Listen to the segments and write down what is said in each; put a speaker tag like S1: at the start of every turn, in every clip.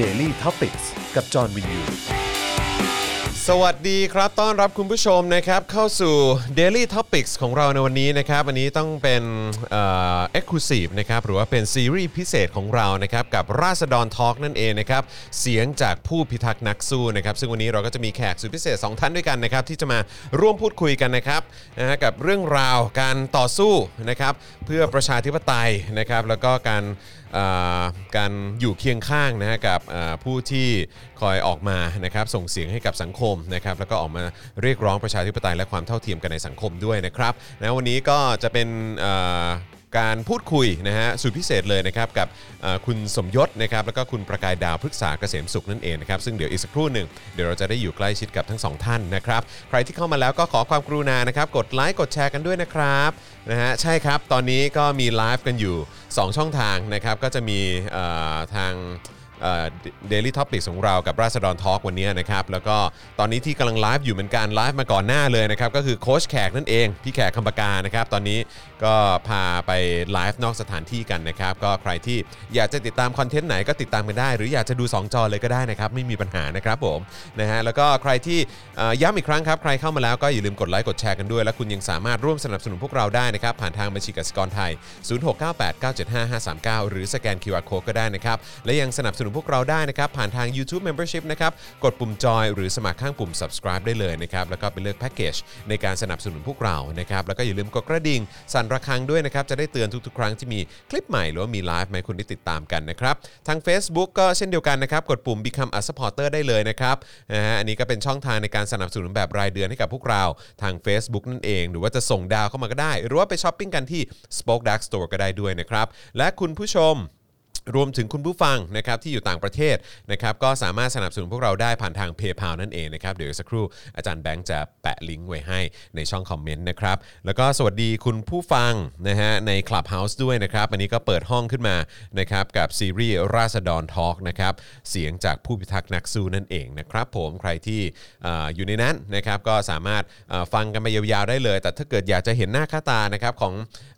S1: Daily t o p i c กกับจอห์นวินยู
S2: สวัสดีครับ ต้อนรับคุณผู้ชมนะครับ เข้าสู่ Daily Topics ของเราในวันนี้นะครับอันนี้ต้องเป็นเอ่อ Exclusive นะครับ หรือว่าเป็นซีรีส์พิเศษของเรานะครับ กับราษฎรทอล์กนั่นเองนะครับ เสียงจากผู้พิทักษ์นักสู้นะครับ ซึ่งวันนี้เราก็จะมีแขกสุดพิเศษ 2 ท่านด้วยกันนะครับ ที่จะมาร่วมพูดคุยกันนะครับนะฮะกับเรื่องราวการต่อสู้นะครับ เพื่อประชาธิปไตยนะครับ แล้วก็การ การอยู่เคียงข้างนะฮะกับผู้ที่คอยออกมานะครับส่งเสียงให้กับสังคมนะครับแล้วก็ออกมาเรียกร้องประชาธิปไตยและความเท่าเทียมกันในสังคมด้วยนะครับนะวันนี้ก็จะเป็น การพูดคุยนะฮะสุดพิเศษเลยนะครับกับคุณสมยศนะครับแล้วก็คุณประกายดาวพฤกษาเกษมสุขนั่นเองนะครับซึ่งเดี๋ยวอีกสักครู่หนึ่งเดี๋ยวเราจะได้อยู่ใกล้ชิดกับทั้งสองท่านนะครับใครที่เข้ามาแล้วก็ขอความกรุณานะครับกดไลค์กดแชร์กันด้วยนะครับนะฮะใช่ครับตอนนี้ก็มีไลฟ์กันอยู่ 2 ช่องทางนะครับก็จะมีทาง Daily Topic ของเรากับราษฎร Talk วันนี้นะครับ แล้วก็ตอนนี้ที่กำลังไลฟ์อยู่เหมือนกันไลฟ์มาก่อนหน้าเลยนะครับ ก็คือโค้ชแขกนั่นเอง พี่แขกคำผกานะครับ ตอนนี้ ก็พาไปไลฟ์นอกสถานที่กันนะครับ ก็ใครที่อยากจะติดตาม content ไหนก็ติดตามกันได้ หรืออยากจะดู 2 จอเลยก็ได้นะครับ ไม่มีปัญหานะครับผมนะฮะแล้วก็ใครที่ย้ำอีกครั้งครับใครเข้ามาแล้วก็อย่าลืมกดไลค์กดแชร์กันด้วย และคุณยังสามารถร่วมสนับสนุนพวกเราได้นะครับ ผ่านทางบัญชีกสิกรไทย 0698975539 หรือสแกน QR Code ก็ได้นะครับ และยังสนับสนุนพวกเราได้นะครับ ผ่านทาง YouTube Membership นะครับกดปุ่มจอยหรือสมัครข้างปุ่ม subscribe ได้เลยนะครับแล้วก็ไปเลือกแพ็กเกจในการสนับสนุนพวกเรานะครับแล้วก็อย่าลืมกดกระดิ่งสั่นระฆังด้วยนะครับ จะได้เตือนทุกๆ ครั้งที่มีคลิปใหม่หรือว่ามีไลฟ์ให้คุณได้ติดตามกันนะครับ ทาง Facebook ก็เช่นเดียวกันนะครับ กดปุ่ม Become a supporter ได้เลยนะครับนะฮะอันนี้ก็เป็นช่องทางในการสนับสนุนแบบรายเดือนให้กับพวกเราทาง Facebook นั่นเอง หรือว่าจะส่งดาวเข้ามาก็ได้ หรือว่าไปช้อปปิ้งกันที่ SpokeDark Store ก็ได้ด้วยนะครับและคุณผู้ชม รวมถึงคุณผู้ฟังนะครับที่อยู่ต่างประเทศนะครับก็สามารถสนับสนุนพวกเราได้ผ่านทาง PayPal นั่นเองนะครับเดี๋ยวสักครู่อาจารย์แบงค์จะแปะลิงก์ไว้ให้ในช่อง comment นะครับแล้วก็สวัสดีคุณผู้ฟังนะฮะใน Clubhouse ด้วยนะครับอันนี้ก็เปิดห้องขึ้นมานะครับกับซีรีส์ราษฎร Talk นะครับเสียงจากผู้พิทักษ์นักสู้นั่นเองนะครับผมใครที่ออยู่ในนั้นนะครับก็สามารถฟังกันไปยาวๆได้เลย แต่ถ้าเกิดอยากจะเห็นหน้าค่าตานะครับของ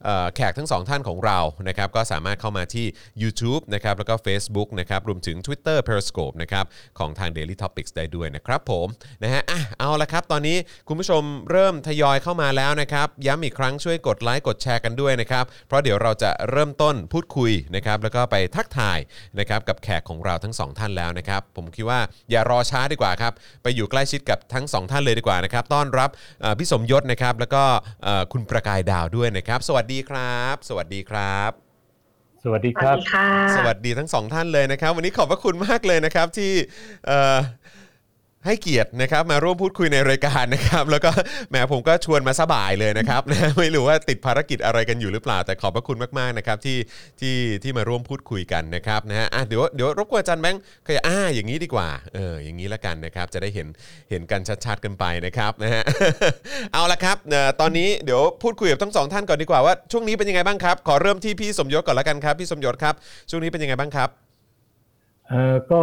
S2: อแขกทั้งสองท่านของเรานะครับก็สามารถเข้ามาที่ YouTube นะครับแล้วก็ Facebook นะครับรวมถึง Twitter Periscope นะครับของทาง Daily Topics ได้ด้วยนะครับผมนะฮะอะเอาละครับ ตอนนี้คุณผู้ชมเริ่มทยอยเข้ามาแล้วนะครับย้ำอีกครั้งช่วยกดไลค์กดแชร์กันด้วยนะครับเพราะเดี๋ยวเราจะเริ่มต้นพูดคุยนะครับแล้วก็ไปทักทายนะครับกับแขกของเราทั้งสองท่านแล้วนะครับผมคิดว่าอย่ารอช้าดีกว่าครับไปอยู่ใกล้ชิดกับทั้งสองท่านเลยดีกว่านะครับต้อนรับพี่สมยศนะครับแล้วก็คุณประกายดาวด้วยนะครับ สวัสดีครับ สวัสดีครับ
S3: สวัสดี
S4: ส
S3: ค
S4: วั
S3: รั
S4: ส
S3: บ
S4: ดีค่ะ
S2: สวัสดีทั้งสองท่านเลยนะครับ วันนี้ขอบพระคุณมากเลยนะครับที่เอ่อ ให้เกียรตินะครับมาร่วมพูดคุยในรายการนะครับ แล้วก็แหมผมก็ชวนมาสบายเลยนะครับ ไม่รู้ว่าติดภารกิจอะไรกันอยู่หรือเปล่า แต่ขอบพระคุณมากๆนะครับที่ที่ที่มาร่วมพูดคุยกันนะครับนะฮะอะเดี๋ยวเดี๋ยวรบกวนอาจารย์แบงค์ขยอ่าอย่างนี้ดีกว่าเอออย่างนี้ละกันนะครับ จะได้เห็นเห็นกันชัดๆกันไปนะครับนะฮะเอาละครับเอ่อตอนนี้เดี๋ยวพูดคุยกับทั้งสองท่านก่อนดีกว่าว่าช่วงนี้เป็นยังไงบ้างครับ ขอเริ่มที่พี่สมยศก่อนละกันครับพี่สมยศครับ ช่วงนี้เป็นยังไงบ้างครับ
S3: เออก็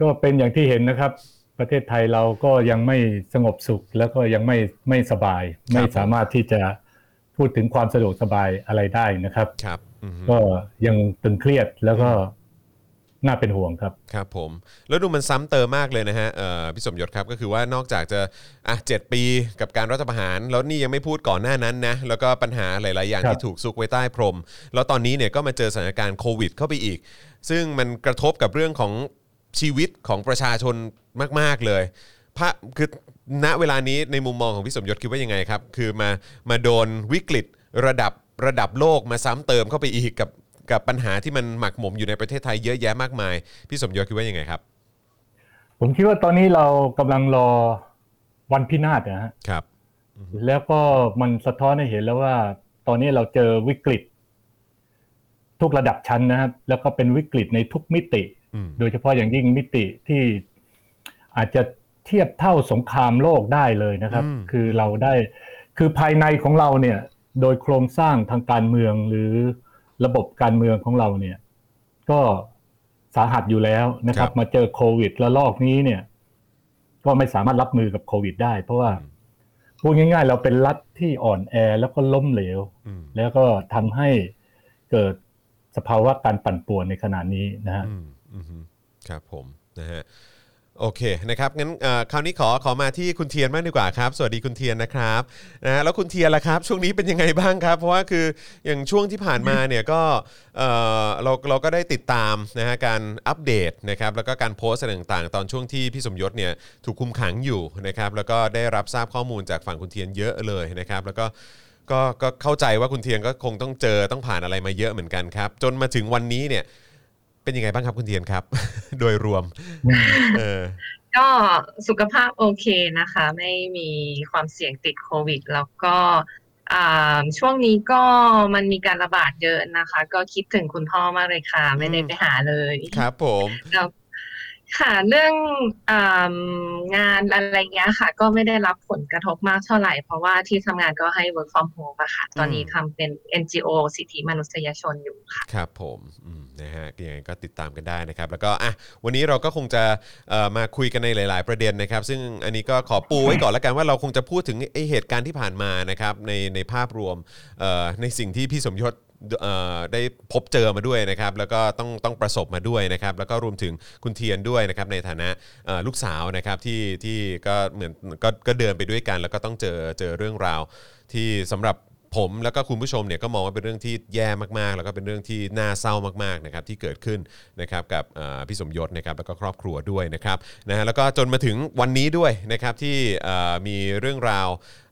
S3: ก็เป็นอย่างที่เห็นนะครับ ประเทศไทยเราก็ยังไม่สงบสุขแล้วก็ยังไม่ไม่สบาย ไม่สามารถที่จะพูดถึงความสะดวกสบายอะไรได้นะครับ
S2: ครับอือฮึ
S3: ก็ยังตึงเครียดแล้วก็น่าเป็นห่วงครับ
S2: ครับผมแล้วดูมันซ้ำเติมมากเลยนะฮะเอ่อพี่สมยศครับก็คือว่านอกจากจะอะเจ็ดปีกับการรัฐประหาร แล้วนี่ยังไม่พูดก่อนหน้านั้นนะแล้วก็ปัญหาหลาย ๆ อย่าง
S3: ครับ
S2: ที่ถูกซุกไว้ใต้พรม แล้วตอนนี้เนี่ยก็มาเจอสถานการณ์โควิดเข้าไปอีก ซึ่งมันกระทบกับเรื่องของ ชีวิตของประชาชนมาก ๆ เลยพระคือณเวลานี้ในมุมมองของพี่สมยศคิดว่ายังไงครับ คือมามาโดนวิกฤตระดับระดับโลกมาซ้ำเติมเข้าไปอีกกับกับปัญหาที่มันหมักหมมอยู่ในประเทศไทยเยอะแยะมากมาย พี่สมยศคิดว่ายังไงครับ
S3: ผมคิดว่าตอนนี้เรากำลังรอวันพินาศนะฮะ
S2: ครับ
S3: แล้วก็มันสะท้อนให้เห็นแล้วว่า ตอนนี้เราเจอวิกฤต ทุกระดับชั้นนะครับ แล้วก็เป็นวิกฤตในทุกมิติ
S2: อืม
S3: โดยเฉพาะอย่างยิ่งมิติที่อาจจะเทียบเท่าสงครามโลกได้เลยนะครับ
S2: อืม
S3: คือเราได้คือภายในของเราเนี่ยโดยโครงสร้างทางการเมืองหรือระบบการเมืองของเราเนี่ย ก็สาหัสอยู่แล้วนะครับ มาเจอโควิดและลอกนี้เนี่ย ก็ไม่สามารถรับมือกับโควิด ได้ เพราะว่าพูดง่าย ๆ เราเป็นรัฐที่อ่อนแอแล้วก็ล้มเหลว
S2: อืม
S3: แล้วก็ทำให้เกิดสภาวะการปั่นป่วนในขณะนี้นะฮะ
S2: อืมอืม ครับผมนะฮะโอเคนะครับงั้นคราวนี้ขอขอมาที่คุณเทียนมากดีกว่าครับ สวัสดีคุณเทียนนะครับนะฮะแล้วคุณเทียนล่ะครับ ช่วงนี้เป็นยังไงบ้างครับ เพราะว่าคืออย่างช่วงที่ผ่านมาเนี่ยก็เราเราก็ได้ติดตามนะฮะการอัปเดตนะครับแล้วก็การโพสต์ต่างๆ ตอนช่วงที่พี่สมยศเนี่ยถูกคุมขังอยู่นะครับแล้วก็ได้รับทราบข้อมูลจากฝั่งคุณเทียนเยอะเลยนะครับ แล้วก็ก็ก็เข้าใจว่าคุณเทียนก็คงต้องเจอต้องผ่านอะไรมาเยอะเหมือนกันครับ จนมาถึงวันนี้เนี่ย เป็นยังไงบ้างครับคุณเทียนครับ โดยรวมเออ
S4: ก็สุขภาพโอเคนะคะ ไม่มีความเสี่ยงติดโควิด แล้วก็อ่าช่วงนี้ก็มันมีการระบาดเยอะนะคะ ก็คิดถึงคุณพ่อมากเลยค่ะ ไม่ได้ไปหาเลย
S2: ครับผม
S4: แล้ว ค่ะเรื่องอ่างานอะไรเงี้ยค่ะ ก็ไม่ได้รับผลกระทบมากเท่าไหร่ เพราะว่าที่ทำงานก็ให้ work from home อะค่ะ ตอนนี้ทำเป็น NGO สิทธิมนุษยชนอยู่ค่ะ
S2: ครับผมอืมนะฮะก็ยังไงก็ติดตามกันได้นะครับ แล้วก็อะวันนี้เราก็คงจะเอ่อมาคุยกันในหลาย ๆ ประเด็นนะครับ ซึ่งอันนี้ก็ขอปูไว้ก่อนแล้วกันว่าเราคงจะพูดถึงไอเหตุการณ์ที่ผ่านมานะครับในในภาพรวมเอ่อในสิ่งที่พี่สมยศเอ่อ ได้พบเจอมาด้วยนะครับแล้วก็ต้องต้องประสบมาด้วยนะครับแล้วก็รวมถึงคุณเทียนด้วยนะครับในฐานะลูกสาวนะครับที่ที่ก็เหมือนก็ก็เดินไปด้วยกัน แล้วก็ต้องเจอเจอเรื่องราวที่สำหรับ ผมแล้วก็คุณผู้ชมเนี่ยก็มองว่าเป็นเรื่องที่แย่มากๆ แล้วก็เป็นเรื่องที่น่าเศร้ามากๆนะครับที่เกิดขึ้นนะครับกับอ่อพี่สมยศนะครับแล้วก็ครอบครัวด้วยนะครับนะฮะแล้วก็จนมาถึงวันนี้ด้วยนะครับที่อ่อมีเรื่องราว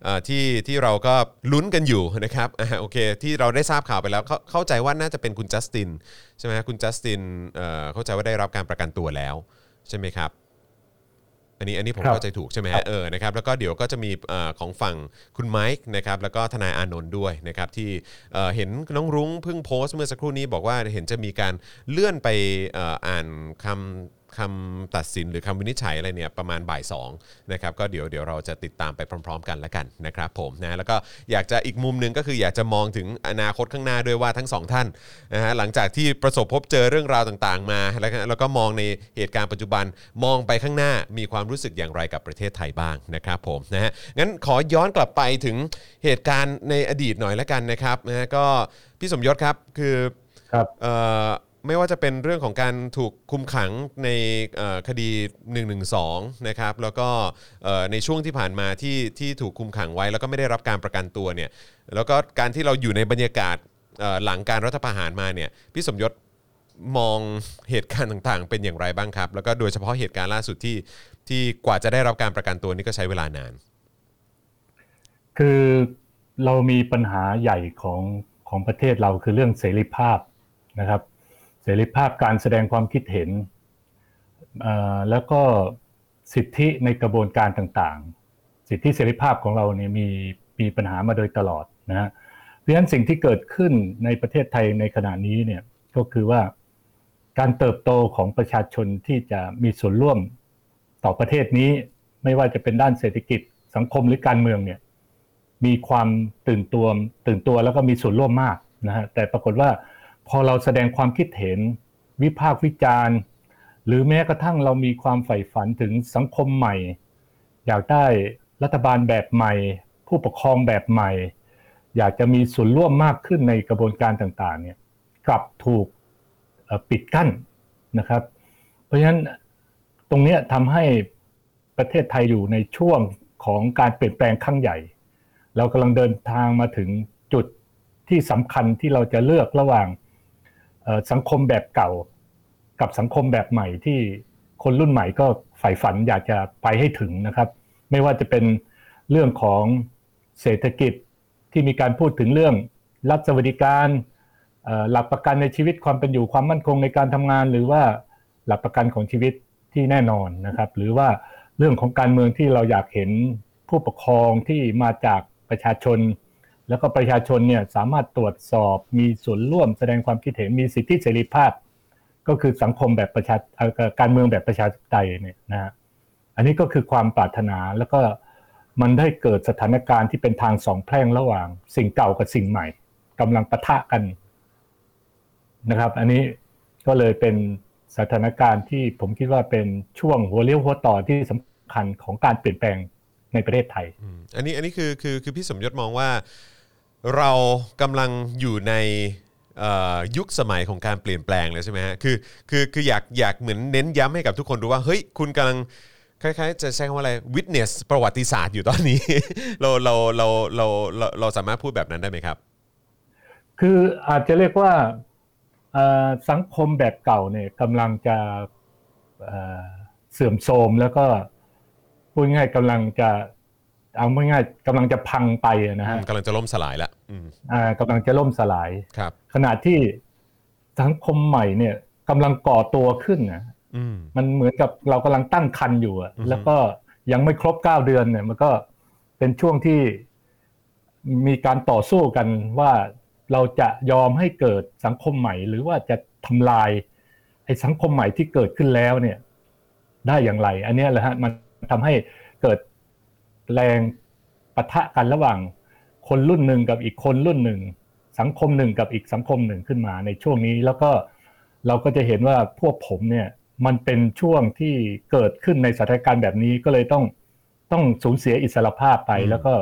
S2: อ่อที่ที่เราก็ลุ้นกันอยู่นะครับอ่าโอเคที่เราได้ทราบข่าวไปแล้วเข้าเข้าใจว่าน่าจะเป็นคุณจัสตินใช่ไหมฮะคุณจัสตินเอ่อเข้าใจว่าได้รับการประกันตัวแล้วใช่ไหมครับ อันนี้อันนี้ผม
S3: ครับ
S2: เข้าใจถูกใช่ไหมฮะเออนะครับแล้วก็เดี๋ยวก็จะมีเอ่อของฝั่งคุณไมค์นะครับแล้วก็ทนายอานนท์ด้วยนะครับที่เอ่อเห็นน้องรุ้งเพิ่งโพสต์เมื่อสักครู่นี้บอกว่าเห็นจะมีการเลื่อนไปเอ่ออ่านคำ คำตัดสินหรือคำวินิจฉัยอะไรเนี่ยประมาณบ่ายสองนะครับก็เดี๋ยวเดี๋ยวเราจะติดตามไปพร้อม ๆ กันแล้วกันนะครับผมนะแล้วก็อยากจะอีกมุมหนึ่งก็คืออยากจะมองถึงอนาคตข้างหน้าด้วยว่าทั้งสองท่านนะฮะหลังจากที่ประสบพบเจอเรื่องราวต่างๆ มา แล้วก็แล้วก็มองในเหตุการณ์ปัจจุบันมองไปข้างหน้ามีความรู้สึกอย่างไรกับประเทศไทยบ้างนะครับผมนะฮะงั้นขอย้อนกลับไปถึงเหตุการณ์ในอดีตหน่อยแล้วกันนะครับนะฮะก็พี่สมยศครับคือ
S3: ครับ
S2: เอ่อ ไม่ว่าจะเป็นเรื่องของการถูกคุมขังในเอ่อคดี 112 นะครับ แล้วก็ในช่วงที่ผ่านมาที่ที่ถูกคุมขังไว้ แล้วก็ไม่ได้รับการประกันตัวเนี่ย แล้วก็การที่เราอยู่ในบรรยากาศหลังการรัฐประหารมาเนี่ย พี่สมยศมองเหตุการณ์ต่างๆ เป็นอย่างไรบ้างครับ แล้วก็โดยเฉพาะเหตุการณ์ล่าสุดที่ที่กว่าจะได้รับการประกันตัวนี่ก็ใช้เวลานาน
S3: คือเรามีปัญหาใหญ่ของของประเทศเราคือเรื่องเสรีภาพนะครับ เสรีภาพการแสดงความคิดเห็น แล้วก็สิทธิในกระบวนการต่างๆ สิทธิเสรีภาพของเราเนี่ยมีมีปัญหามาโดยตลอดนะฮะเพราะฉะนั้นสิ่งที่เกิดขึ้นในประเทศไทยในขณะนี้เนี่ยก็คือว่าการเติบโตของประชาชนที่จะมีส่วนร่วมต่อประเทศนี้ ไม่ว่าจะเป็นด้านเศรษฐกิจสังคมหรือการเมืองเนี่ยมีความตื่นตัวตื่นตัวแล้วก็มีส่วนร่วมมากนะฮะแต่ปรากฏว่า พอเราแสดงความคิดเห็น วิพากษ์วิจารณ์ หรือแม้กระทั่งเรามีความใฝ่ฝันถึงสังคมใหม่ อยากได้รัฐบาลแบบใหม่ ผู้ปกครองแบบใหม่ อยากจะมีส่วนร่วมมากขึ้นในกระบวนการต่างๆเนี่ยกลับถูกปิดกั้นนะครับ เพราะฉะนั้นตรงนี้ทำให้ประเทศไทยอยู่ในช่วงของการเปลี่ยนแปลงครั้งใหญ่ เรากำลังเดินทางมาถึงจุดที่สำคัญที่เราจะเลือกระหว่าง สังคมแบบเก่า กับสังคมแบบใหม่ที่คนรุ่นใหม่ก็ใฝ่ฝันอยากจะไปให้ถึงนะครับ ไม่ว่าจะเป็นเรื่องของเศรษฐกิจที่มีการพูดถึงเรื่องรัฐสวัสดิการหลักประกันในชีวิตความเป็นอยู่ความมั่นคงในการทำงาน หรือว่าหลักประกันของชีวิตที่แน่นอนนะครับ หรือว่าเรื่องของการเมืองที่เราอยากเห็นผู้ปกครองที่มาจากประชาชน แล้วก็ประชาชนเนี่ยสามารถตรวจสอบมีส่วนร่วมแสดงความคิดเห็นมีสิทธิเสรีภาพ ก็คือสังคมแบบประชาการเมืองแบบประชาธิปไตยเนี่ยนะอันนี้ก็คือความปรารถนาแล้วก็มันได้เกิดสถานการณ์ที่เป็นทางสองแพร่งระหว่าง สิ่งเก่ากับสิ่งใหม่กำลังปะทะกันนะครับ อันนี้ก็เลยเป็นสถานการณ์ที่ผมคิดว่าเป็นช่วงหัวเลี้ยวหัวต่อที่สำคัญของการเปลี่ยนแปลงในประเทศไทย
S2: อันนี้อันนี้คือคือคือพี่สมยศมองว่า เรากำลังอยู่ในยุคสมัยของการเปลี่ยนแปลงเลยใช่ไหมฮะคือคือคืออยากอยากเหมือนเน้นย้ำให้กับทุกคนรู้ว่าเฮ้ยคุณกำลังคล้ายๆจะใช้คำว่าอะไร witness ประวัติศาสตร์อยู่ตอนนี้ เราเราเราเราเราเราสามารถพูดแบบนั้นได้ไหมครับ
S3: คืออาจจะเรียกว่าสังคมแบบเก่าเนี่ยกำลังจะเสื่อมโทรมแล้วก็พูดง่ายกำลังจะ เอาง่ายๆกำลังจะพังไปอะนะฮะ
S2: กำลังจะล่มสลายละอืม
S3: อ่ากำลังจะล่มสลาย
S2: ครับ
S3: ขณะที่สังคมใหม่เนี่ยกำลังก่อตัวขึ้นนะ
S2: อืม
S3: มันเหมือนกับเรากำลังตั้งคันอยู่อะ
S2: อือฮึ
S3: แล้วก็ยังไม่ครบเก้าเดือนเนี่ย มันก็เป็นช่วงที่มีการต่อสู้กันว่าเราจะยอมให้เกิดสังคมใหม่ หรือว่าจะทำลายไอ้สังคมใหม่ที่เกิดขึ้นแล้วเนี่ย ได้อย่างไร อันเนี้ยแหละฮะมันทำให้เกิด แรงปะทะกันระหว่างคนรุ่นหนึ่งกับอีกคนรุ่นหนึ่ง สังคมหนึ่งกับอีกสังคมหนึ่งขึ้นมาในช่วงนี้แล้วก็เราก็จะเห็นว่าพวกผมเนี่ยมันเป็นช่วงที่เกิดขึ้นในสถานการณ์แบบนี้ก็เลยต้องต้องสูญเสียอิสรภาพไป
S2: อืม
S3: แล้วก็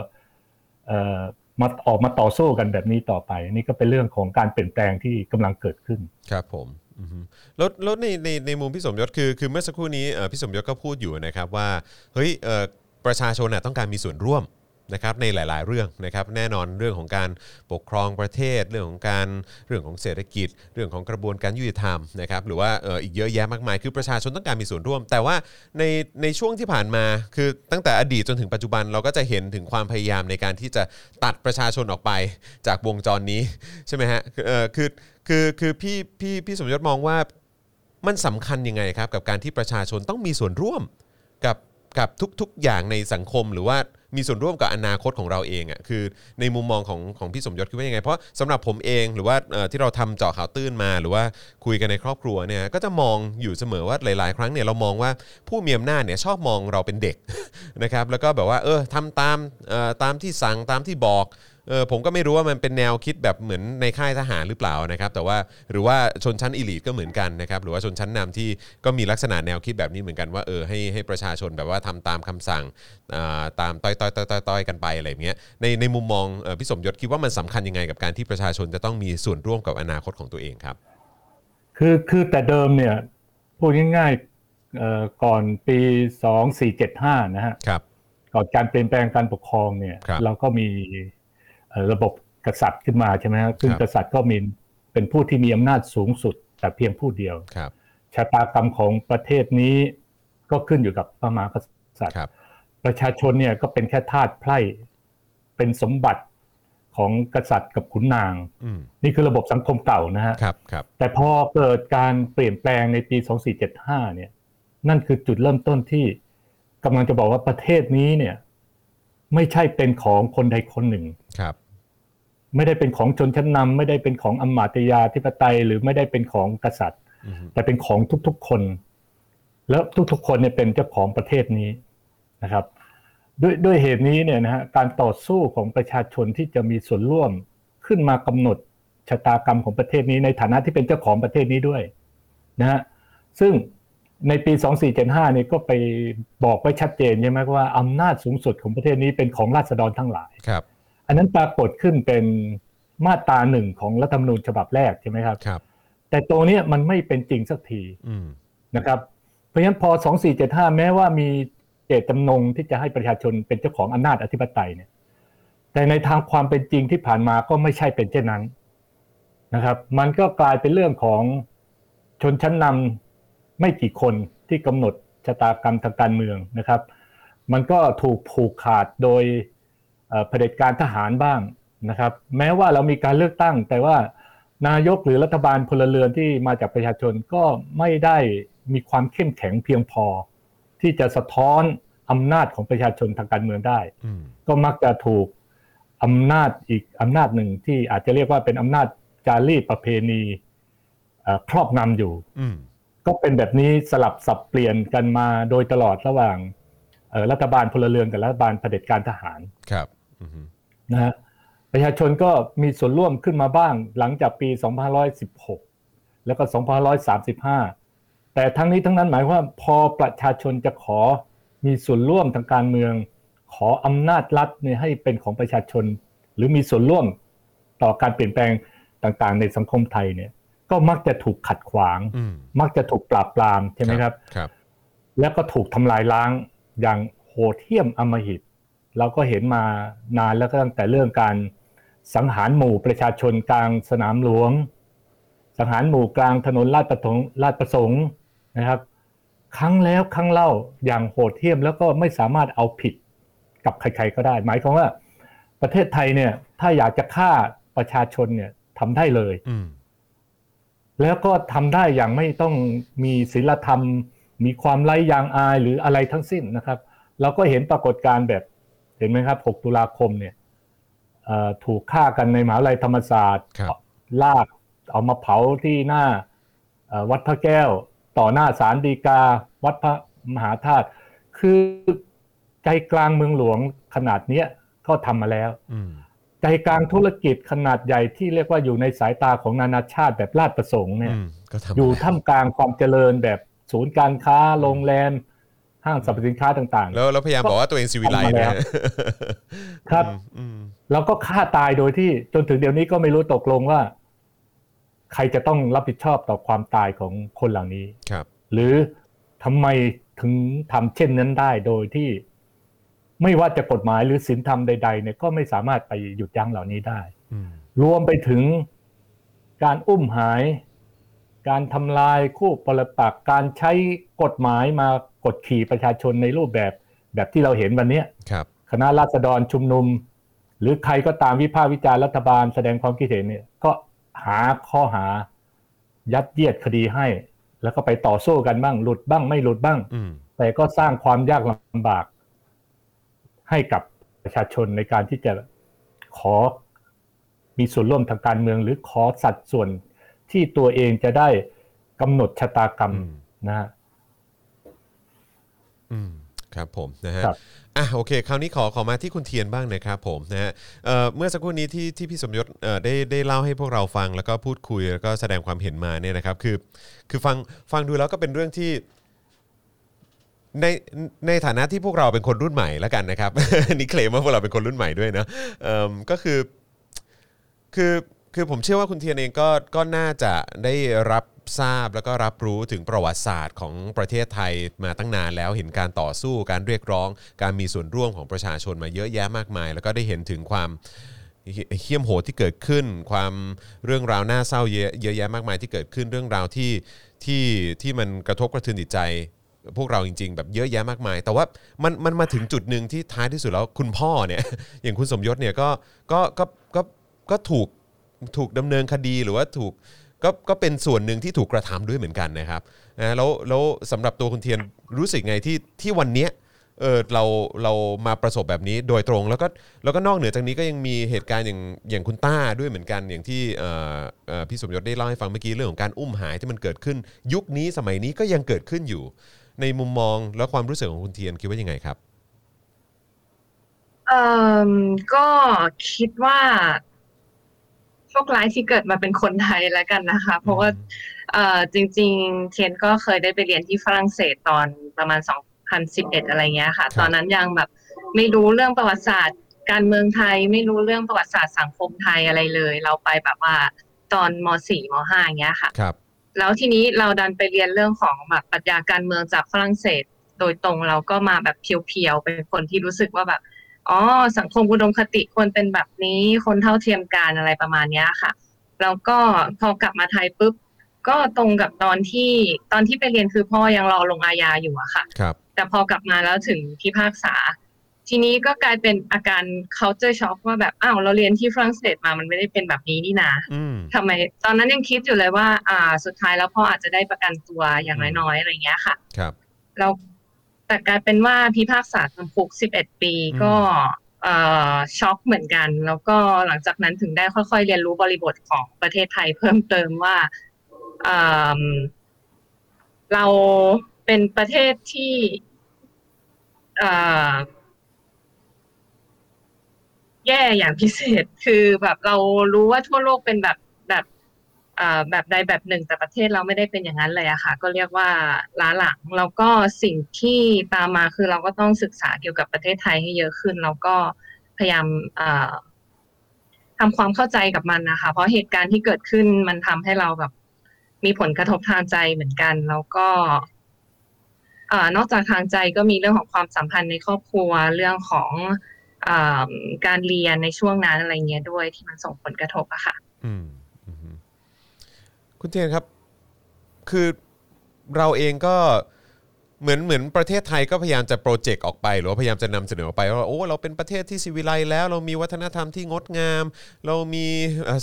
S3: เอ่อมาออกมาต่อสู้กันแบบนี้ต่อไป นี่ก็เป็นเรื่องของการเปลี่ยนแปลงที่กำลังเกิดขึ้น
S2: ครับผมอือฮึแล้วแล้วในในในมุมพี่สมยศคือคือเมื่อสักครู่นี้เอ่อพี่สมยศก็พูดอยู่นะครับว่าเฮ้ยเอ่อ ประชาชนต้องการมีส่วนร่วมนะครับในหลาย ๆ เรื่องนะครับแน่นอนเรื่องของการปกครองประเทศ เรื่องของการเรื่องของเศรษฐกิจ เรื่องของกระบวนการยุติธรรมนะครับหรือว่าอีกเยอะแยะมากมาย คือประชาชนต้องการมีส่วนร่วม แต่ว่าในในช่วงที่ผ่านมาคือตั้งแต่อดีตจนถึงปัจจุบันเราก็จะเห็นถึงความพยายามในการที่จะตัดประชาชนออกไปจากวงจรนี้ใช่ไหมฮะคือคือคือพี่พี่พี่สมยศมองว่ามันสำคัญยังไงครับกับการที่ประชาชนต้องมีส่วนร่วมกับ กับทุกๆอย่างในสังคมหรือว่ามีส่วนร่วมกับอนาคตของเราเองอะคือในมุมมองของของพี่สมยศคิดว่ายังไง เพราะสำหรับผมเองหรือว่าที่เราทำเจาะข่าวตื้นมา หรือว่าคุยกันในครอบครัวเนี่ยก็จะมองอยู่เสมอว่าหลาย ๆ ครั้งเนี่ยเรามองว่าผู้มีอำนาจเนี่ยชอบมองเราเป็นเด็กนะครับแล้วก็แบบว่าเออทำตามออตามที่สั่งตามที่บอก เออผมก็ไม่รู้ว่ามันเป็นแนวคิดแบบเหมือนในค่ายทหารหรือเปล่านะครับ แต่ว่าหรือว่าชนชั้นอีลิทก็เหมือนกันนะครับ หรือว่าชนชั้นนำที่ก็มีลักษณะแนวคิดแบบนี้เหมือนกันว่าเออให้ให้ประชาชนแบบว่าทำตามคำสั่งอ่าตามต้อยต้อยต้อยต้อยต้อยกันไปอะไรอย่างเงี้ยในในมุมมองเอ่อพี่สมยศคิดว่ามันสำคัญยังไงกับการที่ประชาชนจะต้องมีส่วนร่วมกับอนาคตของตัวเองครับ
S3: คือคือแต่เดิมเนี่ยพูดง่ายๆเอ่อก่อนปี2475นะฮะ
S2: ครับ
S3: ก่อนการเปลี่ยนแปลงการปกครองเนี่ย
S2: ครับ
S3: เราก็มีเอ่อ ระบบกษัตริย์ขึ้นมาใช่ไหมฮะซึ่ง
S2: ครับ
S3: กษัตริย์ก็มีเป็นผู้ที่มีอำนาจสูงสุด แต่เพียงผู้เดียว
S2: ครับ
S3: ชะตากรรมของประเทศนี้ก็ขึ้นอยู่กับพระมหากษัตริย์
S2: ครับ
S3: ประชาชนเนี่ยก็เป็นแค่ทาสไพร่เป็นสมบัติของกษัตริย์กับขุนนาง
S2: อืม
S3: นี่คือระบบสังคมเก่านะฮะ
S2: ครับครับ
S3: แต่พอเกิดการเปลี่ยนแปลงในปี 2475 เนี่ย นั่นคือจุดเริ่มต้นที่กำลังจะบอกว่าประเทศนี้เนี่ย ไม่ใช่เป็นของคนใดคนหนึ่ง
S2: ครับ
S3: ไม่ได้เป็นของชนชั้นนำไม่ได้เป็นของอำมาตยาธิปไตย หรือไม่ได้เป็นของกษัตริย์
S2: อืม
S3: แต่เป็นของทุกๆคน แล้วทุกๆคนเนี่ยเป็นเจ้าของประเทศนี้นะครับ ด้วยด้วยเหตุนี้เนี่ยนะฮะการต่อสู้ของประชาชนที่จะมีส่วนร่วมขึ้นมากำหนดชะตากรรมของประเทศนี้ในฐานะที่เป็นเจ้าของประเทศนี้ด้วยนะฮะซึ่งในปี 2475เนี่ยก็ไปบอกไว้ชัดเจนใช่ไหมว่าอำนาจสูงสุดของประเทศนี้เป็นของราษฎรทั้งหลาย
S2: ครับ
S3: อันนั้นปรากฏขึ้นเป็นมาตราหนึ่งของรัฐธรรมนูญฉบับแรกใช่ไหมครับ
S2: ครับ
S3: แต่ตรงเนี้ยมันไม่เป็นจริงสักที
S2: อืม
S3: นะครับ เพราะฉะนั้นพอ 2475 แม้ว่ามีเจตจำนงที่จะให้ประชาชนเป็นเจ้าของอำนาจอธิปไตยเนี่ย แต่ในทางความเป็นจริงที่ผ่านมาก็ไม่ใช่เป็นเช่นนั้นนะครับ มันก็กลายเป็นเรื่องของชนชั้นนำไม่กี่คนที่กำหนดชะตากรรมทางการเมืองนะครับ มันก็ถูกผูกขาดโดย เอ่อเผด็จการทหารบ้างนะครับ แม้ว่าเรามีการเลือกตั้ง แต่ว่านายกหรือรัฐบาลพลเรือนที่มาจากประชาชนก็ไม่ได้มีความเข้มแข็งเพียงพอ ที่จะสะท้อนอำนาจของประชาชนทางการเมืองได้
S2: อืม
S3: ก็มักจะถูกอำนาจอีกอำนาจหนึ่งที่อาจจะเรียกว่าเป็นอำนาจจารีตประเพณีเอ่อครอบงำอยู่
S2: อืม
S3: ก็เป็นแบบนี้สลับสับเปลี่ยนกันมาโดยตลอดระหว่างเอ่อรัฐบาลพลเรือนกับรัฐบาลเผด็จการทหาร
S2: ครับอืม
S3: นะฮะประชาชนก็มีส่วนร่วมขึ้นมาบ้างหลังจากปี 2516 แล้วก็ 2535 แต่ทั้งนี้ทั้งนั้นหมายว่าพอประชาชนจะขอมีส่วนร่วมทางการเมือง ขออำนาจรัฐเนี่ยให้เป็นของประชาชน หรือมีส่วนร่วมต่อการเปลี่ยนแปลงต่างๆ ในสังคมไทยเนี่ย ก็มักจะถูกขัดขวาง
S2: อืม
S3: มักจะถูกปราบปรามใช่ไหมครับ
S2: ครับ
S3: แล้วก็ถูกทำลายล้างอย่างโหดเหี้ยมอำมหิต เราก็เห็นมานานแล้วก็ตั้งแต่เรื่องการสังหารหมู่ประชาชนกลางสนามหลวง สังหารหมู่กลางถนนลาดประสงค์ลาดประสงค์นะครับ ครั้งแล้วครั้งเล่าอย่างโหดเหี้ยมแล้วก็ไม่สามารถเอาผิดกับใคร ๆก็ได้ หมายความว่า ประเทศไทยเนี่ยถ้าอยากจะฆ่าประชาชนเนี่ยทำได้เลย
S2: อืม
S3: แล้วก็ทำได้อย่างไม่ต้องมีศีลธรรม มีความไร้ยางอายหรืออะไรทั้งสิ้นนะครับ เราก็เห็นปรากฏการณ์แบบเห็นไหมครับ 6 ตุลาคมเนี่ยเอ่อถูกฆ่ากันในมหาวิทยาลัยธรรมศาสตร์
S2: ครับ
S3: ลากเอามาเผาที่หน้าเอ่อวัดพระแก้ว ต่อหน้าศาลฎีกา วัดพระมหาธาตุคือใจกลางเมืองหลวงขนาดเนี้ยก็ทำมาแล้ว
S2: อืม
S3: ใจกลางธุรกิจขนาดใหญ่ที่เรียกว่าอยู่ในสายตาของนานาชาติแบบลาดประสงค์เนี่ย
S2: อืมก็ทำ
S3: อยู่
S2: มาแล้ว
S3: ท่ามกลางความเจริญแบบศูนย์การค้าโรงแรม ห้างสรรพสินค้าต่าง
S2: แล้วแล้วพยายามบอกว่าตัวเองซีวิไล
S3: ทำมาแล้วครับ
S2: อืม
S3: ๆแล้วก็ฆ่าตายโดยที่จนถึงเดี๋ยวนี้ก็ไม่รู้ตกลงว่า ใครจะต้องรับผิดชอบต่อความตายของคนเหล่านี้
S2: ครับ
S3: หรือทำไมถึงทำเช่นนั้นได้โดยที่ไม่ว่าจะกฎหมายหรือศีลธรรมใดๆเนี่ยก็ไม่สามารถไปหยุดยั้งเหล่านี้ได้
S2: อืม
S3: รวมไปถึงการอุ้มหาย การทำลายคู่ปรปักษ์การใช้กฎหมายมา กดขี่ประชาชนในรูปแบบแบบที่เราเห็นวันเนี้ย
S2: ครับ
S3: คณะราษฎรชุมนุม หรือใครก็ตามวิพากษ์วิจารณ์รัฐบาลแสดงความคิดเห็นเนี่ยก็หาข้อหายัดเยียดคดีให้ แล้วก็ไปต่อสู้กันบ้าง หลุดบ้างไม่หลุดบ้าง
S2: อืม
S3: แต่ก็สร้างความยากลำบาก ให้กับประชาชนในการที่จะขอมีส่วนร่วมทางการเมือง หรือขอสัดส่วนที่ตัวเองจะได้กำหนดชะตากรรม
S2: อืม
S3: นะฮะ
S2: อืมครับผมนะฮะ
S3: ครับ
S2: อะโอเคคราวนี้ขอขอมาที่คุณเทียนบ้างนะครับผมนะฮะเอ่อเมื่อสักครู่นี้ที่ที่พี่สมยศเอ่อได้ได้เล่าให้พวกเราฟังแล้วก็พูดคุยแล้วก็แสดงความเห็นมาเนี่ยนะครับคือคือฟังฟังดูแล้วก็เป็นเรื่องที่ในในฐานะที่พวกเราเป็นคนรุ่นใหม่แล้วกันนะครับ นี่เคลมว่าพวกเราเป็นคนรุ่นใหม่ด้วยนะเอิ่มก็คือคือคือผมเชื่อว่าคุณเทียนเองก็ก็น่าจะได้รับ ทราบแล้วก็รับรู้ถึงประวัติศาสตร์ของประเทศไทยมาตั้งนานแล้วเห็นการต่อสู้การเรียกร้อง การมีส่วนร่วมของประชาชนมาเยอะแยะมากมาย แล้วก็ได้เห็นถึงความเหี้ยมโหดที่เกิดขึ้น ความเรื่องราวน่าเศร้าเยอะเยอะแยะมากมายที่เกิดขึ้นเรื่องราวที่ที่ที่มันกระทบกระเทือนจิตใจ พวกเราจริง ๆ แบบเยอะแยะมากมาย แต่ว่ามันมันมาถึงจุดหนึ่งที่ท้ายที่สุดแล้วคุณพ่อเนี่ย อย่างคุณสมยศเนี่ยก็ก็ก็ก็ก็ถูกถูกดำเนินคดีหรือว่าถูก ก็ก็เป็นส่วนหนึ่งที่ถูกกระทำด้วยเหมือนกันนะครับนะแล้วแล้วสำหรับตัวคุณเทียนรู้สึกไงที่ที่วันเนี้ยเออเราเรามาประสบแบบนี้โดยตรงแล้วก็แล้วก็นอกเหนือจากนี้ก็ยังมีเหตุการณ์อย่างอย่างคุณต้าด้วยเหมือนกันอย่างที่เอ่อเอ่อพี่สมยศได้เล่าให้ฟังเมื่อกี้เรื่องของการอุ้มหายที่มันเกิดขึ้น ยุคนี้สมัยนี้ก็ยังเกิดขึ้นอยู่ ในมุมมองและความรู้สึกของคุณเทียนคิดว่ายังไงครับ
S4: เอ่อก็คิดว่า โชคร้ายที่เกิดมาเป็นคนไทยแล้วกันนะคะ เพราะว่าเอ่อจริง ๆเทียนก็เคยได้ไปเรียนที่ฝรั่งเศสตอนประมาณ 2011 อะไรเงี้ยค่ะ
S2: ครับ
S4: ตอนนั้นยังแบบไม่รู้เรื่องประวัติศาสตร์ การเมืองไทย ไม่รู้เรื่องประวัติศาสตร์สังคมไทยอะไรเลย เราไปแบบว่าตอนม .4 ม .5 อย่างเงี้ยค่ะ
S2: ครับ
S4: แล้วทีนี้เราดันไปเรียนเรื่องของแบบปรัชญาการเมืองจากฝรั่งเศส โดยตรงเราก็มาแบบเพียวๆเป็นคนที่รู้สึกว่าแบบ อ๋อสังคมอุดมคติควรเป็นแบบนี้คนเท่าเทียมกันอะไรประมาณเนี้ยค่ะ แล้วก็พอกลับมาไทยปุ๊บก็ตรงกับตอนที่ตอนที่ไปเรียนคือพ่อยังรอลงอาญาอยู่อะค่ะ
S2: ครับ
S4: แต่พอกลับมาแล้วถึงพิพากษา ทีนี้ก็กลายเป็นอาการ culture shock ว่าแบบอ้าวเราเรียนที่ฝรั่งเศสมามันไม่ได้เป็นแบบนี้นี่นา
S2: อืม
S4: ทำไม ตอนนั้นยังคิดอยู่เลยว่า อ่า สุดท้ายแล้วพ่ออาจจะได้ประกันตัวอย่างน้อยๆอะไรเงี้ยค่ะ
S2: ครับ
S4: เรา แต่กลายเป็นว่าพิพากษาจำคุก11ปี
S2: อืม
S4: ก็เอ่อช็อกเหมือนกัน แล้วก็หลังจากนั้นถึงได้ค่อยๆ เรียนรู้บริบทของประเทศไทยเพิ่มเติมว่าเอิ่มเราเป็นประเทศที่เอ่อแย่อย่างพิเศษคือแบบเรารู้ว่าทั่วโลกเป็นแบบ แบบใดแบบหนึ่งแต่ประเทศเราไม่ได้เป็นอย่างนั้นเลยอะค่ะ ก็เรียกว่าล้าหลังแล้วก็สิ่งที่ตามมาคือเราก็ต้องศึกษาเกี่ยวกับประเทศไทยให้เยอะขึ้น แล้วก็พยายามทำความเข้าใจกับมันนะคะ เพราะเหตุการณ์ที่เกิดขึ้นมันทำให้เราแบบมีผลกระทบทางใจเหมือนกัน แล้วก็นอกจากทางใจก็มีเรื่องของความสัมพันธ์ในครอบครัวเรื่องของอการเรียนในช่วงนั้นอะไรเงี้ยด้วยที่มันส่งผลกระทบอะค่ะ
S2: อืม คุณเทียนครับ คือเราเองก็ เหมือนเหมือนประเทศไทยก็พยายามจะโปรเจกต์ออกไป หรือว่าพยายามจะนำเสนอออกไปว่าโอ้เราเป็นประเทศที่สิวิไลแล้ว เรามีวัฒนธรรมที่งดงาม เรามี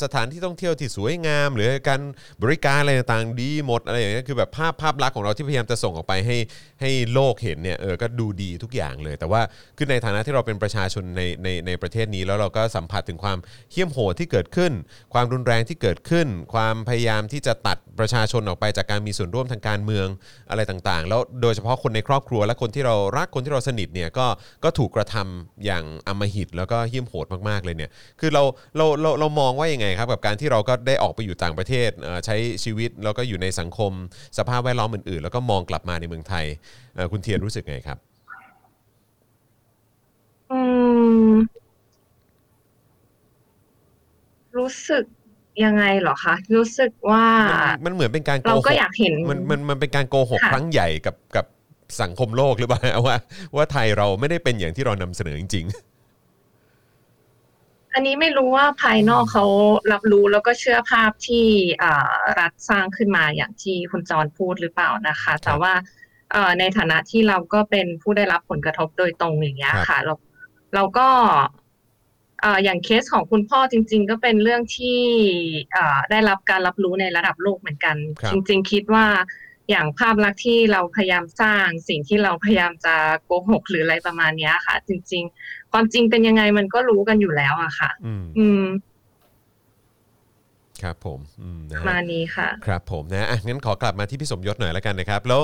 S2: สถานที่ท่องเที่ยวที่สวยงาม หรือการบริการอะไรต่างๆดีหมดอะไรอย่างเงี้ยคือแบบภาพภาพลักษณ์ของเราที่พยายามจะส่งออกไปให้ให้โลกเห็นเนี่ยเออก็ดูดีทุกอย่างเลย แต่ว่าคือในฐานะที่เราเป็นประชาชนในในในประเทศนี้แล้วเราก็สัมผัสถึงความเหี้ยมโหดที่เกิดขึ้น ความรุนแรงที่เกิดขึ้น ความพยายามที่จะตัดประชาชนออกไปจากการมีส่วนร่วมทางการเมืองอะไรต่างๆ แล้วโดยเฉพาะคนในครอบครัวและคนที่เรารักคนที่เราสนิทเนี่ยก็ก็ถูกกระทำอย่างอำมหิตแล้วก็เหี้ยมโหดมากๆเลยเนี่ยคือเราเราเราเรามองว่ายังไงครับกับการที่เราก็ได้ออกไปอยู่ต่างประเทศเอ่อใช้ชีวิตแล้วก็อยู่ในสังคมสภาพแวดล้อมอื่นๆ แล้วก็มองกลับมาในเมืองไทยเอ่อคุณเทียนรู้สึกไงครับ
S4: อืมรู้สึกยังไงเหรอคะ รู้สึกว่า
S2: มันมันเหมือนเป็นการโก
S4: เรา
S2: ห
S4: ก็
S2: ก
S4: อยากเห็น
S2: มันมันมันเป็นการโกหก
S4: ค่ะ
S2: ครั้งใหญ่กับกับ สังคมโลกหรือเปล่าว่า ว่าไทยเราไม่ได้เป็นอย่างที่เรานำเสนอจริง
S4: อันนี้ไม่รู้ว่าภายนอกเขารับรู้แล้วก็เชื่อภาพที่อ่ารัฐสร้างขึ้นมาอย่างที่คุณจรพูดหรือเปล่านะคะ แต่ว่าเอ่อในฐานะที่เราก็เป็นผู้ได้รับผลกระทบโดยตรงอย่างเงี้ย
S2: ครับ
S4: ค่ะ เราเราก็เอ่ออย่างเคสของคุณพ่อจริง ๆ ก็เป็นเรื่องที่เอ่อได้รับการรับรู้ในระดับโลกเหมือนกัน
S2: ครับ
S4: จริง ๆ คิดว่า อย่างภาพลักษณ์ที่เราพยายามสร้างสิ่งที่เราพยายามจะโกหกหรืออะไรประมาณเนี้ยค่ะ จริง ๆ ความจริงเป็นยังไงมันก็รู้กันอยู่แล้วอะค่ะ
S2: ๆอืม
S4: อืม
S2: ครับผมอืมนะ
S4: มา
S2: ฮะ
S4: นี้ค่ะ
S2: ครับผมนะอะงั้นขอกลับมาที่พี่สมยศหน่อยแล้วกันนะครับ แล้ว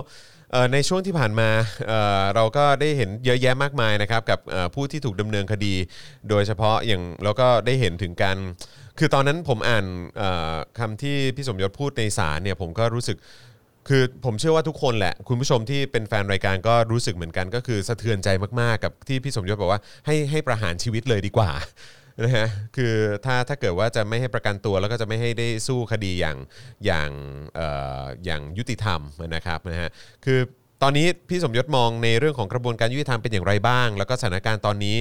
S2: เอ่อในช่วงที่ผ่านมาเอ่อเราก็ได้เห็นเยอะแยะมากมายนะครับ กับเอ่อผู้ที่ถูกดำเนินคดี โดยเฉพาะอย่างแล้วก็ได้เห็นถึงการ คือตอนนั้นผมอ่านเอ่อคำที่พี่สมยศพูดในศาลเนี่ย ผมก็รู้สึก คือผมเชื่อว่าทุกคนแหละ คุณผู้ชมที่เป็นแฟนรายการก็รู้สึกเหมือนกันก็คือสะเทือนใจมากๆกับที่พี่สมยศบอกว่าให้ให้ประหารชีวิตเลยดีกว่านะฮะคือถ้าถ้าเกิดว่าจะไม่ให้ประกันตัวแล้วก็จะไม่ให้ได้สู้คดีอย่างอย่างเอ่ออย่างยุติธรรมนะครับนะฮะคือตอนนี้พี่สมยศมองในเรื่องของกระบวนการยุติธรรมเป็นอย่างไรบ้าง แล้วก็สถานการณ์ตอนนี้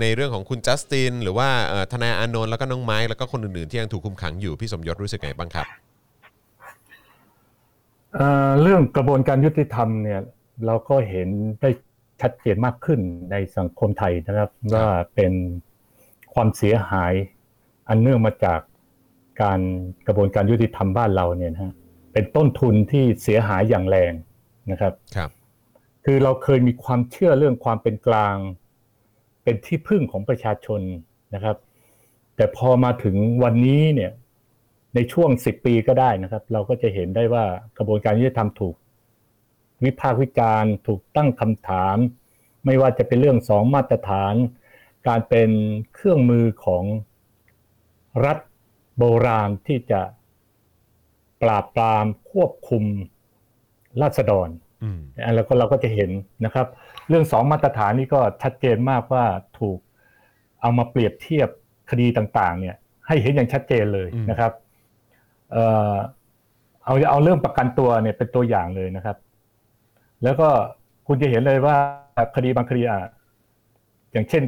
S2: ในเรื่องของคุณจัสติน หรือว่าทนายอานนท์แล้วก็น้องไม้แล้วก็คนอื่นๆที่ยังถูกคุมขังอยู่พี่สมยศรู้สึกไงบ้างครับ
S3: เอ่อเรื่องกระบวนการยุติธรรมเนี่ยเราก็เห็นได้ชัดเจนมากขึ้นในสังคมไทยนะครับว่าเป็นความเสียหายอันเนื่องมาจากการกระบวนการยุติธรรมบ้านเราเนี่ยนะฮะเป็นต้นทุนที่เสียหายอย่างแรงนะครับ
S2: ครับ
S3: คือเราเคยมีความเชื่อเรื่องความเป็นกลาง เป็นที่พึ่งของประชาชนนะครับ แต่พอมาถึงวันนี้เนี่ย ในช่วงสิบปีก็ได้นะครับ เราก็จะเห็นได้ว่ากระบวนการยุติธรรมถูก วิพากษ์วิจารณ์ถูกตั้งคำถาม ไม่ว่าจะเป็นเรื่องสองมาตรฐาน การเป็นเครื่องมือของรัฐโบราณที่จะปราบปรามควบคุมราษฎร
S2: อืม
S3: อันแล้วก็เราก็จะเห็นนะครับ เรื่องสองมาตรฐานนี่ก็ชัดเจนมากว่าถูกเอามาเปรียบเทียบคดีต่าง ๆ เนี่ย ให้เห็นอย่างชัดเจนเลย
S2: อืม
S3: นะครับ เอ่อเอาเอาเรื่องประกันตัวเนี่ยเป็นตัวอย่างเลยนะครับ แล้วก็คุณจะเห็นเลยว่าคดีบางคดีอะอย่างเช่น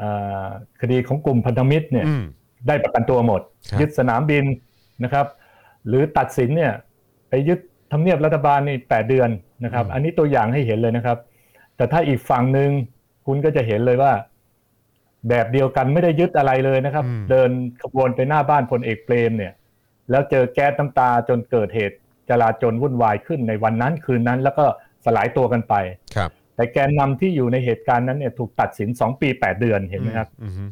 S3: อ่าคดีของกลุ่มพันธมิตรเนี่ย
S2: อืม
S3: ได้ประกันตัวหมด
S2: ครับ
S3: ยึดสนามบินนะครับ หรือตัดสินเนี่ยไปยึดทำเนียบรัฐบาลนี่แปดเดือนนะครับ อันนี้ตัวอย่างให้เห็นเลยนะครับ แต่ถ้าอีกฝั่งหนึ่งคุณก็จะเห็นเลยว่า แบบเดียวกันไม่ได้ยึดอะไรเลยนะครับ
S2: อืม
S3: เดินขบวนไปหน้าบ้านพลเอกเปรมเนี่ย แล้วเจอแก๊สน้ำตาจนเกิดเหตุจลาจลวุ่นวายขึ้นในวันนั้นคืนนั้น แล้วก็สลายตัวกันไป
S2: ครับ
S3: แต่แกนนำที่อยู่ในเหตุการณ์นั้นเนี่ยถูกตัดสินสองปีแปดเดือนเห็นไหมครับ
S2: อืมอืม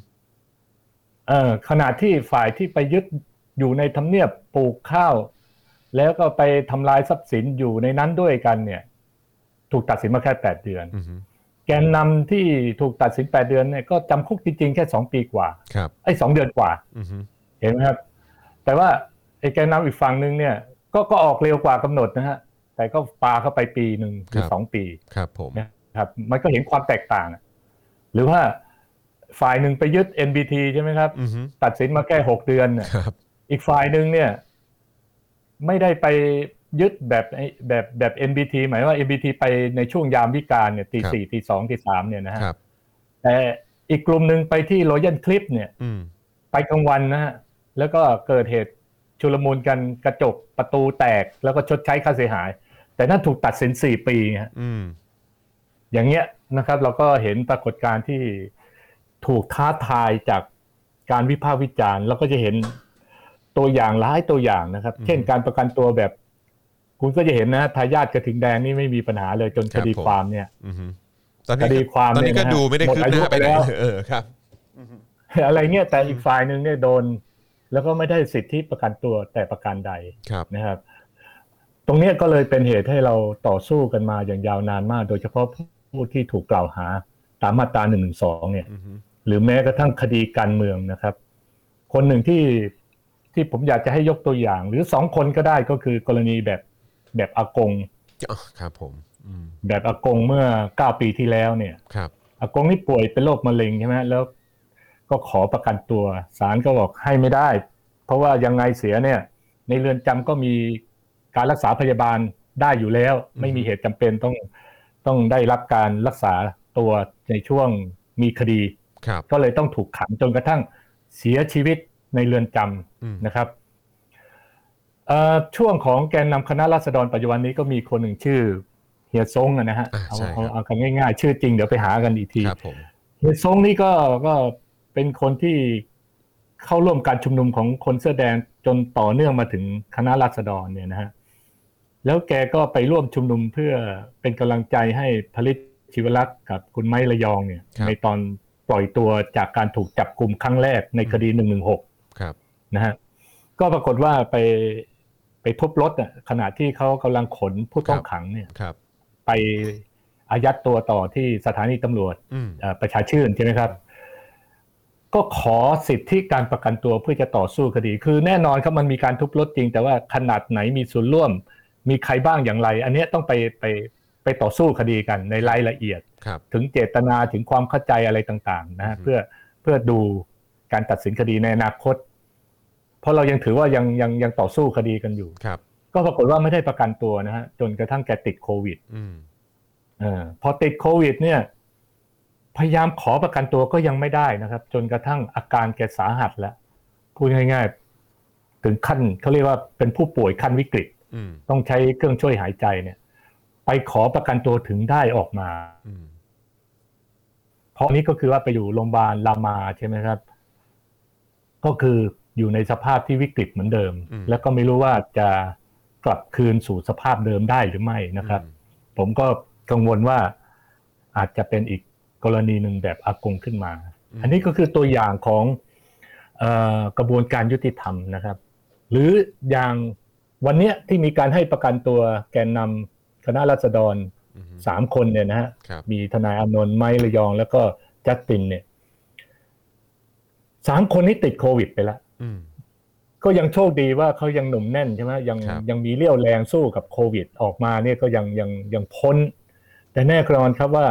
S3: เออขณะที่ฝ่ายที่ไปยึดอยู่ในทำเนียบปลูกข้าว แล้วก็ไปทำลายทรัพย์สินอยู่ในนั้นด้วยกัน เนี่ย ถูกตัดสินมาแค่แปดเดือน
S2: อืม
S3: แกนนำที่ถูกตัดสินแปดเดือนเนี่ยก็จำคุกจริงๆแค่สองปีกว่า
S2: ครับ
S3: ไอ้สองเดือนกว่า
S2: อืม
S3: เห็นไหมครับ แต่ว่า ไอ้แกนนำอีกฝั่งหนึ่งเนี่ยก็ก็ออกเร็วกว่ากำหนดนะฮะแต่ก็ปาเข้าไปปีหนึ่งหรือสองปี
S2: ครับผม
S3: นะครับ มันก็เห็นความแตกต่างอะหรือว่าฝ่ายหนึ่งไปยึด NBT ใช่ไหมครับ
S2: อือฮึ
S3: ตัดสินมาแค่หกเดือนน่ะ
S2: ครับ
S3: อีกฝ่ายหนึ่งเนี่ย ไม่ได้ไปยึดแบบไอ้แบบแบบ NBT หมายว่า NBT ไปในช่วงยามวิกาลเนี่ยตี
S2: ครับ
S3: สี่ตีสองตีสามเนี่ยนะฮะ
S2: ครับ
S3: แต่อีกกลุ่มหนึ่งไปที่โรยันคลิปเนี่ย
S2: อืม
S3: ไปกลางวันนะฮะแล้วก็เกิดเหตุ ชุลมุนกันกระจกประตูแตกแล้วก็ชดใช้ค่าเสียหาย แต่นั่นถูกตัดสินสี่ปีฮะ
S2: อืม
S3: อย่างเงี้ยนะครับ เราก็เห็นปรากฏการณ์ที่ถูกท้าทายจากการวิพากษ์วิจารณ์แล้วก็จะเห็นตัวอย่างหลายตัวอย่างนะครับ
S2: อืม
S3: เช่นการประกันตัวแบบ คุณก็จะเห็นนะทายาทกระทิงแดงนี่ไม่มีปัญหาเลยจน
S2: ครั
S3: ค
S2: บ
S3: ดี
S2: ผม
S3: ความเนี่ย
S2: อือฮึตอนนี้
S3: คดีความ
S2: ตอนนี้ก็
S3: เนี่ยนะ
S2: ดูไม่ได้
S3: หมด
S2: คืบ
S3: อา
S2: ห
S3: ยุ
S2: น้าไป
S3: ไป
S2: ไหน
S3: แล้ว
S2: เออครับ
S3: อะไรเงี้ยแต่อีกฝ่ายหนึ่งเนี่ยโดน แล้วก็ไม่ได้สิทธิประกันตัวแต่ประการใด
S2: ครับ
S3: นะครับ ตรงเนี้ยก็เลยเป็นเหตุให้เราต่อสู้กันมาอย่างยาวนานมาก โดยเฉพาะผู้ที่ถูกกล่าวหาตามมาตราหนึ่งหนึ่งสองเนี่ย
S2: อือฮึ
S3: หรือแม้กระทั่งคดีการเมืองนะครับ คนหนึ่งที่ที่ผมอยากจะให้ยกตัวอย่าง หรือสองคนก็ได้ก็คือกรณีแบบแบบอากง
S2: อ๋อครับผมอืม
S3: แบบอากงเมื่อเก้าปีที่แล้วเนี่ย
S2: ครับ
S3: อากงนี่ป่วยเป็นโรคมะเร็งใช่ไหมแล้ว ก็ขอประกันตัวศาลก็บอกให้ไม่ได้ เพราะว่ายังไงเสียเนี่ย ในเรือนจำก็มีการรักษาพยาบาลได้อยู่แล้ว ไม่มีเหตุจำเป็นต้องต้องได้รับการรักษาตัวในช่วงมีคดี
S2: ครับ
S3: ก็เลยต้องถูกขังจนกระทั่งเสียชีวิตในเรือนจ
S2: อืมำ
S3: นะครับเอ่อช่วงของแกนนำคณะราษฎรปัจจุบันนี้ก็มีคนหนึ่งชื่อเฮียซงอะนะฮะ
S2: อ่า
S3: เอา
S2: ใช่ค
S3: เอา
S2: รับ
S3: เอากันง่ายๆ ชื่อจริงเดี๋ยวไปหากันอีกที
S2: ครับผม
S3: เฮียซงนี่ก็ก็ เป็นคนที่เข้าร่วมการชุมนุมของคนเสื้อแดงจนต่อเนื่องมาถึงคณะราษฎรเนี่ยนะฮะแล้วแกก็ไปร่วมชุมนุมเพื่อเป็นกำลังใจให้ผลิตชีวรักษ์กับคุณไม้ระยองเนี่ย ในตอนปล่อยตัวจากการถูกจับกลุ่มครั้งแรกในคดีหนึ่งหนึ่งหก
S2: ครับ
S3: นะฮะก็ปรากฏว่าไปไปทุบรถอะขณะที่เขากำลังขนผู้ต้องขังเนี่ย
S2: ครับ
S3: ไปอายัดตัวต่อที่สถานีตำรวจ
S2: อืม
S3: เอ่อประชาชื่นใช่ไหมครับ ก็ขอสิทธิการประกันตัวเพื่อจะต่อสู้คดี คือแน่นอนครับมันมีการทุบรถจริง แต่ว่าขนาดไหนมีส่วนร่วม มีใครบ้างอย่างไร อันเนี้ยต้องไปไปไปต่อสู้คดีกันในรายละเอียด
S2: ครับ
S3: ถึงเจตนาถึงความเข้าใจอะไรต่างๆนะฮะ
S2: อือฮึ
S3: เพื่อเพื่อดูการตัดสินคดีในอนาคต เพราะเรายังถือว่ายังยังยังต่อสู้คดีกันอยู่
S2: ครับ
S3: ก็ปรากฏว่าไม่ได้ประกันตัวนะฮะจนกระทั่งแกติดโควิด
S2: อืม
S3: เออพอติดโควิด เนี่ย พยายามขอประกันตัวก็ยังไม่ได้นะครับ จนกระทั่งอาการแกสาหัสแล้วพูดง่ายๆ ถึงขั้นเขาเรียกว่าเป็นผู้ป่วยขั้นวิกฤต
S2: อืม
S3: ต้องใช้เครื่องช่วยหายใจเนี่ย ไปขอประกันตัวถึงได้ออกมา
S2: อืม
S3: เพราะนี้ก็คือว่าไปอยู่โรงพยาบาลรามาใช่ไหมครับ ก็คืออยู่ในสภาพที่วิกฤตเหมือนเดิม แล้วก็ไม่รู้ว่าจะกลับคืนสู่สภาพเดิมได้หรือไม่นะครับ ผมก็กังวลว่าอาจจะเป็นอีก กรณีหนึ่งแบบอากงขึ้นมา
S2: อืม
S3: อันนี้ก็คือตัวอย่างของเออกระบวนการยุติธรรมนะครับ หรืออย่างวันเนี้ยที่มีการให้ประกันตัวแกนนำคณะรัษฎร
S2: อืม
S3: สามคนเนี่ยนะฮะ
S2: ครับ
S3: มีทนายอานนท์ไม้ระยอง แล้วก็จัสตินเนี่ยสามคนนี้ติดโควิดไปแล้ว
S2: อืม
S3: ก็ยังโชคดีว่าเขายังหนุ่มแน่นใช่ไหมยัง
S2: ครับ
S3: ยังมีเรี่ยวแรงสู้กับโควิด ออกมาเนี่ยก็ยังยังยังพ้น แต่แน่นอนครับว่า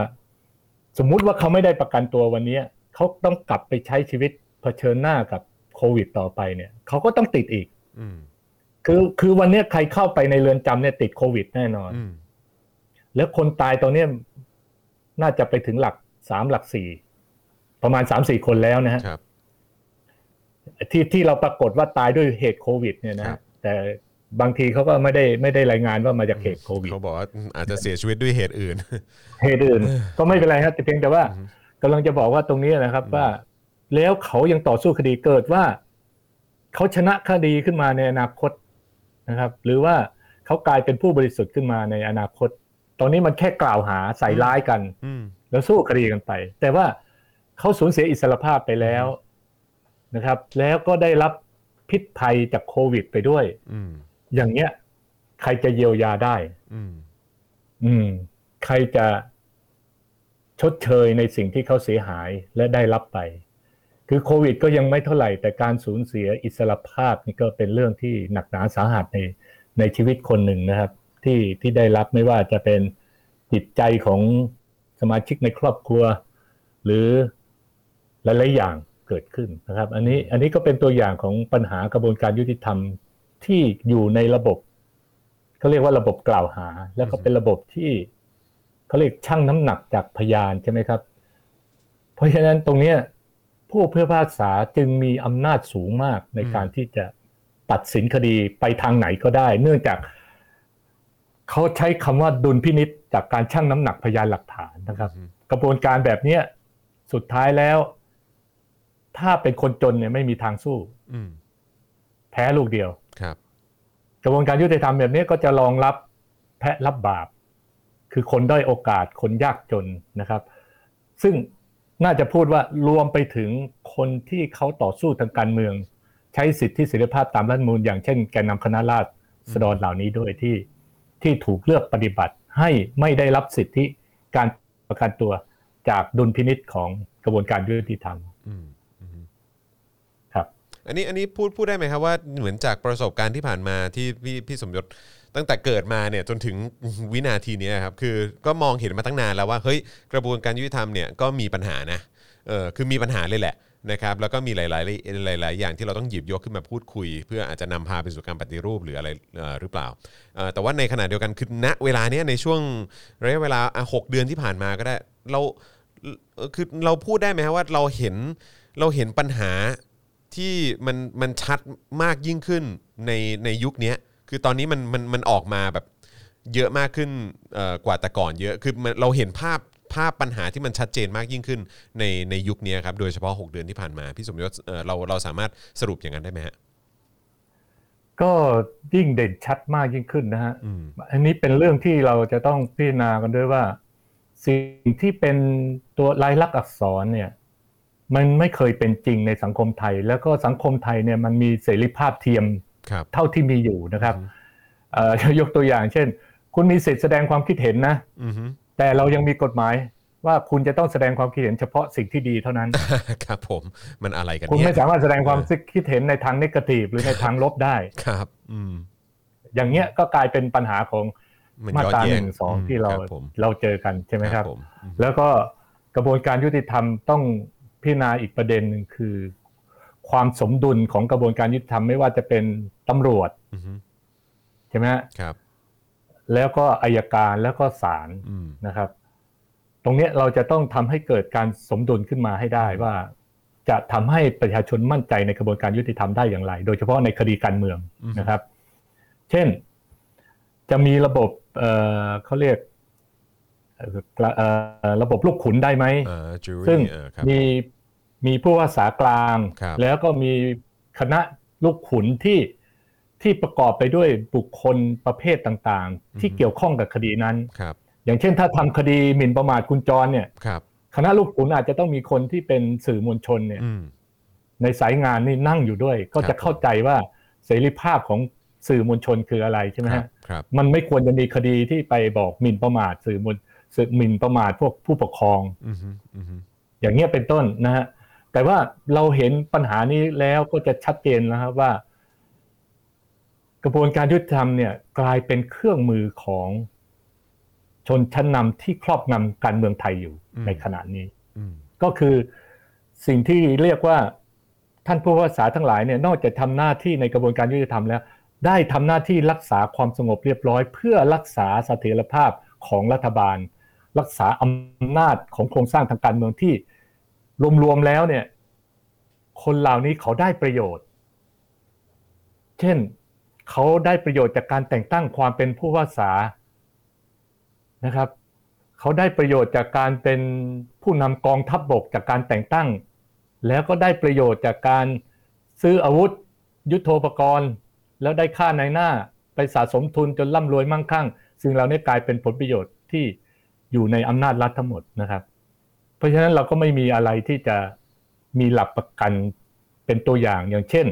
S3: สมมุติว่าเขาไม่ได้ประกันตัววันนี้เขาต้องกลับไปใช้ชีวิตเผชิญหน้ากับโควิดต่อไปเนี่ยเขาก็ต้องติดอีก
S2: อืม
S3: คือคือวันนี้ใครเข้าไปในเรือนจำเนี่ยติดโควิดแน่นอน
S2: อืม
S3: แล้วคนตายตอนเนี้ยน่าจะไปถึงหลักสามหลักสี่ประมาณสามสี่คนแล้วนะฮะ
S2: ครับ
S3: ที่ที่เราปรากฏว่าตายด้วยเหตุโควิด เนี่ยนะ
S2: ครั
S3: ฮะ
S2: บ
S3: แต่ บางทีเขาก็ไม่ได้ไม่ได้รายงานว่ามาจากเหตุโควิด
S2: เขาบอกว่าอาจจะเสียชีวิตด้วยเหตุอื่น
S3: เหตุอื่น ก็ไม่เป็นไรครับแต่เพียงแต่ว่า
S2: อืม
S3: กำลังจะบอกว่าตรงนี้นะครับว่า แล้วเขายังต่อสู้คดีเกิดว่าเขาชนะคดีขึ้นมาในอนาคตนะครับ หรือว่าเขากลายเป็นผู้บริสุทธิ์ขึ้นมาในอนาคต ตอนนี้มันแค่กล่าวหาใส่ร้ายกัน
S2: อืม
S3: แล้วสู้คดีกันไป แต่ว่าเขาสูญเสียอิสรภาพไปแล้วนะครับ แล้วก็ได้รับพิษภัยจากโควิด ไปด้วย
S2: อืม
S3: อย่างเงี้ย ใครจะเยียวยาได้
S2: อืม
S3: อืม ใครจะชดเชยในสิ่งที่เขาเสียหายและได้รับไป คือโควิด ก็ยังไม่เท่าไหร่ แต่การสูญเสียอิสรภาพนี่ก็เป็นเรื่องที่หนักหนาสาหัสในในชีวิตคนหนึ่งนะครับ ที่ที่ได้รับไม่ว่าจะเป็นจิตใจของสมาชิกในครอบครัว หรือหลายๆอย่างเกิดขึ้นนะครับ อันนี้อันนี้ก็เป็นตัวอย่างของปัญหากระบวนการยุติธรรม ที่อยู่ในระบบเขาเรียกว่าระบบกล่าวหา แล้วก็เป็นระบบที่เขาเรียกชั่งน้ำหนักจากพยานใช่ไหมครับ เพราะฉะนั้นตรงเนี้ยผู้พิพากษาจึงมีอำนาจสูงมากในการที่จะตัดสินคดีไปทางไหนก็ได้ เนื่องจากเขาใช้คำว่าดุลพินิษจากการชั่งน้ำหนักพยานหลักฐานนะครับ กระบวนการแบบเนี้ยสุดท้ายแล้ว ถ้าเป็นคนจนเนี่ยไม่มีทางสู้
S2: อืม
S3: แพ้ลูกเดียว
S2: ครับ
S3: กระบวนการยุติธรรมแบบนี้ก็จะรองรับแพะรับบาป คือคนด้อยโอกาสคนยากจนนะครับ ซึ่งน่าจะพูดว่ารวมไปถึงคนที่เขาต่อสู้ทางการเมือง ใช้สิทธิเสรีภาพตามรัฐมนูญอย่างเช่นแกนนำคณะราษฎรเหล่านี้ด้วยที่ที่ถูกเลือกปฏิบัติให้ไม่ได้รับสิทธิการประกันตัวจากดุลพินิษของกระบวนการยุติธรรม
S2: อันนี้อันนี้พูดพูดได้ไหมครับว่าเหมือนจากประสบการณ์ที่ผ่านมาที่พี่พี่สมยศตั้งแต่เกิดมาเนี่ยจนถึงวินาทีนี้ครับคือก็มองเห็นมาตั้งนานแล้วว่าเฮ้ยกระบวนการยุติธรรมเนี่ยก็มีปัญหานะเออคือมีปัญหาเลยแหละนะครับแล้วก็มีหลาย ๆ หลาย ๆ อย่างที่เราต้องหยิบยกขึ้นมาพูดคุย เพื่ออาจจะนำพาไปสู่การปฏิรูปหรืออะไรหรือเปล่า แต่ว่าในขณะเดียวกันคือณเวลาเนี้ยในช่วงระยะเวลาหกเดือนที่ผ่านมาก็ได้เราคือเราพูดได้ไหมครับว่าเราเห็นเราเห็นปัญหา ที่มันมันชัดมากยิ่งขึ้นในในยุคนี้คือตอนนี้มันมันมันออกมาแบบเยอะมากขึ้นเอ่อกว่าแต่ก่อนเยอะคือมันเราเห็นภาพภาพปัญหาที่มันชัดเจนมากยิ่งขึ้นในในยุคนี้ครับโดยเฉพาะ 6 เดือนที่ผ่านมาพี่สมยศเอ่อเราเราสามารถสรุปอย่างนั้นได้ไหมฮะ
S3: ก็ยิ่งเด่นชัดมากยิ่งขึ้นนะฮะ
S2: อืม
S3: อันนี้เป็นเรื่องที่เราจะต้องพิจารณากันด้วยว่า สิ่งที่เป็นตัวลายลักษณ์อักษรเนี่ย มันไม่เคยเป็นจริงในสังคมไทย แล้วก็สังคมไทยเนี่ยมันมีเสรีภาพเทียม
S2: ครับ
S3: เท่าที่มีอยู่นะครับ
S2: อืม
S3: เอ่อยกตัวอย่าง เช่น คุณมีสิทธิ์แสดงความคิดเห็นนะ
S2: อือฮึ
S3: แต่เรายังมีกฎหมายว่าคุณจะต้องแสดงความคิดเห็นเฉพาะสิ่งที่ดีเท่านั้น
S2: ครับผมมันอะไรกัน
S3: คุณ
S2: เนี่ย
S3: ไม่สามารถแสดงความคิดเห็นในทางนกาทีฟหรือในทางลบได้
S2: ครับ อืม
S3: อย่างเงี้ยก็กลายเป็นปัญหาของ
S2: มัน
S3: มา
S2: ย้อน
S3: ตรา
S2: แย้
S3: ห
S2: ง
S3: นึ่งสอง
S2: อืม
S3: ที่เรา
S2: ครับผม
S3: เราเจอกันใช่ไหมครับ
S2: ผมอืม
S3: แล้วก็กระบวนการยุติธรรมต้อง พิจารณาอีกประเด็นหนึ่งคือ ความสมดุลของกระบวนการยุติธรรมไม่ว่าจะเป็นตำรวจ
S2: อือฮึ
S3: ใช่ไหมฮะ
S2: ครับ
S3: แล้วก็อายการแล้วก็ศาล
S2: อืม
S3: นะครับ ตรงเนี้ยเราจะต้องทำให้เกิดการสมดุลขึ้นมาให้ได้ว่า จะทำให้ประชาชนมั่นใจในกระบวนการยุติธรรมได้อย่างไร โดยเฉพาะในคดีการเมืองนะครับ เช่น จะมีระบบเอ่อเขาเรียกเอ่อเอ่อ ระบบลูกขุนได้ไหม
S2: อ่าจู
S3: ซึ่ง
S2: รี่เออครับ
S3: มีมีผู้ว่าษากลาง
S2: ครับ
S3: แล้วก็มีคณะลูกขุนที่ที่ประกอบไปด้วยบุคคลประเภทต่างๆ ที่เกี่ยวข้องกับคดีนั้น
S2: ครับ
S3: อย่างเช่นถ้าทำคดีหมิ่นประมาทคุณจรเนี่ย
S2: ครับ
S3: คณะลูกขุนอาจจะต้องมีคนที่เป็นสื่อมวลชนเนี่ย
S2: อืม
S3: ในสายงานนี่นั่งอยู่ด้วย ก็
S2: ครั
S3: จะ
S2: บ
S3: เข้าใจว่าเสรีภาพของสื่อมวลชนคืออะไรใช่ไหม
S2: ครั
S3: ฮะ
S2: บครับ
S3: มันไม่ควรจะมีคดีที่ไปบอกหมิ่นประมาทสื่อมวล สื่อหมิ่นประมาทพวกผู้ปกครอง
S2: อือฮึอือฮึ
S3: อย่างเงี้ยเป็นต้นนะฮะแต่ว่าเราเห็นปัญหานี้แล้วก็จะชัดเจนนะครับว่า กระบวนการยุติธรรมเนี่ยกลายเป็นเครื่องมือของชนชั้นนำที่ครอบงำการเมืองไทยอยู่ในขณะนี้
S2: อืม
S3: ก็คือสิ่งที่เรียกว่าท่านผู้ว่าษาทั้งหลายเนี่ยนอกจากทำหน้าที่ในกระบวนการยุติธรรมแล้ว ได้ทำหน้าที่รักษาความสงบเรียบร้อย เพื่อรักษาเสถียรภาพของรัฐบาล รักษาอำนาจของโครงสร้างทางการเมืองที่รวมๆแล้วเนี่ย คนเหล่านี้เขาได้ประโยชน์ เช่นเขาได้ประโยชน์จากการแต่งตั้งความเป็นผู้ว่าษานะครับเขาได้ประโยชน์จากการเป็นผู้นำกองทัพบบกจากการแต่งตั้ง แล้วก็ได้ประโยชน์จากการซื้ออาวุธ ยุโทโธปกรณ์ แล้วได้ค่าในหน้าไปสะสมทุนจนร่ำรวยมั่งคั่ง ซึ่งเราได้กลายเป็นผลประโยชน์ที่ อยู่ในอำนาจรัฐทั้งหมดนะครับ เพราะฉะนั้นเราก็ไม่มีอะไรที่จะมีหลักประกันเป็นตัวอย่างอย่างเช่น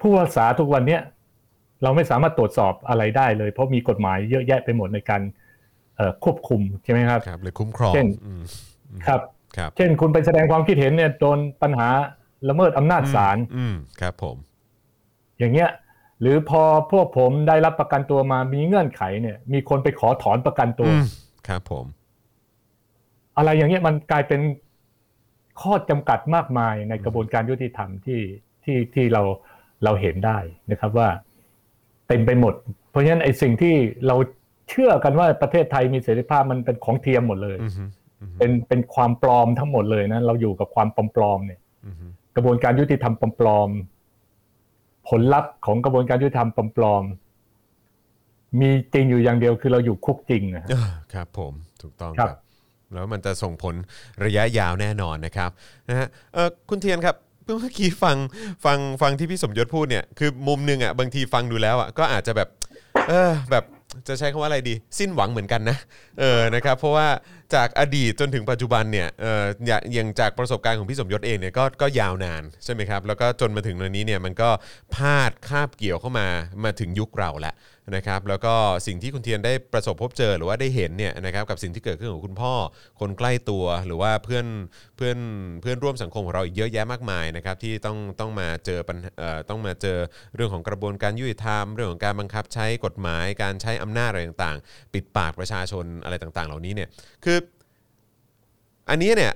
S3: ผู้ว่าษาทุกวันเนี้ยเราไม่สามารถตรวจสอบอะไรได้เลย เพราะมีกฎหมายเยอะแยะไปหมดในการเอ่อควบคุมใช่ไหมครับ
S2: ครับหรือคุ้มครอง
S3: เช่น
S2: อืม
S3: ครับ
S2: ครับ
S3: เช่นคุณไปแสดงความคิดเห็นเนี่ยโดนปัญหาละเมิดอำนาจศาล
S2: อืมครับผม
S3: อย่างเงี้ยหรือพอพวกผมได้รับประกันตัวมามีเงื่อนไขเนี่ย มีคนไปขอถอนประกันตัว
S2: อืม ครับผม
S3: อะไรอย่างเงี้ยมันกลายเป็นข้อจำกัดมากมายในกระบวนการยุติธรรมที่ที่ที่เราเราเห็นได้นะครับว่าเต็มไปหมด เพราะฉะนั้นไอ้สิ่งที่เราเชื่อกันว่าประเทศไทยมีเสรีภาพมันเป็นของเทียมหมดเลย
S2: อือฮึอือฮึ
S3: เป็นเป็นความปลอมทั้งหมดเลยนะเราอยู่กับความปลอมๆเนี่ย
S2: อือฮึ
S3: กระบวนการยุติธรรมปลอมๆผลลัพธ์ของกระบวนการยุติธรรมปลอมๆ มีจริงอยู่อย่างเดียวคือเราอยู่คุกจริงนะฮะ
S2: เออครับ ผมถูกต้องค
S3: ครั
S2: รับบแล้วมันจะส่งผลระยะยาวแน่นอนนะครับนะฮะเออคุณเทียนครับเมื่อกี้ฟังฟังฟังที่พี่สมยศพูดเนี่ยคือมุมหนึ่งอะบางทีฟังดูแล้วอะก็อาจจะแบบ เออแบบ จะใช้คำว่าอะไรดี สิ้นหวังเหมือนกันนะเออนะครับเพราะว่าจากอดีตจนถึงปัจจุบันเนี่ยเอออย่างจากประสบการณ์ของพี่สมยศเองเนี่ยก็ก็ยาวนานใช่ไหมครับแล้วก็จนมาถึงวันนี้เนี่ยมันก็พาดคาบเกี่ยวเข้ามามาถึงยุคเราแล้วนะครับแล้วก็สิ่งที่คุณเทียนได้ประสบพบเจอหรือว่าได้เห็นเนี่ยนะครับกับสิ่งที่เกิดขึ้นของคุณพ่อ คนใกล้ตัวหรือว่าเพื่อนเพื่อนเพื่อนร่วมสังคมของเราอีกเยอะแยะมากมายนะครับที่ต้องต้องมาเจอปัญต้องมาเจอเรื่องของกระบวนการยุติธรรม เรื่องของการบังคับใช้กฎหมายการใช้อำนาจอะไรต่างๆ ปิดปากประชาชนอะไรต่างๆ เหล่านี้เนี่ยคือ อันนี้เนี่ย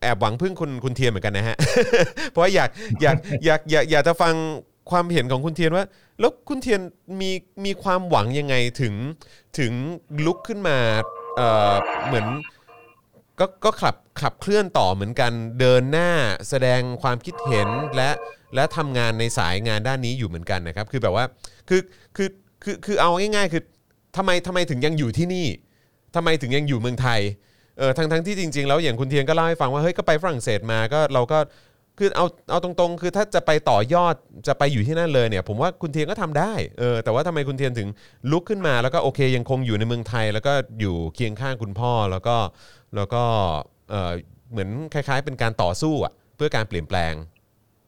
S2: แอบหวังพึ่งคุณคุณเทียนเหมือนกันนะฮะ เพราะว่าอยากอยากอยากอยากอยากจะฟังความเห็นของคุณเทียนว่า แล้วคุณเทียนมีมีความหวังยังไงถึงถึงลุกขึ้นมาเอ่อเหมือนก็ก็ขับขับเคลื่อนต่อเหมือนกันเดินหน้าแสดงความคิดเห็นและและทำงานในสายงานด้านนี้อยู่เหมือนกันนะครับ คือแบบว่าคือคือ คือคือเอาง่ายๆ คือทำไมทำไมถึงยังอยู่ที่นี่ทำไมถึงยังอยู่เมืองไทยเออทั้งทั้งที่จริงๆ แล้วอย่างคุณเทียนก็เล่าให้ฟังว่าเฮ้ยก็ไปฝรั่งเศสมาก็เราก็คือเอาเอาตรงๆ คือถ้าจะไปต่อยอดจะไปอยู่ที่นั่นเลยเนี่ยผมว่าคุณเทียนก็ทำได้เออแต่ว่าทำไมคุณเทียนถึงลุกขึ้นมาแล้วก็โอเคยังคงอยู่ในเมืองไทย แล้วก็อยู่เคียงข้างคุณพ่อแล้วก็แล้วก็เออเหมือนคล้าย ๆ เป็นการต่อสู้อะเพื่อการเปลี่ยนแปลง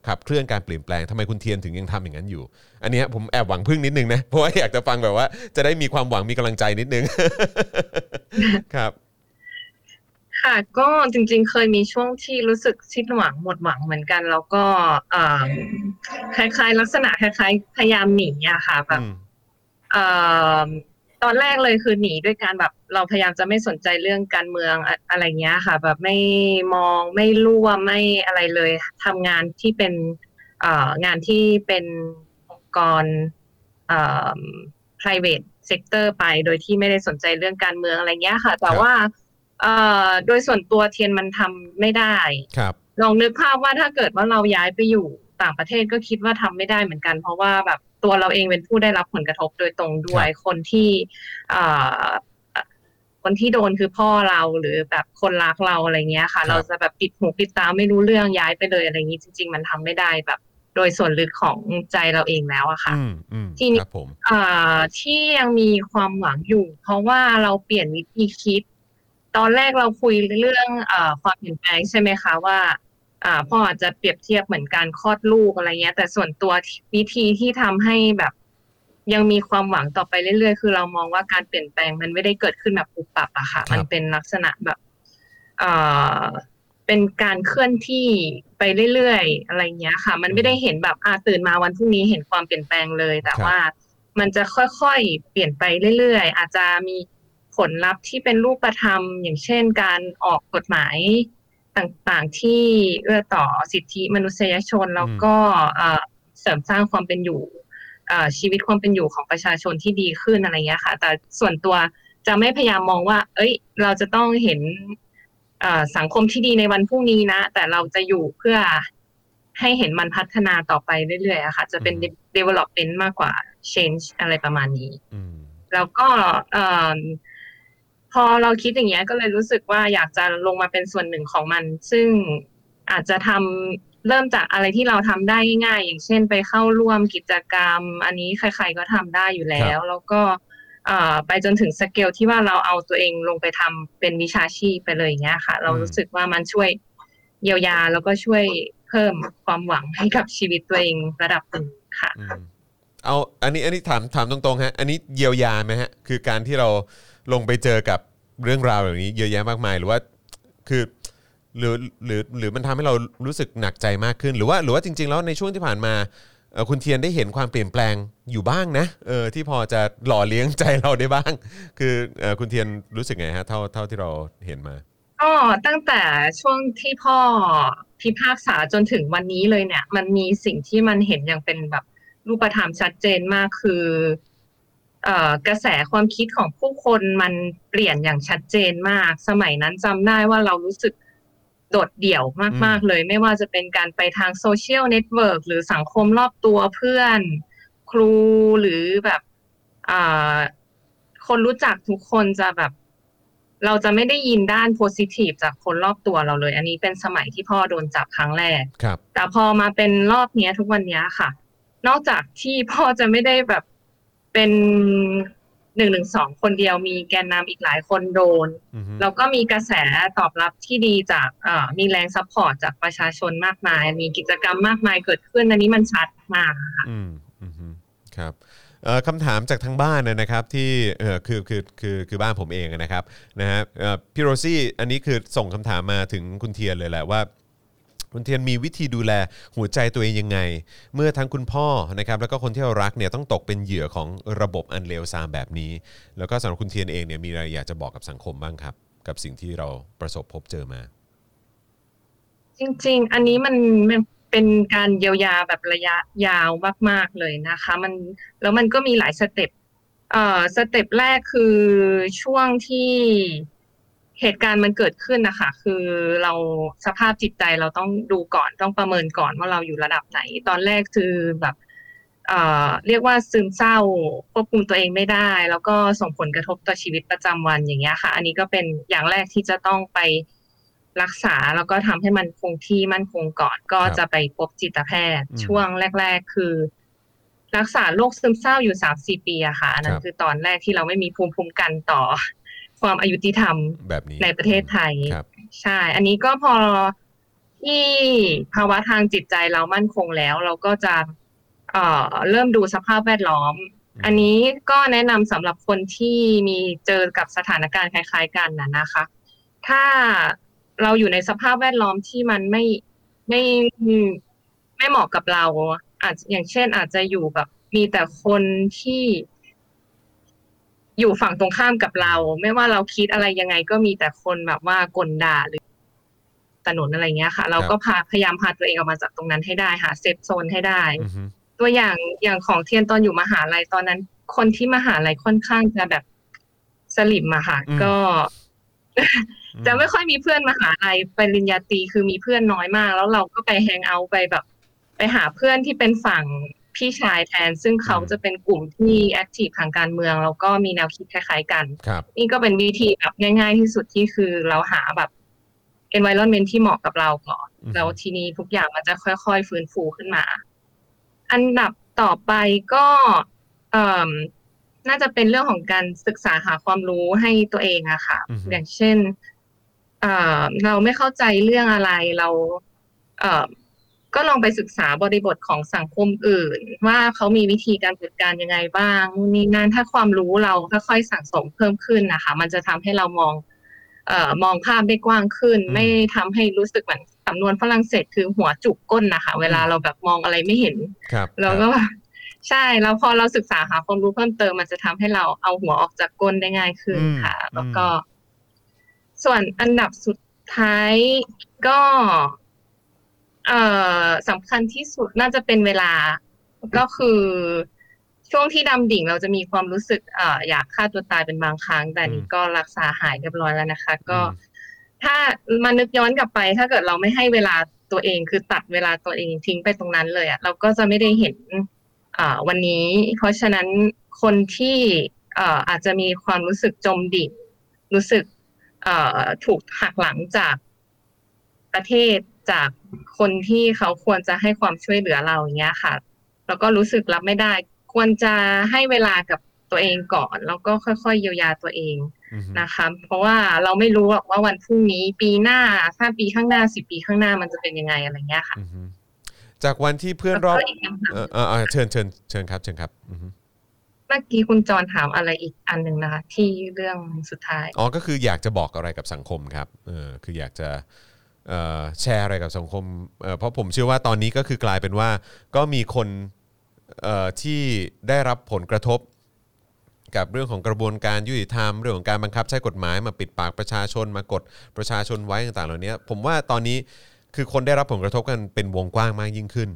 S2: ขับเคลื่อนการเปลี่ยนแปลงทำไมคุณเทียนถึงยังทำอย่างนั้นอยู่ อันเนี้ยผมแอบหวังพึ่งนิดนึงนะ เพราะว่าอยากจะฟังแบบว่า จะได้มีความหวังมีกำลังใจนิดนึง ครับ
S4: ค่ะก็จริง ๆ เคยมีช่วงที่รู้สึกสิ้นหวังหมดหวังเหมือนกัน แล้วก็เอ่อคล้าย ๆ ลักษณะคล้ายๆพยายามหนีอะค่ะแบบ
S2: อืม
S4: เอ่อ ตอนแรกเลยคือหนีด้วยการแบบเราพยายามจะไม่สนใจเรื่องการเมืองอะอะไรเงี้ยค่ะ แบบไม่มองไม่ร่วมไม่อะไรเลยทำงานที่เป็นเอ่องานที่เป็นองค์กรเอ่อ private sector ไปโดยที่ไม่ได้สนใจเรื่องการเมืองอะไรเงี้ยค่ะ แต่
S2: ครับ
S4: ว่าเอ่อโดยส่วนตัวเทียนมันทำไม่ได้
S2: ครับ
S4: ลองนึกภาพว่าถ้าเกิดว่าเราย้ายไปอยู่ ต่างประเทศก็คิดว่าทำไม่ได้เหมือนกัน เพราะว่าแบบตัวเราเองเป็นผู้ได้รับผลกระทบโดยตรงด้วยคนที่เอ่อคนที่โดนคือพ่อเราหรือแบบคนรักเราอะไรเงี้ยค่ะ
S2: ครับ
S4: เราจะแบบปิดหูปิดตาไม่รู้เรื่องย้ายไปเลยอะไรอย่างนี้จริง ๆ มันทำไม่ได้แบบโดยส่วนลึกของใจเราเองแล้วอะค่ะ
S2: อืมอืม
S4: ทีนี้
S2: ครับผม
S4: อ่าที่ยังมีความหวังอยู่ เพราะว่าเราเปลี่ยนวิธีคิด ตอนแรกเราคุยเรื่องอ่าความเปลี่ยนแปลงใช่ไหมคะว่าอ่า พ่ออาจจะเปรียบเทียบเหมือนการคลอดลูกอะไรเงี้ย แต่ส่วนตัววิธีที่ทำให้แบบ ยังมีความหวังต่อไปเรื่อยๆ คือเรามองว่าการเปลี่ยนแปลงมันไม่ได้เกิดขึ้นแบบปุบปับอะค่ะ มันเป็นลักษณะแบบอ่าเป็นการเคลื่อนที่ไปเรื่อยๆอะไรเงี้ยค่ะ มันไม่ได้เห็นแบบอ่าตื่นมาวันพรุ่งนี้เห็นความเปลี่ยนแปลงเลย แต่ว่ามันจะค่อยๆ เปลี่ยนไปเรื่อยๆ อาจจะมีผลลัพธ์ที่เป็นรูปธรรม อย่างเช่นการออกกฎหมาย ต่างๆที่เอื้อต่อสิทธิมนุษยชน แล้วก็เอ่อเสริมสร้างความเป็นอยู่เอ่อชีวิตความเป็นอยู่ของประชาชนที่ดีขึ้นอะไรเงี้ยค่ะ แต่ส่วนตัวจะไม่พยายามมองว่า เอ้ย เราจะต้องเห็นเอ่อสังคมที่ดีในวันพรุ่งนี้นะ แต่เราจะอยู่เพื่อให้เห็นมันพัฒนาต่อไปเรื่อยๆอะค่ะ จะเป็น development มากกว่า change อะไรประมาณนี้
S2: อืม
S4: แล้วก็เอ่อ พอเราคิดอย่างเงี้ยก็เลยรู้สึกว่าอยากจะลงมาเป็นส่วนหนึ่งของมัน ซึ่งอาจจะทำเริ่มจากอะไรที่เราทำได้ง่ายๆอย่างเช่น ไปเข้าร่วมกิจกรรม อันนี้ใคร ๆก็ทำได้อยู่แล้ว แล้วก็เอ่อไปจนถึงสเกลที่ว่าเราเอาตัวเองลงไปทำเป็นวิชาชีพไปเลยอย่างเงี้ยค่ะ เรารู้สึกว่ามันช่วยเยียวยาแล้วก็ช่วยเพิ่มความหวังให้กับชีวิตตัวเองระดับหนึ่งค่ะ
S2: อืม เอาอันนี้อันนี้ถามถามตรงๆฮะอันนี้เยียวยาไหมฮะคือการที่เราลงไปเจอกับเรื่องราวแบบนี้เยอะแยะมากมายหรือว่าคือหรือหรือหรือมันทำให้เรารู้สึกหนักใจมากขึ้น หรือว่าหรือว่าจริง ๆ แล้วในช่วงที่ผ่านมาคุณเทียนได้เห็นความเปลี่ยนแปลงอยู่บ้างนะเออที่พอจะหล่อเลี้ยงใจเราได้บ้าง คือคุณเทียนรู้สึกไงฮะเท่าเท่าที่เราเห็นมา
S4: ก็ตั้งแต่ช่วงที่พ่อพิพากษาจนถึงวันนี้เลยเนี่ย มันมีสิ่งที่มันเห็นอย่างเป็นแบบ รูปธรรมชัดเจนมากคือเอ่อกระแสความคิดของผู้คนมันเปลี่ยนอย่างชัดเจนมาก สมัยนั้นจำได้ว่าเรารู้สึกโดดเดี่ยวมาก ๆ เลย ไม่ว่าจะเป็นการไปทาง social network หรือสังคมรอบตัวเพื่อน ครูหรือแบบอ่าคนรู้จักทุกคนจะแบบ เราจะไม่ได้ยินด้าน positive จากคนรอบตัวเราเลย อันนี้เป็นสมัยที่พ่อโดนจับครั้งแรก
S2: ครับ
S4: แต่พอมาเป็นรอบเนี้ยทุกวันเนี้ยค่ะ นอกจากที่พ่อจะไม่ได้แบบเป็นหนึ่งหนึ่งสองคนเดียวมีแกนนำอีกหลายคนโดน
S2: อือฮึ
S4: แล้วก็มีกระแสตอบรับที่ดีจากเอ่อมีแรง support จากประชาชนมากมาย มีกิจกรรมมากมายเกิดขึ้นอันนี้มันชัดมากค่ะ
S2: อืมอืมฮึครับเอ่อคำถามจากทางบ้านนะนะครับที่เออคือคือคือคือบ้านผมเองนะครับนะฮะเอ่อพี่โรซี่อันนี้คือส่งคำถามมาถึงคุณเทียนเลยแหละว่า คุณเทียนมีวิธีดูแลหัวใจตัวเองยังไง เมื่อทั้งคุณพ่อนะครับแล้วก็คนที่เรารักเนี่ยต้องตกเป็นเหยื่อของระบบอันเลวทรามแบบนี้ แล้วก็สำหรับคุณเทียนเองเนี่ยมีอะไรอยากจะบอกกับสังคมบ้างครับ กับสิ่งที่เราประสบพบเจอมา
S4: จริง ๆ อันนี้มันมันเป็นการเยียวยาแบบระยะยาวมาก ๆ เลยนะคะ มันแล้วมันก็มีหลาย step เอ่อ step แรกคือช่วงที่ เหตุการณ์มันเกิดขึ้นนะคะ คือเราสภาพจิตใจเราต้องดูก่อนต้องประเมินก่อนว่าเราอยู่ระดับไหน ตอนแรกคือแบบเอ่อเรียกว่าซึมเศร้าควบคุมตัวเองไม่ได้ แล้วก็ส่งผลกระทบต่อชีวิตประจำวันอย่างเงี้ยค่ะ อันนี้ก็เป็นอย่างแรกที่จะต้องไปรักษาแล้วก็ทำให้มันคงที่มั่นคงก่อนก็
S2: ครับ
S4: จะไปพบจิตแพทย์
S2: อืม
S4: ช่วงแรก ๆ คือ รักษาโรคซึมเศร้าอยู่สามสี่ปีอะค่ะอันนั้
S2: คนรับ
S4: คือตอนแรกที่เราไม่มีภูมิคุ้มกันต่อ ความอายุติธรรม
S2: แบบนี้
S4: ในประเทศไทย
S2: ครับ
S4: ใช่ อันนี้ก็พอที่ภาวะทางจิตใจเรามั่นคงแล้ว เราก็จะเอ่อเริ่มดูสภาพแวดล้อม
S2: อืม
S4: อันนี้ก็แนะนำสำหรับคนที่มีเจอกับสถานการณ์คล้าย ๆ กันนะนะคะ ถ้าเราอยู่ในสภาพแวดล้อมที่มันไม่ไม่ไม่เหมาะกับเราอาจอย่างเช่นอาจจะอยู่แบบมีแต่คนที่ อยู่ฝั่งตรงข้ามกับเรา ไม่ว่าเราคิดอะไรยังไงก็มีแต่คนแบบว่ากลด่าหรือถนนอะไรเงี้ยค่ะ เราก็พาพยายามพาตัวเองออกมาจากตรงนั้นให้ได้หาเซฟโซนให้ได้
S2: อือฮึ
S4: ตัวอย่างอย่างของเทียนตอนอยู่มหาลัยตอนนั้น คนที่มหาลัยค่อนข้างจะแบบสลิมอะค่ะ ก็จะไม่ค่อยมีเพื่อนมหาลัยปริญญาตรีคือมีเพื่อนน้อยมาก แล้วเราก็ไปแฮงเอาท์ไปแบบ ไปหาเพื่อนที่เป็นฝั่ง พี่ชายแทน ซึ่งเขาจะเป็นกลุ่มที่แอคทีฟทางการเมือง แล้วก็มีแนวคิดคล้ายๆกัน
S2: ครับ
S4: นี่ก็เป็นวิธีแบบง่าย ๆ ที่สุดที่คือเราหาแบบ environment ที่เหมาะกับเราก่อน
S2: อือฮึ
S4: แล้วทีนี้ทุกอย่างมันจะค่อยๆ ฟื้นฟูขึ้นมา อันดับต่อไปก็เอ่มน่าจะเป็นเรื่องของการศึกษาหาความรู้ให้ตัวเองอะค่ะ
S2: อือฮึ
S4: อย่างเช่นเอ่อเราไม่เข้าใจเรื่องอะไรเราเอ่อ ก็ลองไปศึกษาบริบทของสังคมอื่น ว่าเขามีวิธีการจัดการยังไงบ้างนู่นนี่นั่นถ้าความรู้เราค่อยๆสั่งสมเพิ่มขึ้นนะคะ มันจะทำให้เรามองเอ่อมองภาพได้กว้างขึ้น
S2: อืม
S4: ไม่ทำให้รู้สึกเหมือนสำนวนฝรั่งเศสคือหัวจุกก้นนะคะ เวลาเราแบบมองอะไรไม่เห็น
S2: ครับ
S4: เราก็แบบใช่แล้วพอเราศึกษาหาความรู้เพิ่มเติมมันจะทำให้เราเอาหัวออกจากก้นได้ง่ายขึ้น
S2: อืม
S4: ค่ะ
S2: อืม
S4: แล้วก็ ส่วนอันดับสุดท้ายก็ เอ่อสำคัญที่สุดน่าจะเป็นเวลา ก็คือช่วงที่ดำดิ่งเราจะมีความรู้สึกเอ่ออยากฆ่าตัวตายเป็นบางครั้ง แต่นี่ก็รักษาหายเรียบร้อยแล้วนะคะ ก็ถ้ามานึกย้อนกลับไป ถ้าเกิดเราไม่ให้เวลาตัวเองคือตัดเวลาตัวเองทิ้งไปตรงนั้นเลยอะเราก็จะไม่ได้เห็นวันนี้ เพราะฉะนั้นคนที่ออาจจะมีความรู้สึกจมดิ่งรู้สึกถูกหักหลังจากประเทศ จากคนที่เขาควรจะให้ความช่วยเหลือเราอย่างเงี้ยค่ะ แล้วก็รู้สึกรับไม่ได้ ควรจะให้เวลากับตัวเองก่อน แล้วก็ค่อยๆเยียวยาตัวเอง
S2: อือฮึ
S4: นะคะ เพราะว่าเราไม่รู้หรอกว่าวันพรุ่งนี้ปีหน้าห้าปีข้างหน้าสิบปีข้างหน้ามันจะเป็นยังไงอะไรเงี้ยค่ะ
S2: อือฮึจากวันที่เพื่อน
S4: แล้ว
S2: รอบ
S4: ก็อีกคำถาม
S2: เออเออเออเชิญเชิญเชิญครับเชิญครับอือฮึ
S4: เมื่อกี้คุณจรถามอะไรอีกอันหนึ่งนะคะที่เรื่องสุดท้าย
S2: อ๋อ ก็คืออยากจะบอกอะไรกับสังคมครับ เออ คืออยากจะเอ่อ แชร์อะไรกับสังคมเเพราะผมเชื่อว่าตอนนี้ก็คือกลายเป็นว่าก็มีคนที่ได้รับผลกระทบกับเรื่องของกระบวนการยุติธรรมเรื่องของการบังคับใช้กฎหมายมาปิดปากประชาชนมากดประชาชนไว้ต่างๆ เหล่านี้ผมว่าตอนนี้คือคนได้รับผลกระทบกันเป็นวงกว้างมากยิ่งขึ้น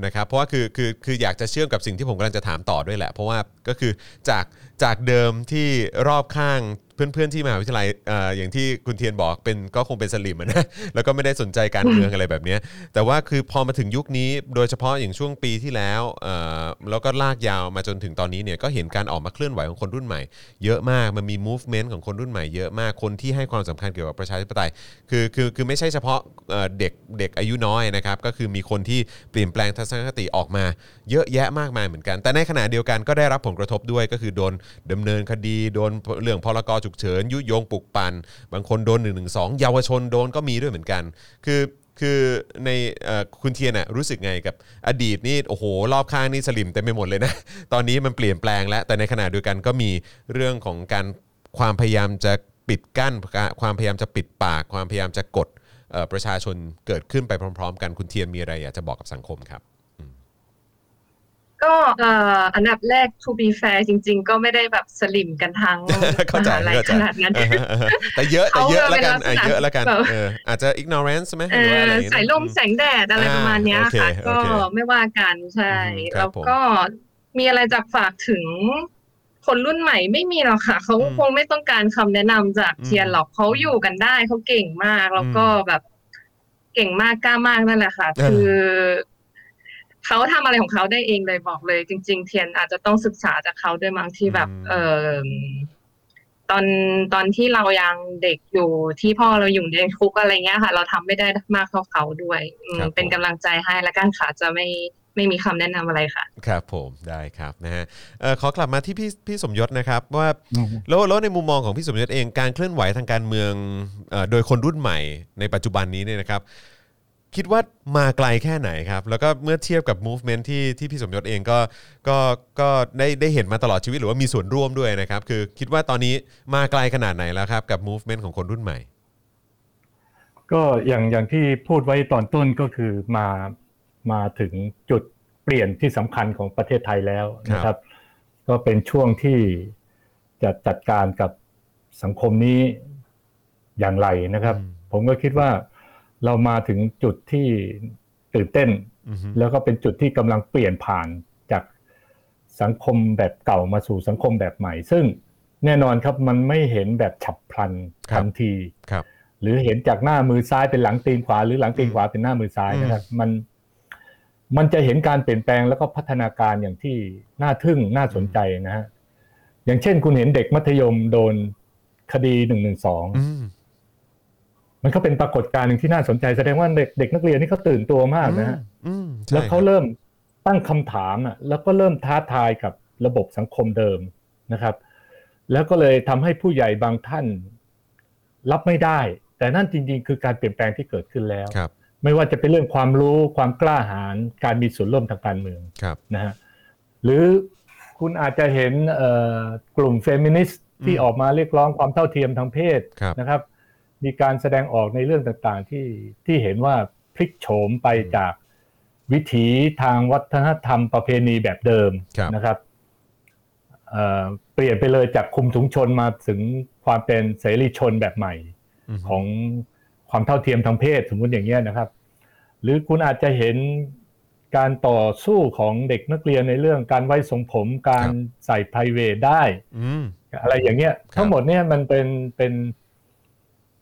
S2: นะครับเพราะว่าคือคือคืออยากจะเชื่อมกับสิ่งที่ผมกำลังจะถามต่อด้วยแหละ เพราะว่าก็คือจากจากเดิมที่รอบข้างเพื่อนๆที่มหาวิทยาลัยเอออย่างที่คุณเทียนบอกเป็นก็คงเป็นสลิมอะนะ แล้วก็ไม่ได้สนใจการเมืองอะไรแบบเนี้ยแต่ว่าคือพอมาถึงยุคนี้โดยเฉพาะอย่างช่วงปีที่แล้วเอ่อแล้วก็ลากยาวมาจนถึงตอนนี้เนี่ยก็เห็นการออกมาเคลื่อนไหวของคนรุ่นใหม่ เยอะมากมันมี movement ของคนรุ่นใหม่เยอะมากคนที่ให้ความสำคัญเกี่ยวกับประชาธิปไตยคือคือคือไม่ใช่เฉพาะเอ่อเด็กเด็กอายุน้อยนะครับก็คือมีคนที่เปลี่ยนแปลงทัศนคติออกมา เยอะแยะมากมายเหมือนกัน แต่ในขณะเดียวกันก็ได้รับผลกระทบด้วยก็คือโดนดำเนินคดีโดนเรื่องพรกฉุกเฉิน ยุยงปลุกปั่นบางคนโดน1นึเยาวชนโดนก็มีด้วยเหมือนกัน คือคือในอคุณเทียนน่ะรู้สึกไงกับอดีตนี่โอ้โหรอบข้างนี่สลิมเต็มไปหมดเลยนะ ตอนนี้มันเปลี่ยนแปลงแล้ว แต่ในขณะเดียวกันก็มีเรื่องของการความพยายามจะปิดกั้น ความพยายามจะปิดปาก ความพยายามจะกดประชาชนเกิดขึ้นไปพร้อม ๆ กันคุณเทียนมีอะไรอยากจะบอกกับสังคมครับ
S4: ก็เอ่ออันดับแรก to be fair จริง ๆ ก็ไม่ได้แบบสลิมกันทั้ง
S2: เข้ามใจ
S4: หาลัย
S2: เข้าใจ
S4: ขนาดนั้น
S2: อ่าฮะอ่าฮะแต่เยอะแต่เยอะแล้วกัน
S4: เขาเป็นลักษณะ
S2: อะเยอะแล้วกัน
S4: แบบ
S2: เอออาจจะ ignorance ไหมห
S4: เอ
S2: รือว่า
S4: อ
S2: อะไรอย่างเงี้ย
S4: สายลม
S2: อืม
S4: แสงแดดอะไร
S2: อ่า
S4: ประมาณเนี้ย
S2: โอเค
S4: ค่ะ
S2: โอ
S4: ก็
S2: เค
S4: ไม่ว่ากันใช่
S2: อืมครับ
S4: แล้ว
S2: ผม
S4: ก็มีอะไรจะฝากถึงคนรุ่นใหม่ไม่มีหรอกค่ะ เขา
S2: อืม
S4: คงไม่ต้องการคำแนะนำจาก
S2: อืม
S4: เทียนหรอกเขาอยู่กันได้เขาเก่งมาก แล้วก็
S2: อืม
S4: แบบเก่งมากกล้ามากนั่นแหละค่ะ
S2: เออ
S4: คือ เขาทำอะไรของเขาได้เองเลยบอกเลย จริง ๆ เทียนอาจจะต้องศึกษาจากเขาด้วยมั้งที่แบบ เออตอนตอนที่เรายังเด็กอยู่ที่พ่อเราอยู่ในคุกอะไรเงี้ยค่ะ เราทำไม่ได้มากเท่าเขาด้วยอืม
S2: ครับผม
S4: เป็นกำลังใจให้และกันค่ะจะไม่ไม่มีคำแนะนำอะไรค่ะ
S2: ครับผมได้ครับนะฮะเอ่อขอกลับมาที่พี่พี่สมยศนะครับ ว่า
S3: อืม
S2: แล้วแล้วในมุมมองของพี่สมยศเองการเคลื่อนไหวทางการเมืองเอ่อโดยคนรุ่นใหม่ในปัจจุบันนี้เนี่ยนะครับ คิดว่ามาไกลแค่ไหนครับ แล้วก็เมื่อเทียบกับ movement ที่ที่พี่สมยศเองก็ก็ก็ได้ได้เห็นมาตลอดชีวิตหรือว่ามีส่วนร่วมด้วยนะครับ คือคิดว่าตอนนี้มาไกลขนาดไหนแล้วครับ กับ movement ของคนรุ่นใหม่
S3: ก็อย่างอย่างที่พูดไว้ตอนต้นก็คือมามาถึงจุดเปลี่ยนที่สำคัญของประเทศไทยแล้วนะครับ ก็เป็นช่วงที่จะจัดการกับสังคมนี้อย่างไรนะครับ
S2: อืม
S3: ผมก็คิดว่า เรามาถึงจุดที่ตื่นเต้น
S2: อือฮึ
S3: แล้วก็เป็นจุดที่กำลังเปลี่ยนผ่านจากสังคมแบบเก่ามาสู่สังคมแบบใหม่ ซึ่งแน่นอนครับมันไม่เห็นแบบฉับพลันทันที
S2: ครับ
S3: หรือเห็นจากหน้ามือซ้ายเป็นหลังตีนขวา หรือหลังตีนขวาเป็นหน้ามือซ้ายนะครับมันมันจะเห็นการเปลี่ยนแปลงแล้วก็พัฒนาการอย่างที่น่าทึ่งน่าสนใจนะฮะอย่างเช่นคุณเห็นเด็กมัธยมโดนคดีหนึ่งหนึ่งสอง
S2: อื ม
S3: มันก็เป็นปรากฏการณ์หนึ่งที่น่าสนใจแสดงว่าเด็กเด็กนักเรียนนี่เขาตื่นตัวมากนะฮะ
S2: อืมใช่
S3: แล้วเขา
S2: ครับ
S3: เริ่มตั้งคำถามอะแล้วก็เริ่มท้าทายกับระบบสังคมเดิมนะครับ แล้วก็เลยทำให้ผู้ใหญ่บางท่านรับไม่ได้ แต่นั่นจริง ๆ คือการเปลี่ยนแปลงที่เกิดขึ้นแล้ว
S2: ครับ
S3: ไม่ว่าจะเป็นเรื่องความรู้ความกล้าหาญการมีส่วนร่วมทางการเมือง
S2: ครับ
S3: นะฮะหรือคุณอาจจะเห็นเอ่อกลุ่มเฟมินิสต์ที่
S2: อืม
S3: ออกมาเรียกร้องความเท่าเทียมทางเพศ
S2: ครับ
S3: นะครับ มีการแสดงออกในเรื่องต่างๆ ที่ที่เห็นว่าพลิกโฉมไปจากวิถีทางวัฒนธรรมประเพณีแบบเดิม
S2: ครับ
S3: นะครับเอ่อเปลี่ยนไปเลยจากคุมถุงชนมาถึงความเป็นเสรีชนแบบใหม่
S2: อืม
S3: ของความเท่าเทียมทางเพศสมมติอย่างเงี้ยนะครับ หรือคุณอาจจะเห็นการต่อสู้ของเด็กนักเรียนในเรื่องการไว้ทรงผมการใส่ไพรเวทได้
S2: อืม
S3: อะไรอย่างเงี้ย
S2: ครับ
S3: ทั้งหมดเนี่ยมันเป็นเป็นเ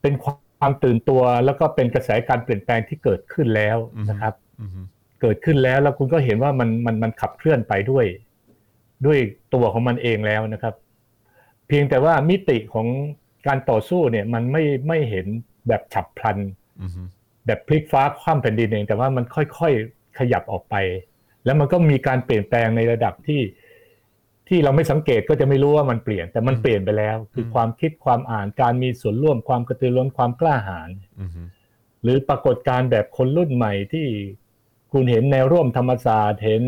S3: ป็นความตื่นตัว แล้วก็เป็นกระแสการเปลี่ยนแปลงที่เกิดขึ้นแล้วนะครับ
S2: อืม
S3: เกิดขึ้นแล้วแล้วคุณก็เห็นว่ามันมันมันขับเคลื่อนไปด้วย ด้วยตัวของมันเองแล้วนะครับ เพียงแต่ว่ามิติของการต่อสู้เนี่ย มันไม่ไม่เห็นแบบฉับพลัน
S2: อืม
S3: แบบพลิกฟ้าคว่ำแผ่นดินเอง แต่ว่ามันค่อยๆขยับออกไป แล้วมันก็มีการเปลี่ยนแปลงในระดับที่ ที่เราไม่สังเกตก็จะไม่รู้ว่ามันเปลี่ยนแต่มันเปลี่ยนไปแล้ว คือความคิดความอ่านการมีส่วนร่วมความกระตือรือร้นความกล้าหาญ
S2: อืม
S3: หรือปรากฏการณ์แบบคนรุ่นใหม่ที่คุณเห็นแนวร่วมธรรมศาสตร์เห็น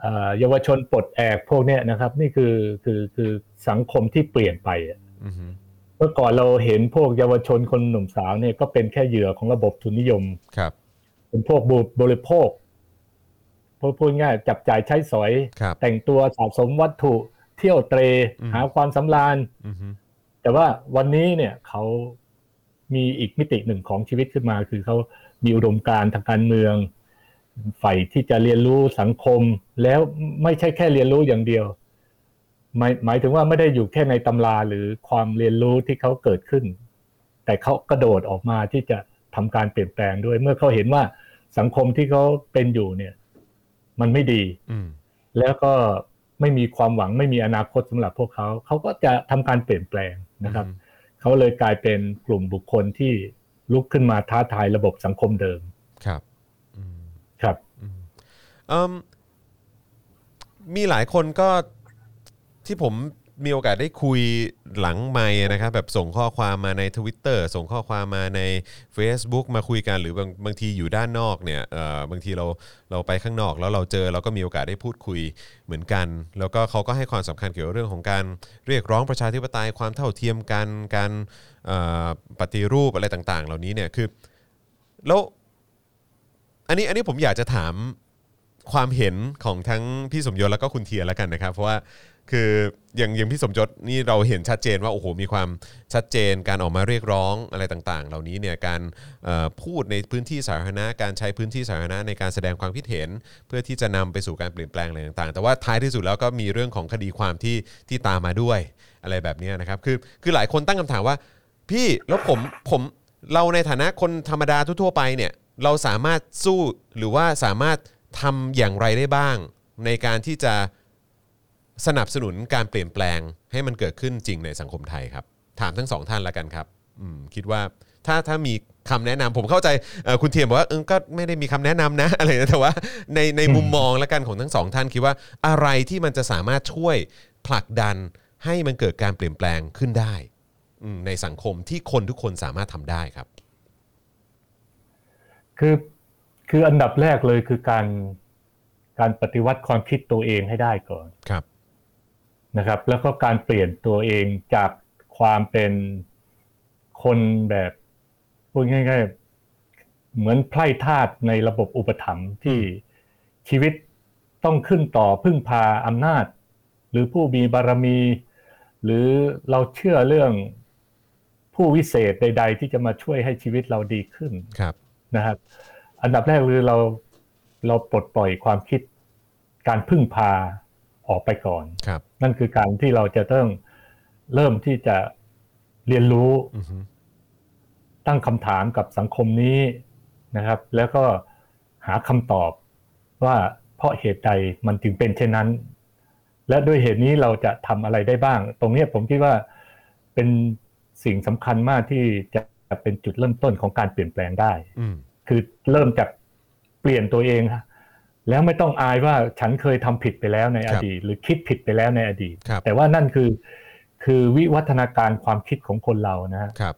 S3: เอ่อเยาวชนปลดแอกพวกเนี้ยนะครับ นี่คือคือคือสังคมที่เปลี่ยนไปอะ
S2: อืม
S3: เมื่อก่อนเราเห็นพวกเยาวชนคนหนุ่มสาวเนี่ยก็เป็นแค่เหยื่อของระบบทุนนิยม
S2: ครับ
S3: เป็นพวกบุบริโภค พูดพูดง่ายจับจ่ายใช้สอย
S2: ครับ
S3: แต่งตัวสะสมวัตถุเที่ยวเตร
S2: อืม
S3: หาความสำราญ
S2: อือฮึ
S3: แต่ว่าวันนี้เนี่ยเขามีอีกมิติหนึ่งของชีวิตขึ้นมา คือเขามีอุดมการณ์ทางการเมืองใฝ่ที่จะเรียนรู้สังคม แล้วไม่ใช่แค่เรียนรู้อย่างเดียว หมายหมายถึงว่าไม่ได้อยู่แค่ในตำราหรือความเรียนรู้ที่เขาเกิดขึ้น แต่เขากระโดดออกมาที่จะทำการเปลี่ยนแปลงด้วย เมื่อเขาเห็นว่าสังคมที่เขาเป็นอยู่เนี่ย มันไม่ดี
S2: อืม
S3: แล้วก็ไม่มีความหวังไม่มีอนาคตสำหรับพวกเขา เขาก็จะทำการเปลี่ยนแปลงนะครับ เขาเลยกลายเป็นกลุ่มบุคคลที่ลุกขึ้นมาท้าทายระบบสังคมเดิม
S2: ครับอืม
S3: ครับ
S2: เอิ่มมีหลายคนก็ที่ผม มีโอกาสได้คุยหลังไมค์นะครับแบบส่งข้อความมาใน Twitter ส่งข้อความมาใน Facebook มาคุยกันหรือบางบางทีอยู่ด้านนอกเนี่ยเอ่อบางทีเราเราไปข้างนอกแล้วเราเจอเราก็มีโอกาสได้พูดคุยเหมือนกัน แล้วก็เขาก็ให้ความสำคัญเกี่ยวกับเรื่องของการเรียกร้องประชาธิปไตยความเท่าเทียมกันการปฏิรูปอะไรต่าง ๆ เหล่านี้เนี่ยคือแล้วอันนี้อันนี้ผมอยากจะถาม ความเห็นของทั้งพี่สมยศแล้วก็คุณเทียแล้วกันนะครับ เพราะว่าคืออย่างอย่างพี่สมยศนี่เราเห็นชัดเจนว่าโอ้โหมีความชัดเจนการออกมาเรียกร้องอะไรต่าง ๆ เหล่านี้เนี่ยการพูดในพื้นที่สาธารณะการใช้พื้นที่สาธารณะในการแสดงความคิดเห็น เพื่อที่จะนำไปสู่การเปลี่ยนแปลงอะไรต่างๆ แต่ว่าท้ายที่สุดแล้วก็มีเรื่องของคดีความที่ที่ตามมาด้วยอะไรแบบนี้นะครับคือคือหลายคนตั้งคำถามว่า พี่แล้วผมผมเราในฐานะคนธรรมดาทั่วๆไปเนี่ยเราสามารถสู้หรือว่าสามารถ ทำอย่างไรได้บ้าง ในการที่จะสนับสนุนการเปลี่ยนแปลงให้มันเกิดขึ้นจริงในสังคมไทยครับ ถามทั้งสองท่านละกันครับอืมคิดว่าถ้าถ้ามีคำแนะนำผมเข้าใจคุณเทียมบอกว่าเออก็ไม่ได้มีคำแนะนำนะอะไรนะแต่ว่าในในมุมมองละกันของทั้งสองท่านคิดว่าอะไรที่มันจะสามารถช่วยผลักดันให้มันเกิดการเปลี่ยนแปลงขึ้นได้ในสังคมที่คนทุกคนสามารถทำได้ครับ
S3: คือ คืออันดับแรกเลยคือการการปฏิวัติความคิดตัวเองให้ได้ก่อน
S2: ครับ
S3: นะครับ แล้วก็การเปลี่ยนตัวเองจากความเป็นคนแบบพูดง่ายๆเหมือนไพร่ทาสในระบบอุปถัมภ์ที่ชีวิตต้องขึ้นต่อพึ่งพาอำนาจ หรือผู้มีบารมี หรือเราเชื่อเรื่องผู้วิเศษใด ๆ ที่จะมาช่วยให้ชีวิตเราดีขึ้น
S2: ครับ
S3: นะครับ อันดับแรกคือเราเราปลดปล่อยความคิดการพึ่งพาออกไปก่อน
S2: ครับ
S3: นั่นคือการที่เราจะต้องเริ่มที่จะเรียนรู้
S2: อือฮึ
S3: ตั้งคำถามกับสังคมนี้นะครับ แล้วก็หาคำตอบว่าเพราะเหตุใดมันถึงเป็นเช่นนั้น และด้วยเหตุนี้เราจะทำอะไรได้บ้าง ตรงเนี้ยผมคิดว่าเป็นสิ่งสำคัญมากที่จะเป็นจุดเริ่มต้นของการเปลี่ยนแปลงได้
S2: อืม
S3: คือเริ่มจากเปลี่ยนตัวเองฮะแล้วไม่ต้องอายว่าฉันเคยทำผิดไปแล้วในอดีต หรือคิดผิดไปแล้วในอดีต
S2: ครับ
S3: แต่ว่านั่นคือคือวิวัฒนาการความคิดของคนเรานะฮะ
S2: ครับ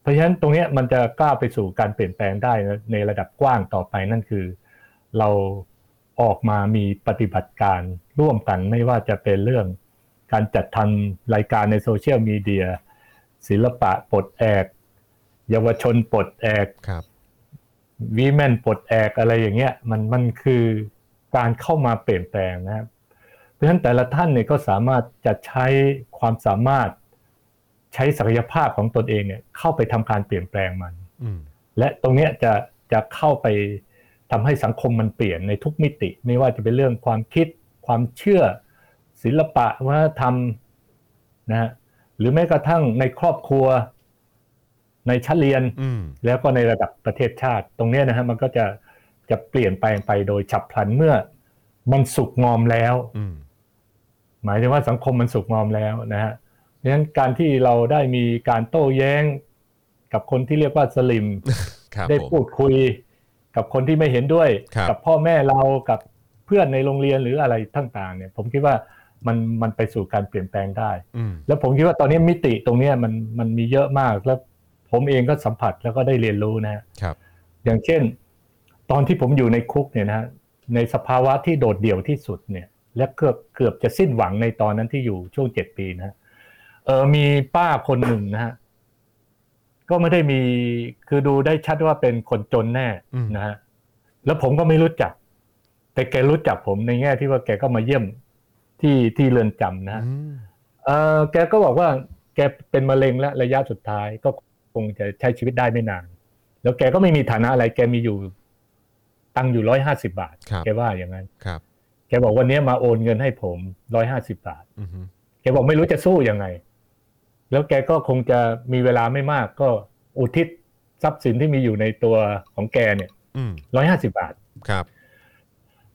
S3: เพราะฉะนั้นตรงเนี้ยมันจะก้าวไปสู่การเปลี่ยนแปลงได้นะในระดับกว้างต่อไปนั่นคือ เราออกมามีปฏิบัติการร่วมกันไม่ว่าจะเป็นเรื่องการจัดทำรายการในโซเชียลมีเดียศิลปะปลดแอก เยาวชนปลดแอก
S2: ครับ
S3: วีแมนปลดแอกอะไรอย่างเงี้ยมันมันคือการเข้ามาเปลี่ยนแปลงนะครับ เพราะฉะนั้นแต่ละท่านเนี่ยก็สามารถจะใช้ความสามารถใช้ศักยภาพของตนเองเนี่ยเข้าไปทำการเปลี่ยนแปลงมัน
S2: อืม
S3: และตรงเนี้ยจะจะเข้าไปทำให้สังคมมันเปลี่ยนในทุกมิติ ไม่ว่าจะเป็นเรื่องความคิด ความเชื่อ ศิลปะวัฒนธรรมนะฮะหรือแม้กระทั่งในครอบครัว ในชั้นเรียน
S2: อืม
S3: แล้วก็ในระดับประเทศชาติ ตรงเนี้ยนะฮะมันก็จะจะเปลี่ยนแปลงไปโดยฉับพลันเมื่อมันสุกงอมแล้ว
S2: อืม
S3: หมายถึงว่าสังคมมันสุกงอมแล้วนะฮะเพราะฉะนั้นการที่เราได้มีการโต้แย้ง กับคนที่เรียกว่าสลิม
S2: ครับ
S3: ได้
S2: ผม
S3: พูดคุย กับคนที่ไม่เห็นด้วย
S2: ครับ
S3: กับพ่อแม่เรากับเพื่อนในโรงเรียนหรืออะไรต่างๆเนี่ย ผมคิดว่ามันมันไปสู่การเปลี่ยนแปลงได้
S2: อืม
S3: แล้วผมคิดว่าตอนนี้มิติตรงเนี้ยมันมันมีเยอะมากแล้ว ผมเองก็สัมผัสแล้วก็ได้เรียนรู้นะฮะ
S2: ครับ
S3: อย่างเช่น ตอนที่ผมอยู่ในคุกเนี่ยนะฮะในสภาวะที่โดดเดี่ยวที่สุดเนี่ย และเกือบเกือบจะสิ้นหวังในตอนนั้นที่อยู่ช่วงเจ็ดปีนะฮะเออมีป้าคนหนึ่งนะฮะก็ไม่ได้มีคือดูได้ชัดว่าเป็นคนจนแน่
S2: อืม
S3: นะฮะแล้วผมก็ไม่รู้จัก แต่แกรู้จักผมในแง่ที่ว่าแกก็มาเยี่ยมที่ที่เรือนจำนะฮะ
S2: อืม
S3: เออแกก็บอกว่าแกเป็นมะเร็งและระยะสุดท้ายก็ค งจะใช้ชีวิตได้ไม่นาน แล้วแกก็ไม่มีฐานะอะไร แกมีอยู่ตังค์อยู่ร้อยห้าสิบาท
S2: ครับ
S3: แกว่าอย่างนั้น
S2: ครับ
S3: แกบอกวันนี้มาโอนเงินให้ผมร้อยห้าสิบาท
S2: อือฮึ
S3: แกบอกไม่รู้จะสู้ยังไง แล้วแกก็คงจะมีเวลาไม่มากก็อุทิศทรัพย์สินที่มีอยู่ในตัวของแกเนี่ย
S2: อืม
S3: ร้อยห้าสิบาท
S2: ครับ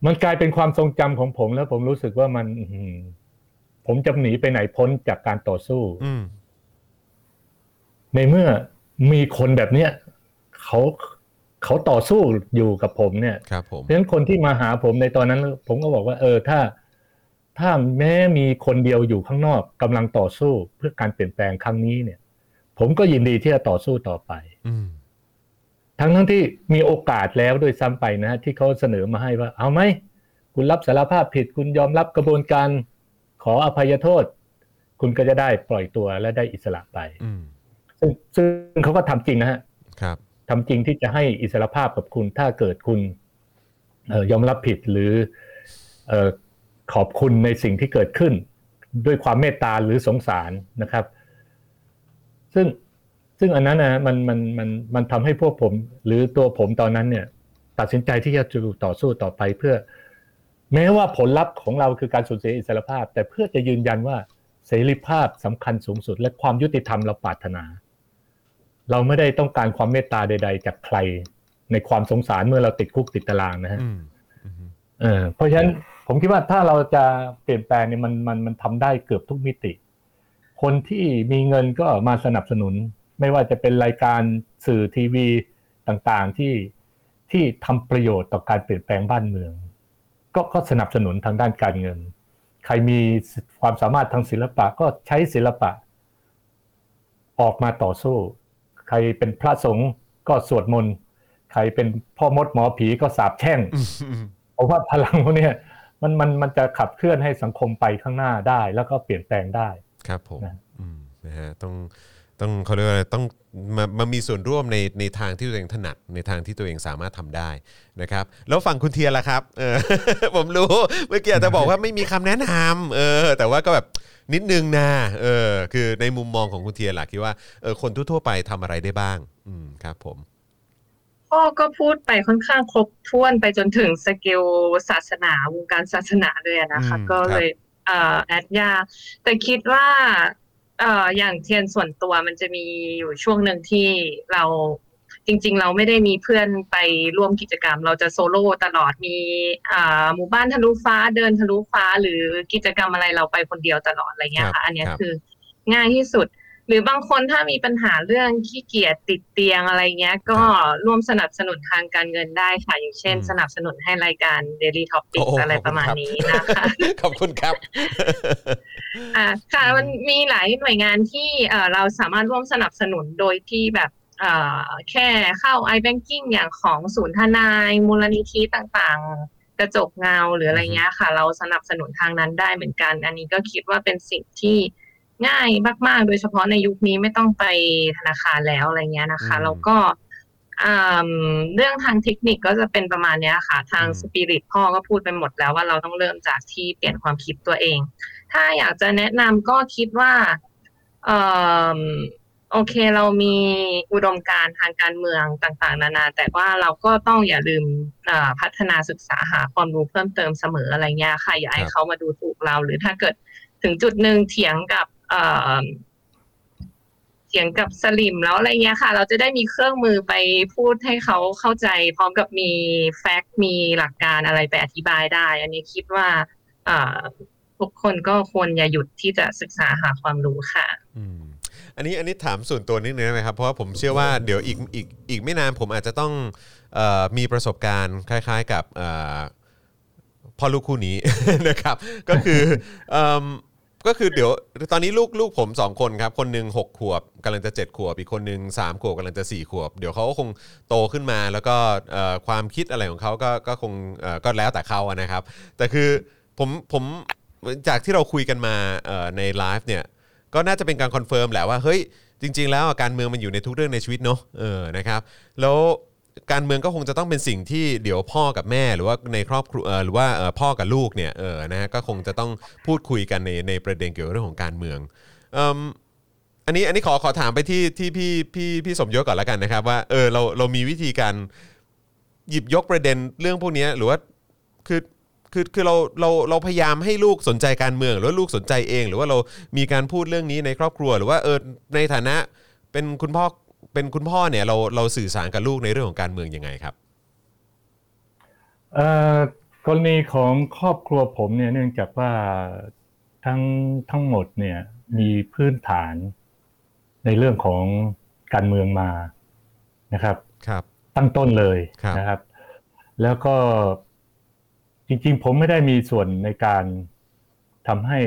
S3: มันกลายเป็นความทรงจำของผมแล้วผมรู้สึกว่ามันอื้อหือผมจะหนีไปไหนพ้นจากการต่อสู้
S2: อืม
S3: ในเมื่อมีคนแบบเนี้ยเขาเขาต่อสู้อยู่กับผมเนี่ย
S2: ครับผม
S3: เพราะฉะนั้นคนที่มาหาผมในตอนนั้น ผมก็บอกว่า เออถ้า ถ้าแม้มีคนเดียวอยู่ข้างนอกกำลังต่อสู้เพื่อการเปลี่ยนแปลงครั้งนี้เนี่ย ผมก็ยินดีที่จะต่อสู้ต่อไป
S2: อืม
S3: ทั้งทั้งที่มีโอกาสแล้วโดวยซ้ำไปนะฮะที่เขาเสนอมาให้ว่า เอาไหมคุณรับสารภาพผิด คุณยอมรับกระบวนการขออภัยโทษ คุณก็จะได้ปล่อยตัวและได้อิสระไป
S2: อืม
S3: ซึ่งซึ่งเขาก็ทำจริงนะฮะ
S2: ครับ
S3: ทำจริงที่จะให้อิสรภาพกับคุณถ้าเกิดคุณเออยอมรับผิดหรือเออขอบคุณในสิ่งที่เกิดขึ้น ด้วยความเมตตาหรือสงสารนะครับ ซึ่งซึ่งอันนั้นนะมันมันมันมันทำให้พวกผม หรือตัวผมตอนนั้นเนี่ย ตัดสินใจที่จะอยู่ต่อสู้ต่อไปเพื่อ แม้ว่าผลลัพธ์ของเราคือการสูญเสียอิสรภาพ แต่เพื่อจะยืนยันว่าเสรีภาพสำคัญสูงสุด และความยุติธรรมเราปรารถนา เราไม่ได้ต้องการความเมตตาใด ๆ จากใคร ในความสงสารเมื่อเราติดคุกติดตารางนะฮะ
S2: อืมอืม
S3: เออเพราะฉะนั้นผมคิดว่าถ้าเราจะเปลี่ยนแปลงเนี่ยมันมันมันทำได้เกือบทุกมิติ คนที่มีเงินก็มาสนับสนุน ไม่ว่าจะเป็นรายการสื่อทีวีต่างๆที่ที่ทำประโยชน์ต่อการเปลี่ยนแปลงบ้านเมือง ก็ก็สนับสนุนทางด้านการเงิน ใครมีความสามารถทางศิลปะก็ใช้ศิลปะ ออกมาต่อสู้ ใครเป็นพระสงฆ์ก็สวดมนต์ใครเป็นพ่อมดหมอผีก็สาบแช่ง
S2: อืม
S3: เพราะว่าพลังพวกเนี้ยมันมันมันจะขับเคลื่อนให้สังคมไปข้างหน้าได้ แล้วก็เปลี่ยนแปลงได้
S2: ครับผม
S3: นะ
S2: อืมนะฮะต้องต้องเขาเรียกว่าอะไรต้องมามามีส่วนร่วมในในทางที่ตัวเองถนัดในทางที่ตัวเองสามารถทำได้นะครับ แล้วฝั่งคุณเทียนล่ะครับเออผมรู้เมื่อกี้อาจจะบอกว่าไม่มีคำแนะนำเออแต่ว่าก็แบบ นิดนึงนะเออคือในมุมมองของคุณเทียนล่ะคิดว่าเออคนทั่วๆไปทำอะไรได้บ้าง อืมครับ ผม
S4: พ่อก็พูดไปค่อนข้างครบถ้วนไปจนถึงสเกลศาสนาวงการศาสนาเลยอะนะคะ
S2: อืม
S4: ก็เลยเอ่อแอดยากแต่คิดว่าเอ่ออย่างเทียนส่วนตัวมันจะมีอยู่ช่วงหนึ่งที่เรา จริง ๆ เราไม่ได้มีเพื่อนไปร่วมกิจกรรม เราจะโซโล่ตลอดมีอ่าหมู่บ้านทะลุฟ้าเดินทะลุฟ้า หรือกิจกรรมอะไรเราไปคนเดียวตลอดอะไรเงี้ย
S2: ครั
S4: ค่ะ
S2: บ
S4: อันเนี้ย
S2: ครับ
S4: คือง่ายที่สุด หรือบางคนถ้ามีปัญหาเรื่องขี้เกียจติดเตียงอะไรเงี้ย ก็ร่วมสนับสนุนทางการเงินได้ค่ะ อย่างเช่น
S2: อืม
S4: สนับสนุนให้รายการ Daily
S2: โอ้
S4: Topic
S2: โห
S4: อะไร
S2: ขอบคุณ
S4: ประมาณ
S2: ครับ
S4: นี้นะคะ
S2: ขอบคุณครับ
S4: อ่าค่ะมันมีหลายหน่วยงานที่เอ่อเราสามารถร่วมสนับสนุนโดยที่แบบเอ่อ แค่เข้า iBanking อย่างของศูนย์ทนาย มูลนิธิต่างๆ กระจกเงาหรืออะไรเงี้ยค่ะ เราสนับสนุนทางนั้นได้เหมือนกัน อันนี้ก็คิดว่าเป็นสิ่งที่ง่ายมาก ๆ โดยเฉพาะในยุคนี้ไม่ต้องไปธนาคารแล้วอะไรเงี้ยนะคะ
S2: อืม
S4: แล้วก็อ่าเรื่องทางเทคนิคก็จะเป็นประมาณเนี้ยค่ะ ทาง
S2: อืม
S4: สปิริตพ่อก็พูดไปหมดแล้วว่าเราต้องเริ่มจากที่เปลี่ยนความคิดตัวเอง ถ้าอยากจะแนะนำก็คิดว่าเอ่อ โอเคเรามีอุดมการทางการเมืองต่างๆ นานา แต่ว่าเราก็ต้องอย่าลืมพัฒนาศึกษาหาความรู้เพิ่มเติมเสมออะไรเงี้ยค่ะอย่าให้เขามาดูถูกเรา หรือถ้าเกิดถึงจุดหนึ่งเถียงกับเถียงกับสลิมแล้วอะไรเงี้ยค่ะ เราจะได้มีเครื่องมือไปพูดให้เขาเข้าใจ พร้อมกับมีแฟกต์มีหลักการอะไรไปอธิบายได้ อันนี้คิดว่าทุกคนก็ควรอย่าหยุดที่จะศึกษาหาความรู้ค่ะ
S2: อืม อันนี้อันนี้ถามส่วนตัวนิดนึงได้ไหมครับ เพราะว่าผมเชื่อว่าเดี๋ยวอีกอีกอีกไม่นานผมอาจจะต้องเออมีประสบการณ์คล้าย ๆกับเออพ่อลูกคู่นี้ นะครับ ก็คือเอิ่มก็คือเดี๋ยวตอนนี้ลูกลูกผมสองคนครับ คนหนึ่งหกขวบกำลังจะเจ็ดขวบ อีกคนหนึ่งสามขวบกำลังจะสี่ขวบ เดี๋ยวเขาก็คงโตขึ้นมาแล้วก็เอ่อความคิดอะไรของเขาก็ก็คงเอ่อก็แล้วแต่เขาอะนะครับ แต่คือผมผมจากที่เราคุยกันมาเอ่อในไลฟ์เนี่ย ก็น่าจะเป็นการ confirm แหละว่าเฮ้ยจริง ๆ แล้วการเมืองมันอยู่ในทุกเรื่องในชีวิตเนอะเออนะครับแล้วการเมืองก็คงจะต้องเป็นสิ่งที่เดี๋ยวพ่อกับแม่หรือว่าในครอบครัวหรือว่าพ่อกับลูกเนี่ยเออนะฮะก็คงจะต้องพูดคุยกันในในประเด็นเกี่ยวกับเรื่องของการเมืองอืมอันนี้อันนี้ขอขอถามไปที่ที่พี่พี่พี่สมยศก่อนล้วกันนะครับว่าเออเราเรามีวิธีการหยิบยกประเด็นเรื่องพวกนี้หรือว่าคือ คือคือเราเราเราพยายามให้ลูกสนใจการเมือง หรือว่าลูกสนใจเอง หรือว่าเรามีการพูดเรื่องนี้ในครอบครัว หรือว่าเออในฐานะเป็นคุณพ่อเป็นคุณพ่อเนี่ยเราเราสื่อสารกับลูกในเรื่องของการเมืองยังไงครับ
S3: เอ่อกรณีของครอบครัวผมเนี่ยเนื่องจากว่าทั้งทั้งหมดเนี่ยมีพื้นฐานในเรื่องของการเมืองมานะครับ
S2: ครับ
S3: ตั้งต้นเลย
S2: ครับ
S3: นะครับ แล้วก็ จริงๆ ผมไม่ได้มีส่วนในการทำให้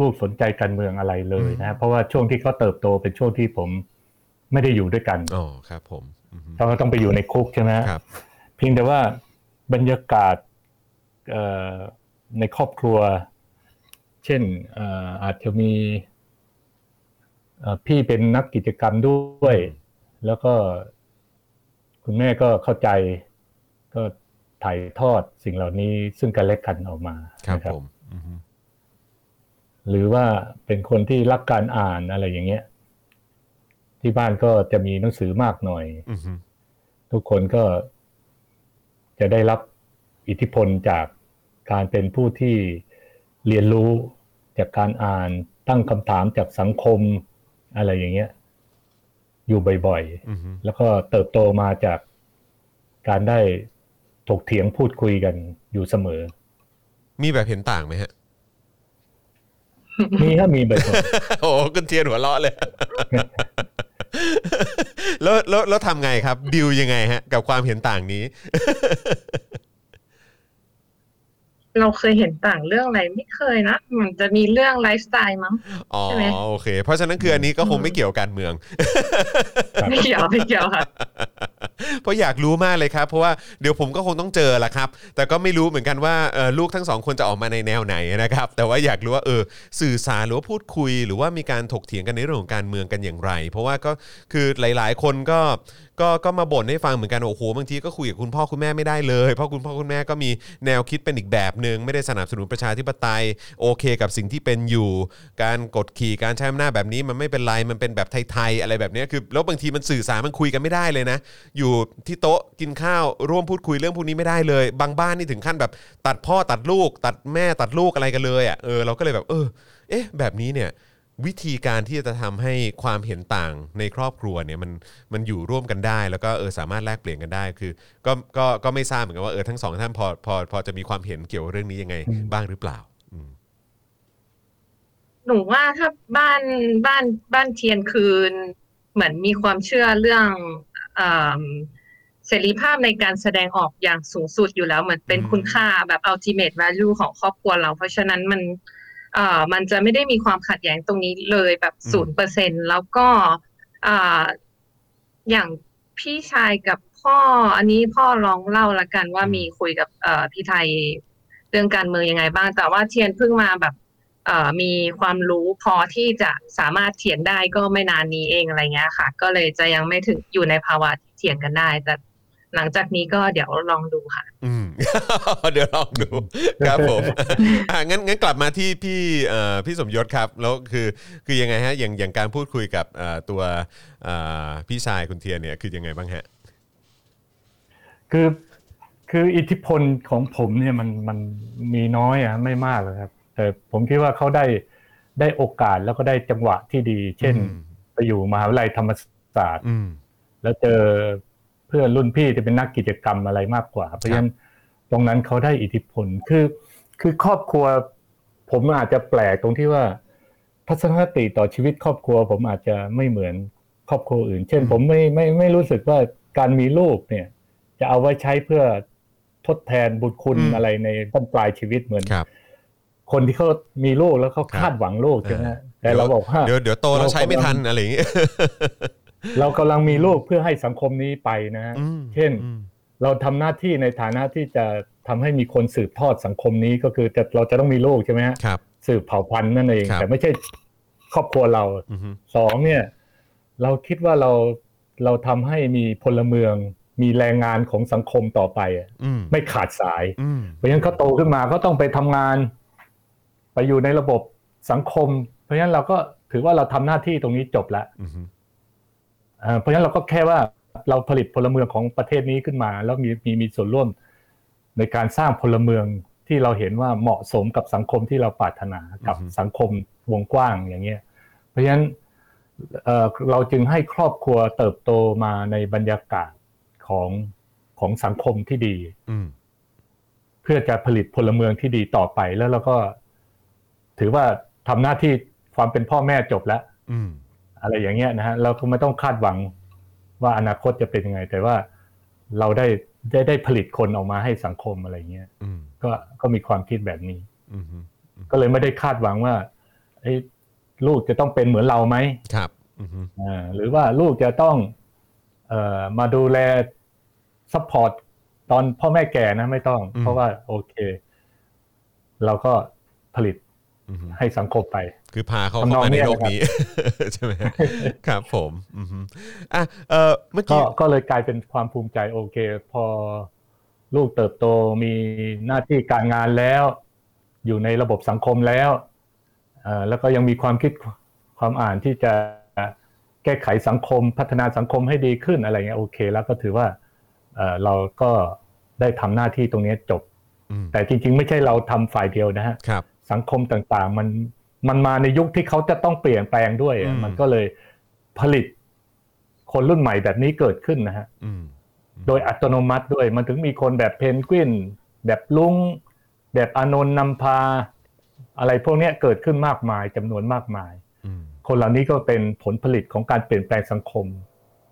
S3: ลูกๆสนใจการเมืองอะไรเลยนะครับเพราะว่าช่วงที่เขาเติบโตเป็นช่วงที่ผมไม่ได้อยู่ด้วยกัน
S2: อ๋อครับผมอือฮึ
S3: เขาก็ต้องไปอยู่ในคุกใช่ไหมฮะ
S2: ครับ
S3: เพียงแต่ว่าบรรยากาศเอ่อในครอบครัว เช่นเอ่ออาจจะมีเอ่อพี่เป็นนักกิจกรรมด้วย แล้วก็คุณแม่ก็เข้าใจก็ ถ่ายทอดสิ่งเหล่านี้ซึ่งกันและกันออกมา
S2: ครับ
S3: นะ
S2: ผมอือฮึ
S3: หรือว่าเป็นคนที่รักการอ่านอะไรอย่างเงี้ย ที่บ้านก็จะมีหนังสือมากหน่อย
S2: อือฮึ
S3: ทุกคนก็จะได้รับอิทธิพลจากการเป็นผู้ที่เรียนรู้จากการอ่านตั้งคำถามจากสังคมอะไรอย่างเงี้ย อยู่บ่อย
S2: อือฮึ
S3: ๆแล้วก็เติบโตมาจากการได้ ถกเถียงพูดคุยกันอยู่เสมอ
S2: มีแบบเห็นต่างไหมฮะ
S3: มีถ้ามีบ่อย
S2: โอ้โหคุณเทียนหัวเราะเลย แล้วแล้วแล้วทำไงครับดิวยังไงฮะ กับความเห็นต่างนี้
S4: เราเคยเห็นต่างเรื่องอะไรไม่เคยนะมันจะมีเรื่องไลฟ์สไตล์มั้ง
S2: อ๋อ
S4: ใช่ไหม
S2: โอเค เพราะฉะนั้นคืออันนี้ก็คงไม่เกี่ยวกับการเมือง
S4: ไม่เกี่ยวไม่เกี่ยวค่ะ
S2: เพราะอยากรู้มากเลยครับ เพราะว่าเดี๋ยวผมก็คงต้องเจอละครับ แต่ก็ไม่รู้เหมือนกันว่าเอ่อลูกทั้งสองคนจะออกมาในแนวไหนนะครับ แต่ว่าอยากรู้ว่าเออสื่อสารหรือว่าพูดคุย หรือว่ามีการถกเถียงกันในเรื่องของการเมืองกันอย่างไร เพราะว่าก็คือหลาย ๆ คนก็ก็ก็มาบ่นให้ฟังเหมือนกันโอ้โหบางทีก็คุยกับคุณพ่อคุณแม่ไม่ได้เลย เพราะคุณพ่อคุณแม่ก็มีแนวคิดเป็นอีกแบบหนึ่งไม่ได้สนับสนุนประชาธิปไตยโอเคกับสิ่งที่เป็นอยู่ การกดขี่การใช้อำนาจแบบนี้มันไม่เป็นไรมันเป็นแบบไทยๆอะไรแบบนี้คือแล้วบางทีมันสื่อสารมันคุยกันไม่ได้เลยนะ อยู่ที่โต๊ะกินข้าวร่วมพูดคุยเรื่องพวกนี้ไม่ได้เลย บางบ้านนี่ถึงขั้นแบบตัดพ่อตัดลูก ตัดแม่ตัดลูกอะไรกันเลยอะเออเราก็เลยแบบเออเอ๊ะแบบนี้เนี่ย วิธีการที่จะทำให้ความเห็นต่างในครอบครัวเนี่ยมันมันอยู่ร่วมกันได้ แล้วก็เออสามารถแลกเปลี่ยนกันได้คือก็ก็ก็ไม่ทราบเหมือนกันว่าเออทั้งสองท่านพอพอพอจะมีความเห็นเกี่ยวกับเรื่องนี้ยังไงบ้างหรือเปล่าอืม
S4: หนูว่าถ้าบ้านบ้านบ้านเทียนคืน เหมือนมีความเชื่อเรื่องอ่าเสรีภาพในการแสดงออกอย่างสูงสุดอยู่แล้วเหมือนเป็น
S2: อืม
S4: คุณค่าแบบ ultimate value ของครอบครัวเรา เพราะฉะนั้นมันเอ่อ มันจะไม่ได้มีความขัดแย้งตรงนี้เลยแบบศูนย์เปอร์เซ็นแล้วก็อ่าอย่างพี่ชายกับพ่ออันนี้พ่อลองเล่าละกันว่ามีคุยกับเอ่อพี่ไทยเรื่องการเมืองยังไงบ้าง แต่ว่าเทียนเพิ่งมาแบบเอ่อมีความรู้พอที่จะสามารถเถียงได้ก็ไม่นานนี้เองอะไรเงี้ยค่ะ ก็เลยจะยังไม่ถึงอยู่ในภาวะที่เถียงกันได้ แต่ หลังจากนี้ก็เดี๋ยวลองดูค่ะ
S2: อืม เดี๋ยวลองดู ครับผมอะงั้นงั้นกลับมาที่พี่เอ่อพี่สมยศครับ แล้วคือคือยังไงฮะอย่างอย่างการพูดคุยกับเอ่อตัวเอ่อพี่ชายคุณเทียนเนี่ยคือยังไงบ้างฮะ
S3: คือคืออิทธิพลของผมเนี่ยมันมันมีน้อยอะไม่มากเลยครับ แต่ผมคิดว่าเขาได้ได้โอกาสแล้วก็ได้จังหวะที่ดี เช่น
S2: อืม
S3: ไปอยู่มหาวิทยาลัยธรรมศาสตร์
S2: อืม
S3: แล้วเจอเพื่อนรุ่นพี่ที่เป็นนักกิจกรรมอะไรมากกว่า เพราะฉะนั้นตรงนั้นเขาได้อิทธิพลคือคือครอบครัว ผมอาจจะแปลกตรงที่ว่า ทัศนคติต่อชีวิตครอบครัว ผมอาจจะไม่เหมือนครอบครัวอื่น เช่น ผมไม่ไม่ไม่รู้สึกว่าการมีลูกเนี่ย จะเอาไว้ใช้เพื่อทดแทนบุญคุณ
S2: อืม
S3: อะไรในบั้นปลายชีวิตเหมือน
S2: ครับ
S3: คนที่เขามีลูกแล้วเขา
S2: ครับ
S3: คาดหวังลูกใช่ไหม
S2: เออ
S3: แต่เราบอกว่า
S2: เดี๋ยวเดี๋ยวโตแล้วใช้ไม่ทันอะไรอย่างเงี้ย
S3: เรากำลังมีลูกเพื่อให้สังคมนี้ไปนะฮะ
S2: อืม
S3: เช่น
S2: อืม
S3: เราทำหน้าที่ในฐานะที่จะทำให้มีคนสืบทอดสังคมนี้ก็คือจะเราจะต้องมีลูกใช่ไหมฮะ
S2: ครับ
S3: สืบเผ่าพันธุ์นั่นเอง
S2: ครับ
S3: แต่ไม่ใช่ครอบครัวเรา
S2: อือฮึ
S3: สองเนี่ย เราคิดว่าเราเราทำให้มีพลเมืองมีแรงงานของสังคมต่อไปอะ
S2: อืม
S3: ไม่ขาดสาย
S2: อืม
S3: เพราะฉะนั้นเขาโตขึ้นมาก็ต้องไปทำงาน ไปอยู่ในระบบสังคม เพราะฉะนั้นเราก็ถือว่าเราทำหน้าที่ตรงนี้จบแล้ว
S2: อืม
S3: เอ่อเพราะฉะนั้นเราก็แค่ว่าเราผลิตพลเมืองของประเทศนี้ขึ้นมา แล้วมีมีมีส่วนร่วมในการสร้างพลเมืองที่เราเห็นว่าเหมาะสมกับสังคมที่เราปรารถนากับสังคมวงกว้างอย่างเงี้ย เพราะฉะนั้นเอ่อเราจึงให้ครอบครัวเติบโตมาในบรรยากาศของของสังคมที่ดี
S2: อืม
S3: เพื่อจะผลิตพลเมืองที่ดีต่อไปแล้วเราก็ ถือว่าทำหน้าที่ความเป็นพ่อแม่จบแล้ว
S2: อืม
S3: อะไรอย่างเงี้ยนะฮะเราก็ไม่ต้องคาดหวังว่าอนาคตจะเป็นยังไง แต่ว่าเราได้ได้ได้ผลิตคนออกมาให้สังคมอะไรเงี้ย
S2: อืม
S3: ก็ก็มีความคิดแบบนี้
S2: อืม
S3: ก็เลยไม่ได้คาดหวังว่าเอ้ยลูกจะต้องเป็นเหมือนเราไหม
S2: ครับอืม
S3: อ่าหรือว่าลูกจะต้องเอ่อมาดูแลซัพพอร์ตตอนพ่อแม่แก่นะไม่ต้อง เพราะว่าโอเค เราก็ผลิต
S2: อืม
S3: ให้สังคมไป
S2: คือพาเขา
S3: ทำน
S2: เข้า
S3: อง
S2: มาใน
S3: เนี้ย
S2: โลกนี้ใช่ไหมครับผมอืมอะเออเมื่อ
S3: ก็
S2: กี้
S3: ก็เลยกลายเป็นความภูมิใจโอเค พอลูกเติบโตมีหน้าที่การงานแล้ว อยู่ในระบบสังคมแล้วเอ่อแล้วก็ยังมีความคิดความอ่านที่จะแก้ไขสังคมพัฒนาสังคมให้ดีขึ้นอะไรเงี้ยโอเค แล้วก็ถือว่าเอ่อเราก็ได้ทำหน้าที่ตรงนี้จบ
S2: อืม
S3: แต่จริง ๆ ไม่ใช่เราทำฝ่ายเดียวนะฮะ
S2: ครับ
S3: สังคมต่างๆมัน มันมาในยุคที่เขาจะต้องเปลี่ยนแปลงด้วยอะ
S2: อืม
S3: มันก็เลยผลิตคนรุ่นใหม่แบบนี้เกิดขึ้นนะฮะ
S2: อืม
S3: โดยอัตโนมัติด้วย มันถึงมีคนแบบเพนกวิน แบบลุง แบบอานนท์นำพา อะไรพวกเนี้ยเกิดขึ้นมากมายจำนวนมากมาย
S2: อืม
S3: คนเหล่านี้ก็เป็นผลผลิตของการเปลี่ยนแปลงสังคม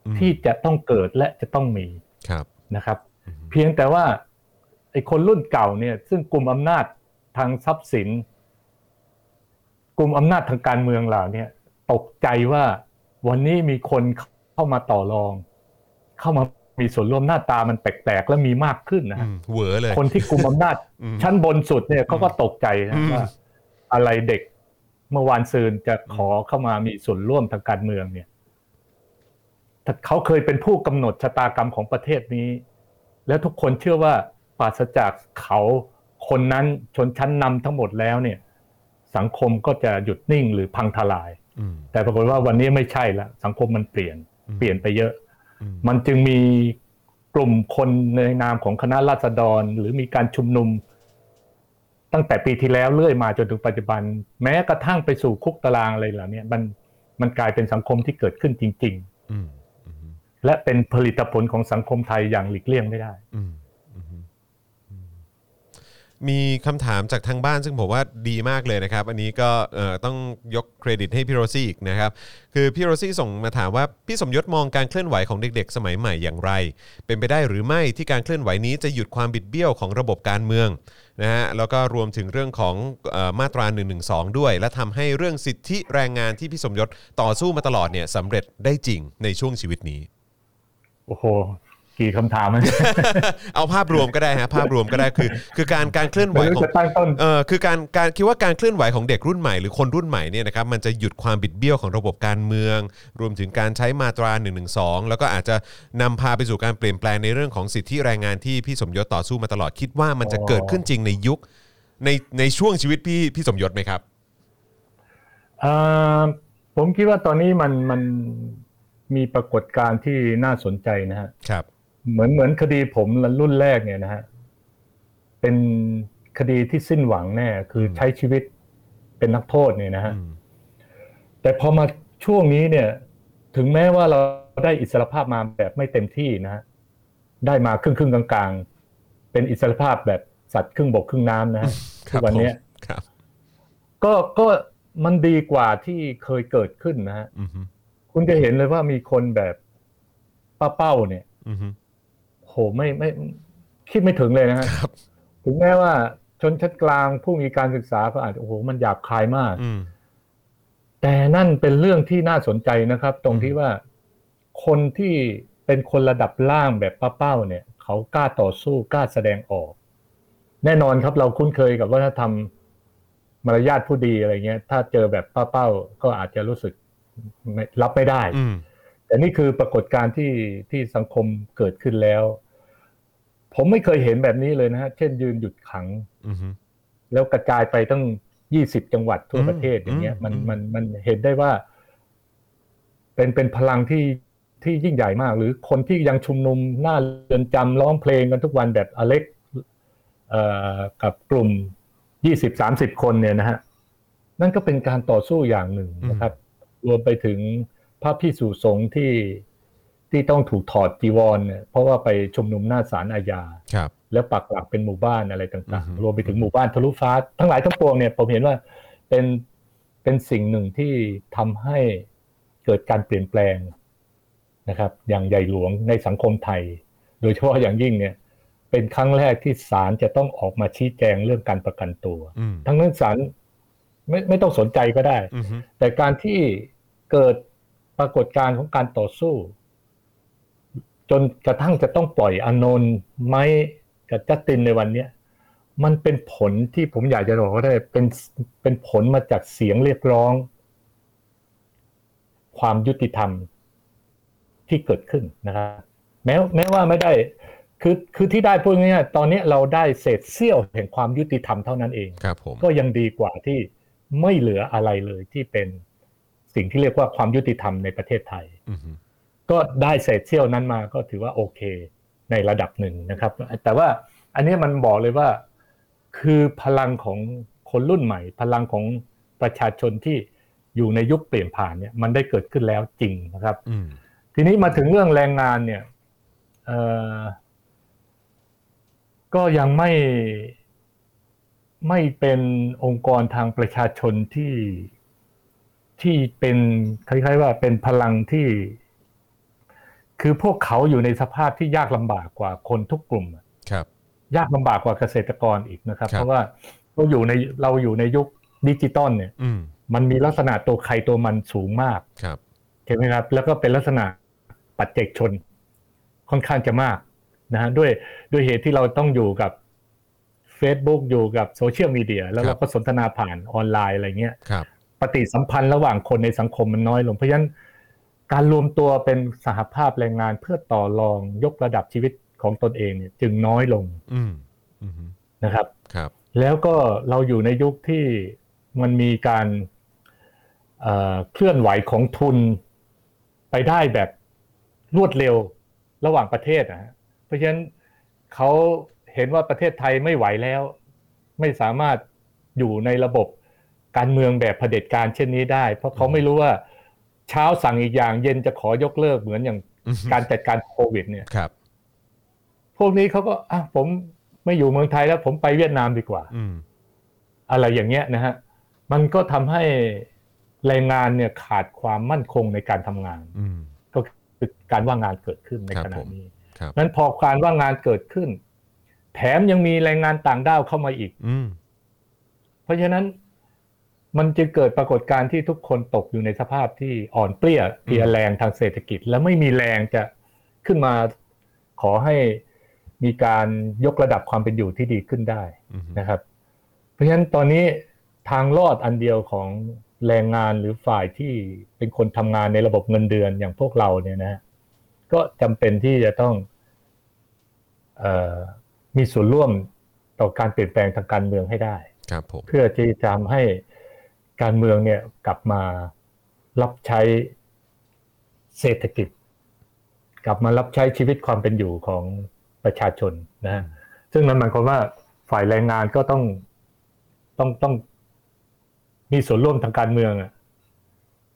S2: อืม
S3: ที่จะต้องเกิดและจะต้องมี
S2: ครับ
S3: นะครับ
S2: อืม
S3: เพียงแต่ว่าไอ้คนรุ่นเก่าเนี่ย ซึ่งกลุ่มอำนาจทางทรัพย์สิน กลุ่มอำนาจทางการเมืองเหล่าเนี้ตกใจว่าวันนี้มีคนเข้ามาต่อรอง เข้ามามีส่วนร่วมหน้าตามันแปลกๆและมีมากขึ้นนะ
S2: อื
S3: ฮะ
S2: มเหวอเลย
S3: คนที่กลุ่มอำนาจ
S2: อืม
S3: ชั้นบนสุดเนี่ยเขาก็ตกใจ
S2: อื
S3: นะ
S2: ม
S3: ว่าอะไรเด็กเมื่อวานซืนจะขอเข้ามามีส่วนร่วมทางการเมืองเนี่ยแต่เขาเคยเป็นผู้กำหนดชะตากรรมของประเทศนี้ แล้วทุกคนเชื่อว่าปราศจากเขาคนนั้นชนชั้นนำทั้งหมดแล้วเนี่ย สังคมก็จะหยุดนิ่งหรือพังทลาย
S2: อืม
S3: แต่ปรากฏว่าวันนี้ไม่ใช่ละสังคมมันเปลี่ยน
S2: อืม
S3: เปลี่ยนไปเยอะ
S2: อืม
S3: มันจึงมีกลุ่มคนในนามของคณะราษฎร หรือมีการชุมนุม ตั้งแต่ปีที่แล้วเรื่อยมาจนถึงปัจจุบัน แม้กระทั่งไปสู่คุกตารางอะไรเหล่านี้มันมันกลายเป็นสังคมที่เกิดขึ้นจริง
S2: อืมอืม
S3: ๆและเป็นผลิตผลของสังคมไทยอย่างหลีกเลี่ยงไม่ได้
S2: อืมอืมอืม มีคำถามจากทางบ้านซึ่งผมว่าดีมากเลยนะครับ อันนี้ก็เอ่อต้องยกเครดิตให้พี่โรซี่อีกนะครับ คือพี่โรซี่ส่งมาถามว่า พี่สมยศมองการเคลื่อนไหวของเด็กๆ สมัยใหม่อย่างไร เป็นไปได้หรือไม่ที่การเคลื่อนไหวนี้จะหยุดความบิดเบี้ยวของระบบการเมืองนะฮะแล้วก็รวมถึงเรื่องของเออมาตรา1นึด้วย และทำให้เรื่องสิทธิแรงงานที่พี่สมยศต่อสู้มาตลอดเนี่ยสำเร็จได้จริงในช่วงชีวิตนี้
S3: โอ้โห กี่คำถามมัน
S2: เอาภาพรวมก็ได้ฮะภาพรวมก็ได้คือ คือการการเคลื่อนไหว
S3: ไม่รู้
S2: ของ
S3: จะตั้งต้น
S2: เออคือการการคิดว่าการเคลื่อนไหวของเด็กรุ่นใหม่หรือคนรุ่นใหม่เนี่ยนะครับมันจะหยุดความบิดเบี้ยวของระบบการเมือง รวมถึงการใช้มาตรา1นึแล้วก็อาจจะนำพาไปสู่การเปลี่ยนแปลงในเรื่องของสิทธิแรงงานที่พี่สมยศต่อสู้มาตลอดคิดว่ามันจะเกิดขึ้นจริงในยุคในในช่วงชีวิตพี่พี่สมยศไหมครับ
S3: เอ่อผมคิดว่าตอนนี้มันมันมีปรากฏการณ์ที่น่าสนใจนะฮะ
S2: ครับ
S3: เหมือนเหมือนคดีผมรุ่นแรกเนี่ยนะฮะเป็นคดีที่สิ้นหวังแน่คือใช้ชีวิตเป็นนักโทษเนี่ยนะฮะ
S2: อืม
S3: แต่พอมาช่วงนี้เนี่ย ถึงแม้ว่าเราได้อิสรภาพมาแบบไม่เต็มที่นะฮะได้มาครึ่งครึ่งๆกลางๆ เป็นอิสรภาพแบบสัตว์ครึ่งบกครึ่งน้ำนะฮะ
S2: ครับ
S3: ทุกวันเนี้ย
S2: ผมครับ
S3: ก็ก็มันดีกว่าที่เคยเกิดขึ้นนะฮะ
S2: อือฮึ
S3: คุณจะเห็นเลยว่ามีคนแบบป้าเป้าเนี่ย
S2: อือฮึ
S3: โหไม่ไม่คิดไม่ถึงเลยนะฮะ
S2: ครับ
S3: ถึงแม้ว่าชนชั้นกลางผู้มีการศึกษาก็อาจจะโอ้โหมันหยาบคายมาก
S2: อืม
S3: แต่นั่นเป็นเรื่องที่น่าสนใจนะครับ ตรง
S2: อืม
S3: ที่ว่าคนที่เป็นคนระดับล่างแบบป้าเป้าเนี่ย เขากล้าต่อสู้กล้าแสดงออก แน่นอนครับ เราคุ้นเคยกับวัฒนธรรมมารยาทผู้ดีอะไรเงี้ย ถ้าเจอแบบป้าเป้าก็อาจจะรู้สึกไม่รับไม่ได้
S2: อืม
S3: แต่นี่คือปรากฏการณ์ที่ที่สังคมเกิดขึ้นแล้ว ผมไม่เคยเห็นแบบนี้เลยนะฮะ เช่นยืนหยุดขัง
S2: อือฮึ
S3: แล้วกระจายไปตั้งยี่สิบจังหวัดทั่ว
S2: อืม
S3: ประเทศอย่างเงี้ย
S2: อืม
S3: มัน
S2: อืม
S3: มันมันเห็นได้ว่า เป็นเป็นพลังที่ที่ยิ่งใหญ่มาก หรือคนที่ยังชุมนุมหน้าเรือนจำร้องเพลงกันทุกวันแบบอเล็กเอ่อกับกลุ่มยี่สิบสามสิบคนเนี่ยนะฮะ นั่นก็เป็นการต่อสู้อย่างหนึ่งนะครับ รวมไปถึง พระพิสุสงฆ์ที่ที่ต้องถูกถอดจีวรเนี่ยเพราะว่าไปชุมนุมหน้าศาลอาญา
S2: ครับ
S3: แล้วปักหลักเป็นหมู่บ้านอะไรต่าง
S2: อือฮึ
S3: ๆรวมไปถึงหมู่บ้านทะลุฟ้า ทั้งหลายทั้งปวงเนี่ยผมเห็นว่าเป็นเป็นสิ่งหนึ่งที่ทำให้เกิดการเปลี่ยนแปลงนะครับ อย่างใหญ่หลวงในสังคมไทย โดยเฉพาะอย่างยิ่งเนี่ย เป็นครั้งแรกที่ศาลจะต้องออกมาชี้แจงเรื่องการประกันตัว
S2: อืม
S3: ทั้งนั้นศาลไม่ไม่ต้องสนใจก็ได้
S2: อือฮึ
S3: แต่การที่เกิด ปรากฏการณ์ของการต่อสู้ จนกระทั่งจะต้องปล่อยอานนท์ไม้กับจัสตินในวันเนี้ยมันเป็นผลที่ผมอยากจะบอกว่าได้เป็นเป็นผลมาจากเสียงเรียกร้อง ความยุติธรรมที่เกิดขึ้นนะครับแม้แม้ว่าไม่ได้คือคือที่ได้พูดง่ายๆตอนนี้เราได้เศษเสี้ยวแห่งความยุติธรรมเท่านั้นเอง
S2: ครับผม
S3: ก็ยังดีกว่าที่ไม่เหลืออะไรเลยที่เป็น สิ่งที่เรียกว่าความยุติธรรมในประเทศไทย
S2: อือฮึ
S3: ก็ได้เศษเสี้ยวนั้นมาก็ถือว่าโอเคในระดับหนึ่งนะครับ แต่ว่าอันนี้มันบอกเลยว่าคือพลังของคนรุ่นใหม่ พลังของประชาชนที่อยู่ในยุคเปลี่ยนผ่านเนี่ยมันได้เกิดขึ้นแล้วจริงนะครับ
S2: อืม
S3: ทีนี้มาถึงเรื่องแรงงานเนี่ยเอ่อก็ยังไม่ไม่เป็นองค์กรทางประชาชนที่ ที่เป็นคล้ายๆว่าเป็นพลังที่ คือพวกเขาอยู่ในสภาพที่ยากลำบากกว่าคนทุกกลุ่มอะ
S2: ครับ
S3: ยากลำบากกว่าเกษตรกรอีกนะครับ
S2: ครับ
S3: เพราะว่าเราอยู่ในเราอยู่ในยุคดิจิตอลเนี่ย
S2: อืม
S3: มันมีลักษณะตัวใครตัวมันสูงมาก
S2: ครับ
S3: ใช่ไหมครับ แล้วก็เป็นลักษณะปัจเจกชน ค่อนข้างจะมากนะฮะด้วยด้วยเหตุที่เราต้องอยู่กับ Facebook อยู่กับ social media แล้ว
S2: ครั
S3: เราก็สนทนาผ่านออนไลน์อะไรเงี้ย
S2: ครับ
S3: ปฏิสัมพันธ์ระหว่างคนในสังคมมันน้อยลง เพราะฉะนั้นการรวมตัวเป็นสหภาพแรงงานเพื่อต่อรองยกระดับชีวิตของตนเองเนี่ยจึงน้อยลง
S2: อืมอืม
S3: นะครับ
S2: ครับ
S3: แล้วก็เราอยู่ในยุคที่มันมีการเอ่อเคลื่อนไหวของทุนไปได้แบบรวดเร็วระหว่างประเทศนะฮะเพราะฉะนั้นเขาเห็นว่าประเทศไทยไม่ไหวแล้ว ไม่สามารถอยู่ในระบบ การเมืองแบบเผด็จการเช่นนี้ได้ เพราะเขาไม่รู้ว่าเช้าสั่งอีกอย่างเย็นจะขอยกเลิกเหมือนอย่าง
S2: อืม
S3: การจัดการโควิด เนี่ย
S2: ครับ
S3: พวกนี้เขาก็อะผมไม่อยู่เมืองไทยแล้วผมไปเวียดนามดีกว่า
S2: อืม
S3: อะไรอย่างเงี้ยนะฮะมันก็ทำให้แรงงานเนี่ยขาดความมั่นคงในการทำงาน
S2: อืม
S3: ก็คือการว่างงานเกิดขึ้นใน
S2: ครับ
S3: ขณะ
S2: ผม
S3: นี้
S2: ครับ
S3: นั้นพอการว่างงานเกิดขึ้น แถมยังมีแรงงานต่างด้าวเข้ามาอีก
S2: อืม
S3: เพราะฉะนั้น มันจะเกิดปรากฏการณ์ที่ทุกคนตกอยู่ในสภาพที่อ่อนเปรี้ยเพลียแรงทางเศรษฐกิจ และไม่มีแรงจะขึ้นมาขอให้มีการยกระดับความเป็นอยู่ที่ดีขึ้นได้
S2: อืม
S3: นะครับ เพราะฉะนั้นตอนนี้ทางรอดอันเดียวของแรงงานหรือฝ่ายที่เป็นคนทำงานในระบบเงินเดือนอย่างพวกเราเนี่ยนะฮะก็จำเป็นที่จะต้องเออมีส่วนร่วมต่อการเปลี่ยนแปลงทางการเมืองให้ได้
S2: ครับผม
S3: เพื่อที่จะทำให้ การเมืองเนี่ยกลับมารับใช้เศรษฐกิจ กลับมารับใช้ชีวิตความเป็นอยู่ของประชาชนนะฮะซึ่งนั้นหมายความว่าฝ่ายแรงงานก็ต้องต้องต้องมีส่วนร่วมทางการเมืองอะ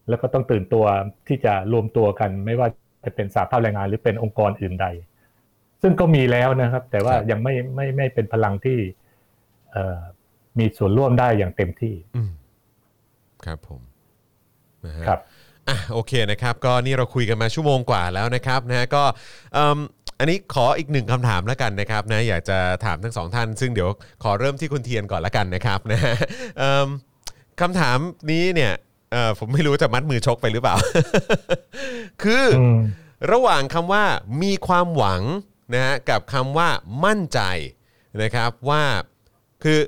S3: แล้วก็ต้องตื่นตัวที่จะรวมตัวกัน ไม่ว่าจะเป็นสาภาพแรงงานหรือเป็นองค์กรอื่นใด ซึ่งก็มีแล้วนะครับ แต่ว่ายังไม่ไม่ไม่เป็นพลังที่เอ่อมีส่วนร่วมได้อย่างเต็มที่
S2: อืม ครับผมนะฮะ
S3: ครับ
S2: อะโอเคนะครับ ก็นี่เราคุยกันมาชั่วโมงกว่าแล้วนะครับนะก็เอิ่มอันนี้ขออีกหนึ่งคำถามแล้วกันนะครับนะอยากจะถามทั้งสองท่าน ซึ่งเดี๋ยวขอเริ่มที่คุณเทียนก่อนละกันนะครับนะฮะเอิ่มคำถามนี้เนี่ยเอ่อผมไม่รู้จะมัดมือชกไปหรือเปล่า คืออ
S3: ม
S2: ระหว่างคำว่ามีความหวังนะฮะกับคำว่ามั่นใจนะครับว่าคือ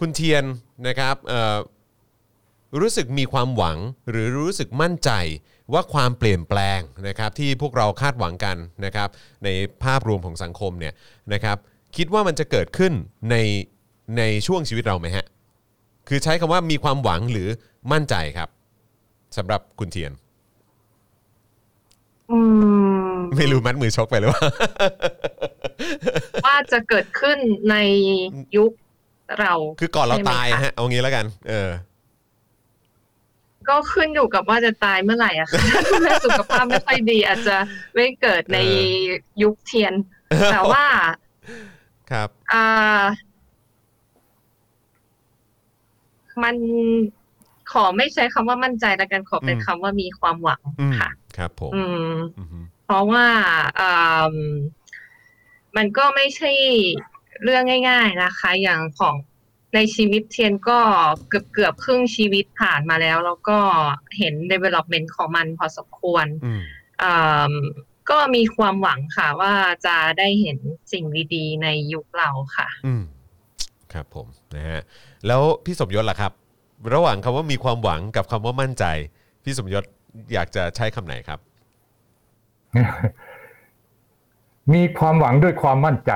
S2: คุณเทียนนะครับเอ่อ รู้สึกมีความหวังหรือรู้สึกมั่นใจว่าความเปลี่ยนแปลงนะครับที่พวกเราคาดหวังกันนะครับในภาพรวมของสังคมเนี่ยนะครับคิดว่ามันจะเกิดขึ้นในในช่วงชีวิตเราไหมฮะคือใช้คำว่ามีความหวังหรือมั่นใจครับสำหรับคุณเทียน
S4: อืม
S2: ไม่รู้มัดมือชกไปหรือเปล่า
S4: ว่าจะเกิดขึ้นในยุคเรา
S2: คือก่อนเรา
S4: ใช่ไหม
S2: ตาย
S4: คะ
S2: ฮะเอางี้แล้วกัน เออ
S4: ก็ขึ้นอยู่กับว่าจะตายเมื่อไหร่อะค่ะถ้าสุขภาพไม่ค่อยดี อาจจะไม่เกิดใน
S2: เอ
S4: ยุคเทียน แต่ว่า
S2: ครับ
S4: อ่ามันขอไม่ใช้คำว่ามั่นใจแล้วกันขอเป็น
S2: อืม
S4: คำว่ามีความหวัง
S2: อืม
S4: ค่ะ
S2: ครับผม
S4: อืม
S2: อือฮึ
S4: เพราะว่าอ่ามันก็ไม่ใช่เรื่องง่าย ๆนะคะ อย่างของ ในชีวิตเทียนก็เกือบเกือบครึ่งชีวิตผ่านมาแล้ว แล้วก็เห็น development ของมันพอสมควร
S2: อืม
S4: อ่าก็มีความหวังค่ะว่าจะได้เห็นสิ่งดีๆ ในยุคเราค่ะ
S2: อืมครับผมนะฮะแล้วพี่สมยศล่ะครับ ระหว่างคำว่ามีความหวังกับคำว่ามั่นใจ พี่สมยศอยากจะใช้คำไหนครับ
S3: มีความหวังด้วยความมั่นใจ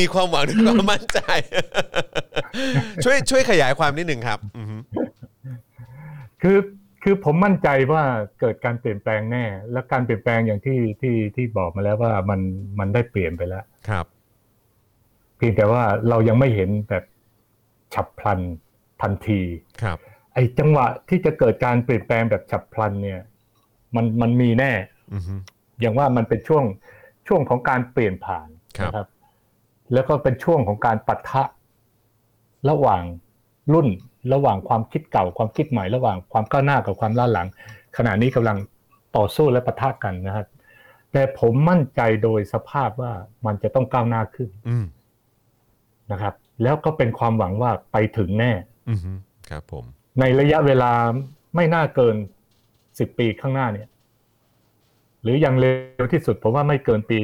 S2: มีความหวังด้วยความมั่นใจ ช่วยช่วยขยายความนิดหนึ่งครับอือฮึ
S3: คือคือผมมั่นใจว่าเกิดการเปลี่ยนแปลงแน่ และการเปลี่ยนแปลงอย่างที่ที่ที่บอกมาแล้วว่ามันมันได้เปลี่ยนไปแล้ว
S2: ครับ
S3: เพียงแต่ว่าเรายังไม่เห็นแบบฉับพลันทันที
S2: ครับ
S3: ไอ้จังหวะที่จะเกิดการเปลี่ยนแปลงแบบฉับพลันเนี่ย มันมันมีแน่
S2: อือฮึ
S3: อย่างว่ามันเป็นช่วง ช่วงของการเปลี่ยนผ่าน
S2: ครับ
S3: นะครับ แล้วก็เป็นช่วงของการปะทะ ระหว่างรุ่นระหว่างความคิดเก่าความคิดใหม่ระหว่างความก้าวหน้ากับความล้าหลัง ขณะนี้กำลังต่อสู้และปะทะกันนะครับแต่ผมมั่นใจโดยสภาพว่ามันจะต้องก้าวหน้าขึ้น
S2: อืม
S3: นะครับ แล้วก็เป็นความหวังว่าไปถึงแน่
S2: อือฮึครับ ผม
S3: ในระยะเวลาไม่น่าเกินสิบปีข้างหน้าเนี่ย หรืออย่างเร็วที่สุดผมว่าไม่เกินปี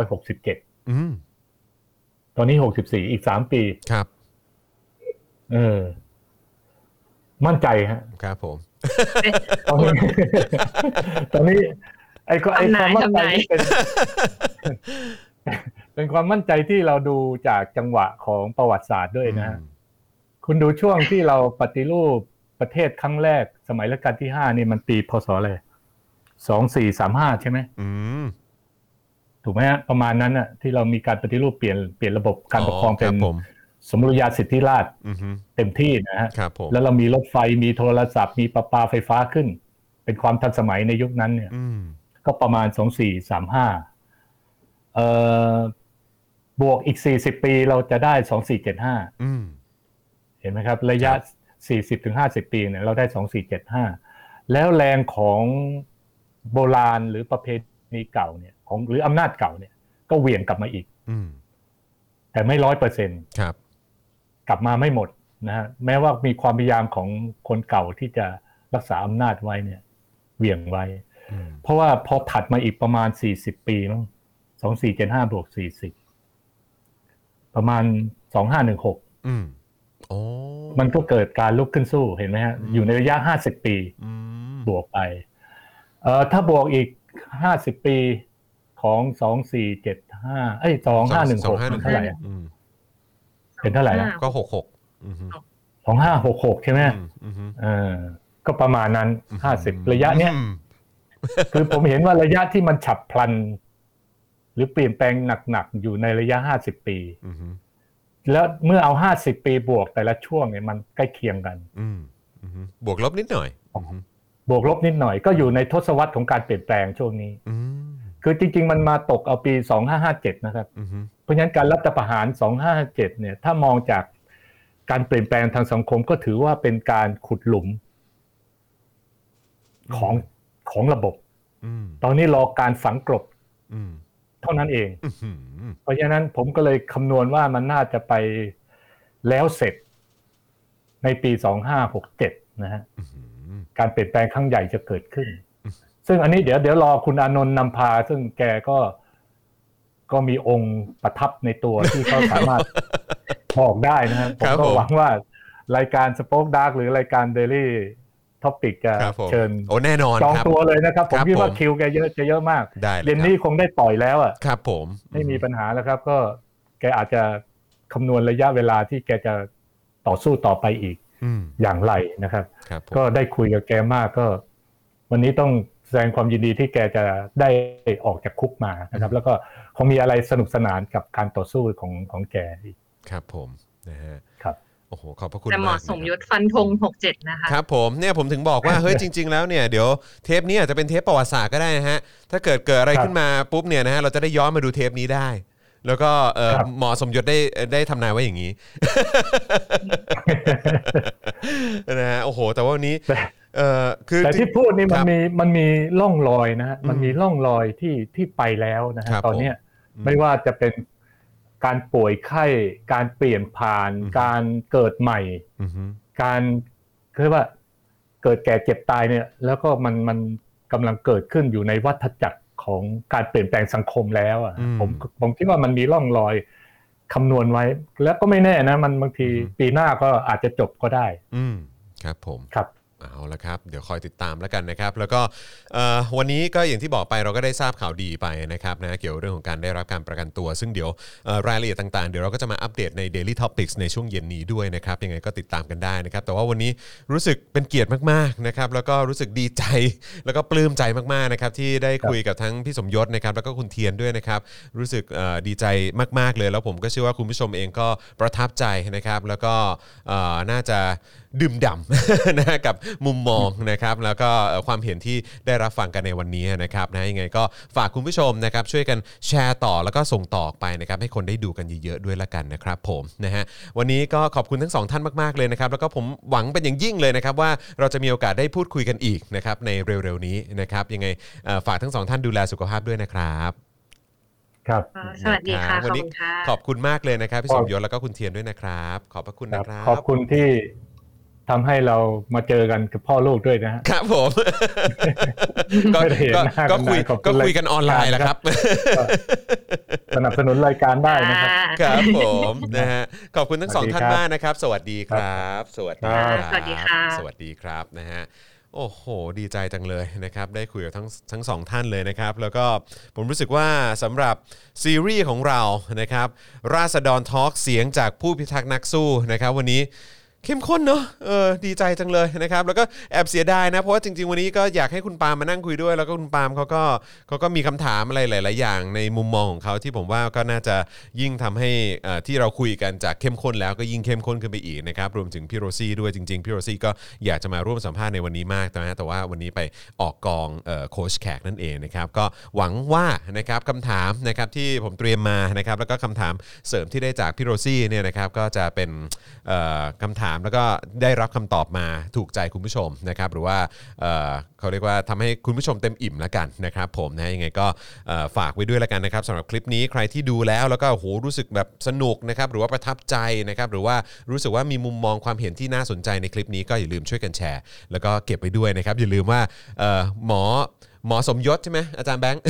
S3: 2567
S2: อืม
S3: ตอนนี้ 64 อีก 3 ปี
S2: ครับ
S3: เออ มั่นใจฮะ
S2: ครับผม
S3: ตอนนี้ตอนนี้ ไอ้ก็ไอ้ความมั่นใจนี่เป็นเป็นความมั่นใจที่เราดูจากจังหวะของประวัติศาสตร์ด้วยนะฮะคุณดูช่วงที่เราปฏิรูปประเทศครั้งแรก สมัยรัชกาลที่ห้านี่มันปีพศอะไร สองสี่สามห้าใช่ไหม
S2: อืม
S3: ถูกไหมฮะประมาณนั้นน่ะ ที่เรามีการปฏิรูปเปลี่ยนเปลี่ยนระบบการปกครอง
S2: ค
S3: เป็
S2: รั
S3: น
S2: บผม
S3: สมรยาสิทธิราชย์
S2: อือฮึ
S3: เต็มที่นะฮะ
S2: ครับผม
S3: แล้วเรามีรถไฟมีโทรศัพท์ มีประปาไฟฟ้าขึ้น เป็นความทันสมัยในยุคนั้น เนี่ย
S2: อืม
S3: ก็ประมาณสองสี่สามห้าเอ่อบวกอีกสี่สิบปีเราจะได้สองสี่เจ็ดห้า
S2: อืม
S3: เห็นไหมครับ ระยะ
S2: ครับ
S3: สี่สิบถึงห้าสิบปีเนี่ยเราได้สองสี่เจ็ดห้าแล้วแรงของ โบราณหรือประเพณีเก่าเนี่ย ของหรืออำนาจเก่าเนี่ย ก็เหวี่ยงกลับมาอีก
S2: อืม
S3: แต่ไม่ร้อยเปอร์เซ็น
S2: ครับ
S3: กลับมาไม่หมดนะฮะแม้ว่ามีความพยายามของคนเก่าที่จะรักษาอำนาจไว้เนี่ยเหวี่ยงไว้
S2: อืม
S3: เพราะว่าพอถัดมาอีกประมาณสี่สิบปีมั้งสองสี่เจ็ดห้าบวกสี่สิบประมาณสองห้าหนึ่งหก
S2: อืมโอ้
S3: มันก็เกิดการลุกขึ้นสู้เห็นไหมฮะ
S2: อืม
S3: อยู่ในระยะห้าสิบปี
S2: อืม
S3: บวกไปเอ่อ ถ้าบวกอีกห้าสิบปีของสองสี่เจ็ดห้าเอ้ยสองห้าหนึ่ง
S2: ส
S3: ห
S2: อกห้าหนึ่ง
S3: เท่าไหร่อะ
S2: อืม
S3: เป็นเท่าไหร่นะ
S2: ก็หกหกอืม
S3: สองห้าหกหกใช่ไหม
S2: อืมอืม
S3: เออก็ประมาณนั้นห้าสิบระยะเนี้ย
S2: อืม
S3: คือผมเห็นว่าระยะที่มันฉับพลัน หรือเปลี่ยนแปลงหนักๆ อยู่ในระยะห้าสิบปี
S2: อืม
S3: แล้วเมื่อเอาห้าสิบปีบวกแต่ละช่วงเนี่ยมันใกล้เคียงกัน
S2: อืมอืมบวกลบนิดหน่อยอืม
S3: บวกลบนิดหน่อยก็อยู่ในทศวรรษของการเปลี่ยนแปลงช่วงนี้
S2: อืม
S3: คือจริง ๆ มันมาตกเอาปี 2557 นะครับ
S2: อืม
S3: เพราะฉะนั้นการรัฐประหาร 2557 เนี่ย ถ้ามองจากการเปลี่ยนแปลงทางสังคมก็ถือว่าเป็นการขุดหลุม ของของระบบ
S2: อืม
S3: ตอนนี้รอการฝังกลบ
S2: อืม
S3: เท่านั้นเอง
S2: อืม
S3: เพราะฉะนั้นผมก็เลยคำนวณว่ามันน่าจะไปแล้วเสร็จในปี 2567 นะฮะ
S2: อืม
S3: การเปลี่ยนแปลงครั้งใหญ่จะเกิดขึ้น ซึ่งอันนี้เดี๋ยวเดี๋ยวรอคุณอานนท์นำพา ซึ่งแกก็ก็มีองค์ประทับในตัวที่เขาสามารถบอกได้นะฮะผมก็หวังว่ารายการสป็อคดาร์กหรือรายการเดลี่ท็อปิกจะ
S2: ครับผม
S3: เชิญ
S2: โอ้แน่นอน
S3: จอง
S2: ครับ
S3: ตัวเลยนะครับ ผม
S2: ครับ
S3: คิดว่า
S2: ผม
S3: คิวแกเยอะจะเยอะมาก
S2: ได้เลย
S3: เย็น
S2: ครับ
S3: นี้คงได้ต่อยแล้วอะ
S2: ครับ ผม
S3: ไม่มีปัญหาแล้วครับ ก็แกอาจจะคำนวณระยะเวลาที่แกจะต่อสู้ต่อไปอีก
S2: อืม
S3: อย่างไรนะครับ
S2: ครับผม
S3: ก็ได้คุยกับแกมากก็ วันนี้ต้องแสดงความยินดีที่แกจะได้ออกจากคุกมานะครับ แล้วก็คงมีอะไรสนุกสนานกับการต่อสู้ของของแกอีก
S2: ครับผมนะฮะ
S3: ครับ
S2: โอ้โหขอบพระคุณ
S4: แต่หมอ
S2: มาก
S4: สมย
S2: นะครับ
S4: ศฟันธงหกเจ็ดนะคะ
S2: ครับผมเนี่ยผมถึงบอกว่าเฮ้ยจริง ๆ แล้วเนี่ยเดี๋ยวเทปนี้อาจจะเป็นเทปประวัติศาสตร์ก็ได้นะฮะถ้าเกิดเกิดอะไร
S3: ครับ
S2: ขึ้นมาปุ๊บเนี่ยนะฮะเราจะได้ย้อนมาดูเทปนี้ได้ แล้วก็เอ่อ
S3: ครับ
S2: หมอสมยศได้ได้ทำนายไว้อย่างนี้ นะฮะโอ้โห แต่ว่าวันนี้
S3: แต่
S2: เอ่อคือ
S3: แต่ที่พูดนี่
S2: ค
S3: มัน
S2: รับ
S3: มีมันมีร่องรอยนะฮะ
S2: อืม
S3: มันมีร่องรอยที่ที่ไปแล้วนะฮะ
S2: ครับ
S3: ตอนเนี้ย
S2: ผม
S3: ไม่ว่าจะเป็นการป่วยไข้การเปลี่ยนผ่าน
S2: อืม
S3: การเกิดใหม่
S2: อือฮึ
S3: การคือว่าเกิดแก่เจ็บตายเนี่ย แล้วก็มันมันกำลังเกิดขึ้นอยู่ในวัฏจักร ของการเปลี่ยนแปลงสังคมแล้วอะผมผมคิดว่ามันมีร่องรอยคำนวณไว้ แล้วก็ไม่แน่นะ มันบางทีปีหน้าก็อาจจะจบก็ได้
S2: อืมครับผม
S3: ครับ
S2: เอาละครับ เดี๋ยวคอยติดตามแล้วกันนะครับ แล้วก็วันนี้ก็อย่างที่บอกไปเราก็ได้ทราบข่าวดีไปนะครับนะเกี่ยวเรื่องของการได้รับการประกันตัว ซึ่งเดี๋ยวรายละเอียดต่างๆ เดี๋ยวเราก็จะมาอัปเดตใน Daily Topics ในช่วงเย็นนี้ด้วยนะครับยังไงก็ติดตามกันได้นะครับ แต่ว่าวันนี้รู้สึกเป็นเกียรติมากๆนะครับแล้วก็รู้สึกดีใจแล้วก็ปลื้มใจมากๆนะครับที่ได้คุยกับทั้งพี่สมยศนะครับแล้วก็คุณเทียนด้วยนะครับรู้สึกดีใจมาก ๆเลย แล้วผมก็เชื่อว่าคุณผู้ชมเองก็ประทับใจนะครับ แล้วก็น่าจะ ดื่มด่ำนะกับมุมมองนะครับแล้วก็เอ่อความเห็นที่ได้รับฟังกันในวันนี้นะครับนะยังไงก็ฝากคุณผู้ชมนะครับช่วยกันแชร์ต่อแล้วก็ส่งต่อออกไปนะครับให้คนได้ดูกันเยอะๆด้วยละกันนะครับผมนะฮะวันนี้ก็ขอบคุณทั้งสองท่านมากๆเลยนะครับแล้วก็ผมหวังเป็นอย่างยิ่งเลยนะครับว่าเราจะมีโอกาสได้พูดคุยกันอีกนะครับในเร็วๆนี้นะครับยังไงเอ่อฝากทั้งสองท่านดูแลสุขภาพด้วยนะครับ
S3: ครับ
S4: สวัสดีค่ะ
S2: วั
S4: ขอบ
S2: นี้
S4: คุณค่ะ
S2: ขอบคุณมากเลยนะครับพี่สมยศแล้วก็คุณเทียนด้วยนะครับ ขอบพระคุณ
S3: ครั
S2: นะ
S3: บ
S2: ครับ
S3: ขอบคุณที่ ทำให้เรามาเจอกันกับพ่อลูกด้วยนะฮะ
S2: ครับผมก็
S3: ไม่ได้เห็น
S2: ก็
S3: หน้า
S2: ก็
S3: กัน
S2: คุย
S3: นานขอบคุณ
S2: ก็คุยกันออนไลน์แหละครับ
S3: สนับสนุนรายการได้นะครับ
S2: ครับผมนะฮะขอบคุณทั้งสอง
S3: สวัสดี
S2: ท่าน
S3: ครับ
S2: มากนะครับ สวัสดีครับ สวัสดีค
S3: ครั
S2: รับ
S3: บ
S4: สวัสดีค่ะ
S2: สวัสดีครับนะฮะโอ้โห ดีใจจังเลยนะครับ ได้คุยกับทั้งทั้งสองท่านเลยนะครับ แล้วก็ผมรู้สึกว่าสำหรับซีรีส์ของเรานะครับ ราษฎรทอล์กเสียงจากผู้พิทักษ์นักสู้นะครับ วันนี้ เข้มข้นเนอะเออดีใจจังเลยนะครับ แล้วก็แอบเสียดายนะ เพราะว่าจริง ๆ วันนี้ก็อยากให้คุณปาล์มมานั่งคุยด้วย แล้วก็คุณปาล์มเขาก็เขาก็มีคำถามอะไรหลาย ๆ อย่างในมุมมองของเขาที่ผมว่าก็น่าจะยิ่งทำให้อ่อที่เราคุยกันจากเข้มข้นแล้วก็ยิ่งเข้มข้นขึ้นไปอีกนะครับ รวมถึงพี่โรซี่ด้วยจริง ๆ พี่โรซี่ก็อยากจะมาร่วมสัมภาษณ์ในวันนี้มากนะแต่ว่าวันนี้ไปออกกองเอ่อโค้ชแขกนั่นเองนะครับ ก็หวังว่านะครับคำถามนะครับที่ผมเตรียมมานะครับ แล้วก็คำถามเสริมที่ได้จากพี่โรซี่เนี่ยนะครับ ก็จะเป็นเอ่อคำถามแล้วก็ได้รับคำตอบมาถูกใจคุณผู้ชมนะครับหรือว่าเเขาเรียกว่าทำให้คุณผู้ชมเต็มอิ่มแล้วกันนะครับผมนะยังไงก็ฝากไว้ด้วยแล้วกันนะครับสำหรับคลิปนี้ใครที่ดูแล้วแล้วก็โหรู้สึกแบบสนุกนะครับหรือว่าประทับใจนะครับหรือว่ารู้สึกว่ามีมุมมองความเห็นที่น่าสนใจในคลิปนี้ก็อย่าลืมช่วยกันแชร์ แล้วก็เก็บไว้ด้วยนะครับอย่าลืมว่าหมอหมอสมยศใช่ไหมอาจารย์แบงค์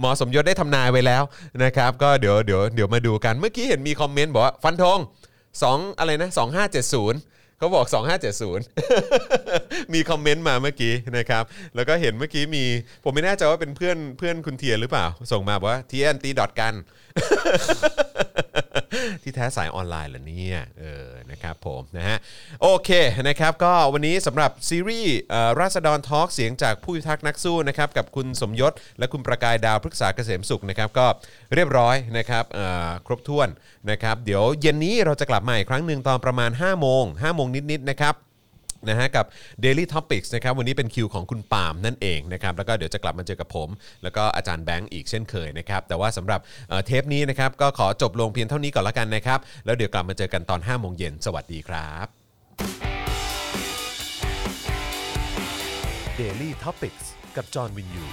S2: หมอสมยศได้ทำนายไว้แล้วนะครับ ก็เดี๋ยวเดี๋ยวเดี๋ยวมาดูกันเมื่อกี้เห็นมีคอมเมนต์บอกว่าฟันธง 2อะไรนะ2570เขาบอก 2570 มีคอมเมนต์มาเมื่อกี้นะครับ แล้วก็เห็นเมื่อกี้มี ผมไม่แน่ใจว่าเป็นเพื่อนเพื่อนคุณเทียนหรือเปล่า ส่งมาบอกว่าเทียนตีดอทกัน ที่แท้สายออนไลน์เหรอเนี่ยเออนะครับผมนะฮะโอเคนะครับก็วันนี้สำหรับซีรีส์ราษฎรทอล์กเสียงจากผู้พิทักษ์นักสู้นะครับกับคุณสมยศ และคุณประกายดาวพฤกษาเกษมสุขนะครับก็เรียบร้อยนะครับครบถ้วนนะครับเดี๋ยวเย็นนี้เราจะกลับมาอีกครั้งหนึ่งตอนประมาณ 5 โมง5โมงนิดๆนะครับ นะฮะกับ Daily Topics นะครับวันนี้เป็นคิวของคุณปาล์มนั่นเองนะครับแล้วก็เดี๋ยวจะกลับมาเจอกับผม แล้วก็อาจารย์แบงค์อีกเช่นเคยนะครับแต่ว่าสำหรับเอ่อเทปนี้นะครับก็ขอจบลงเพียงเท่านี้ก่อนละกันนะครับแล้วเดี๋ยวกลับมาเจอกันตอน5โมงเย็นสวัสดีครับ
S1: Daily Topics กับจอห์นวินยู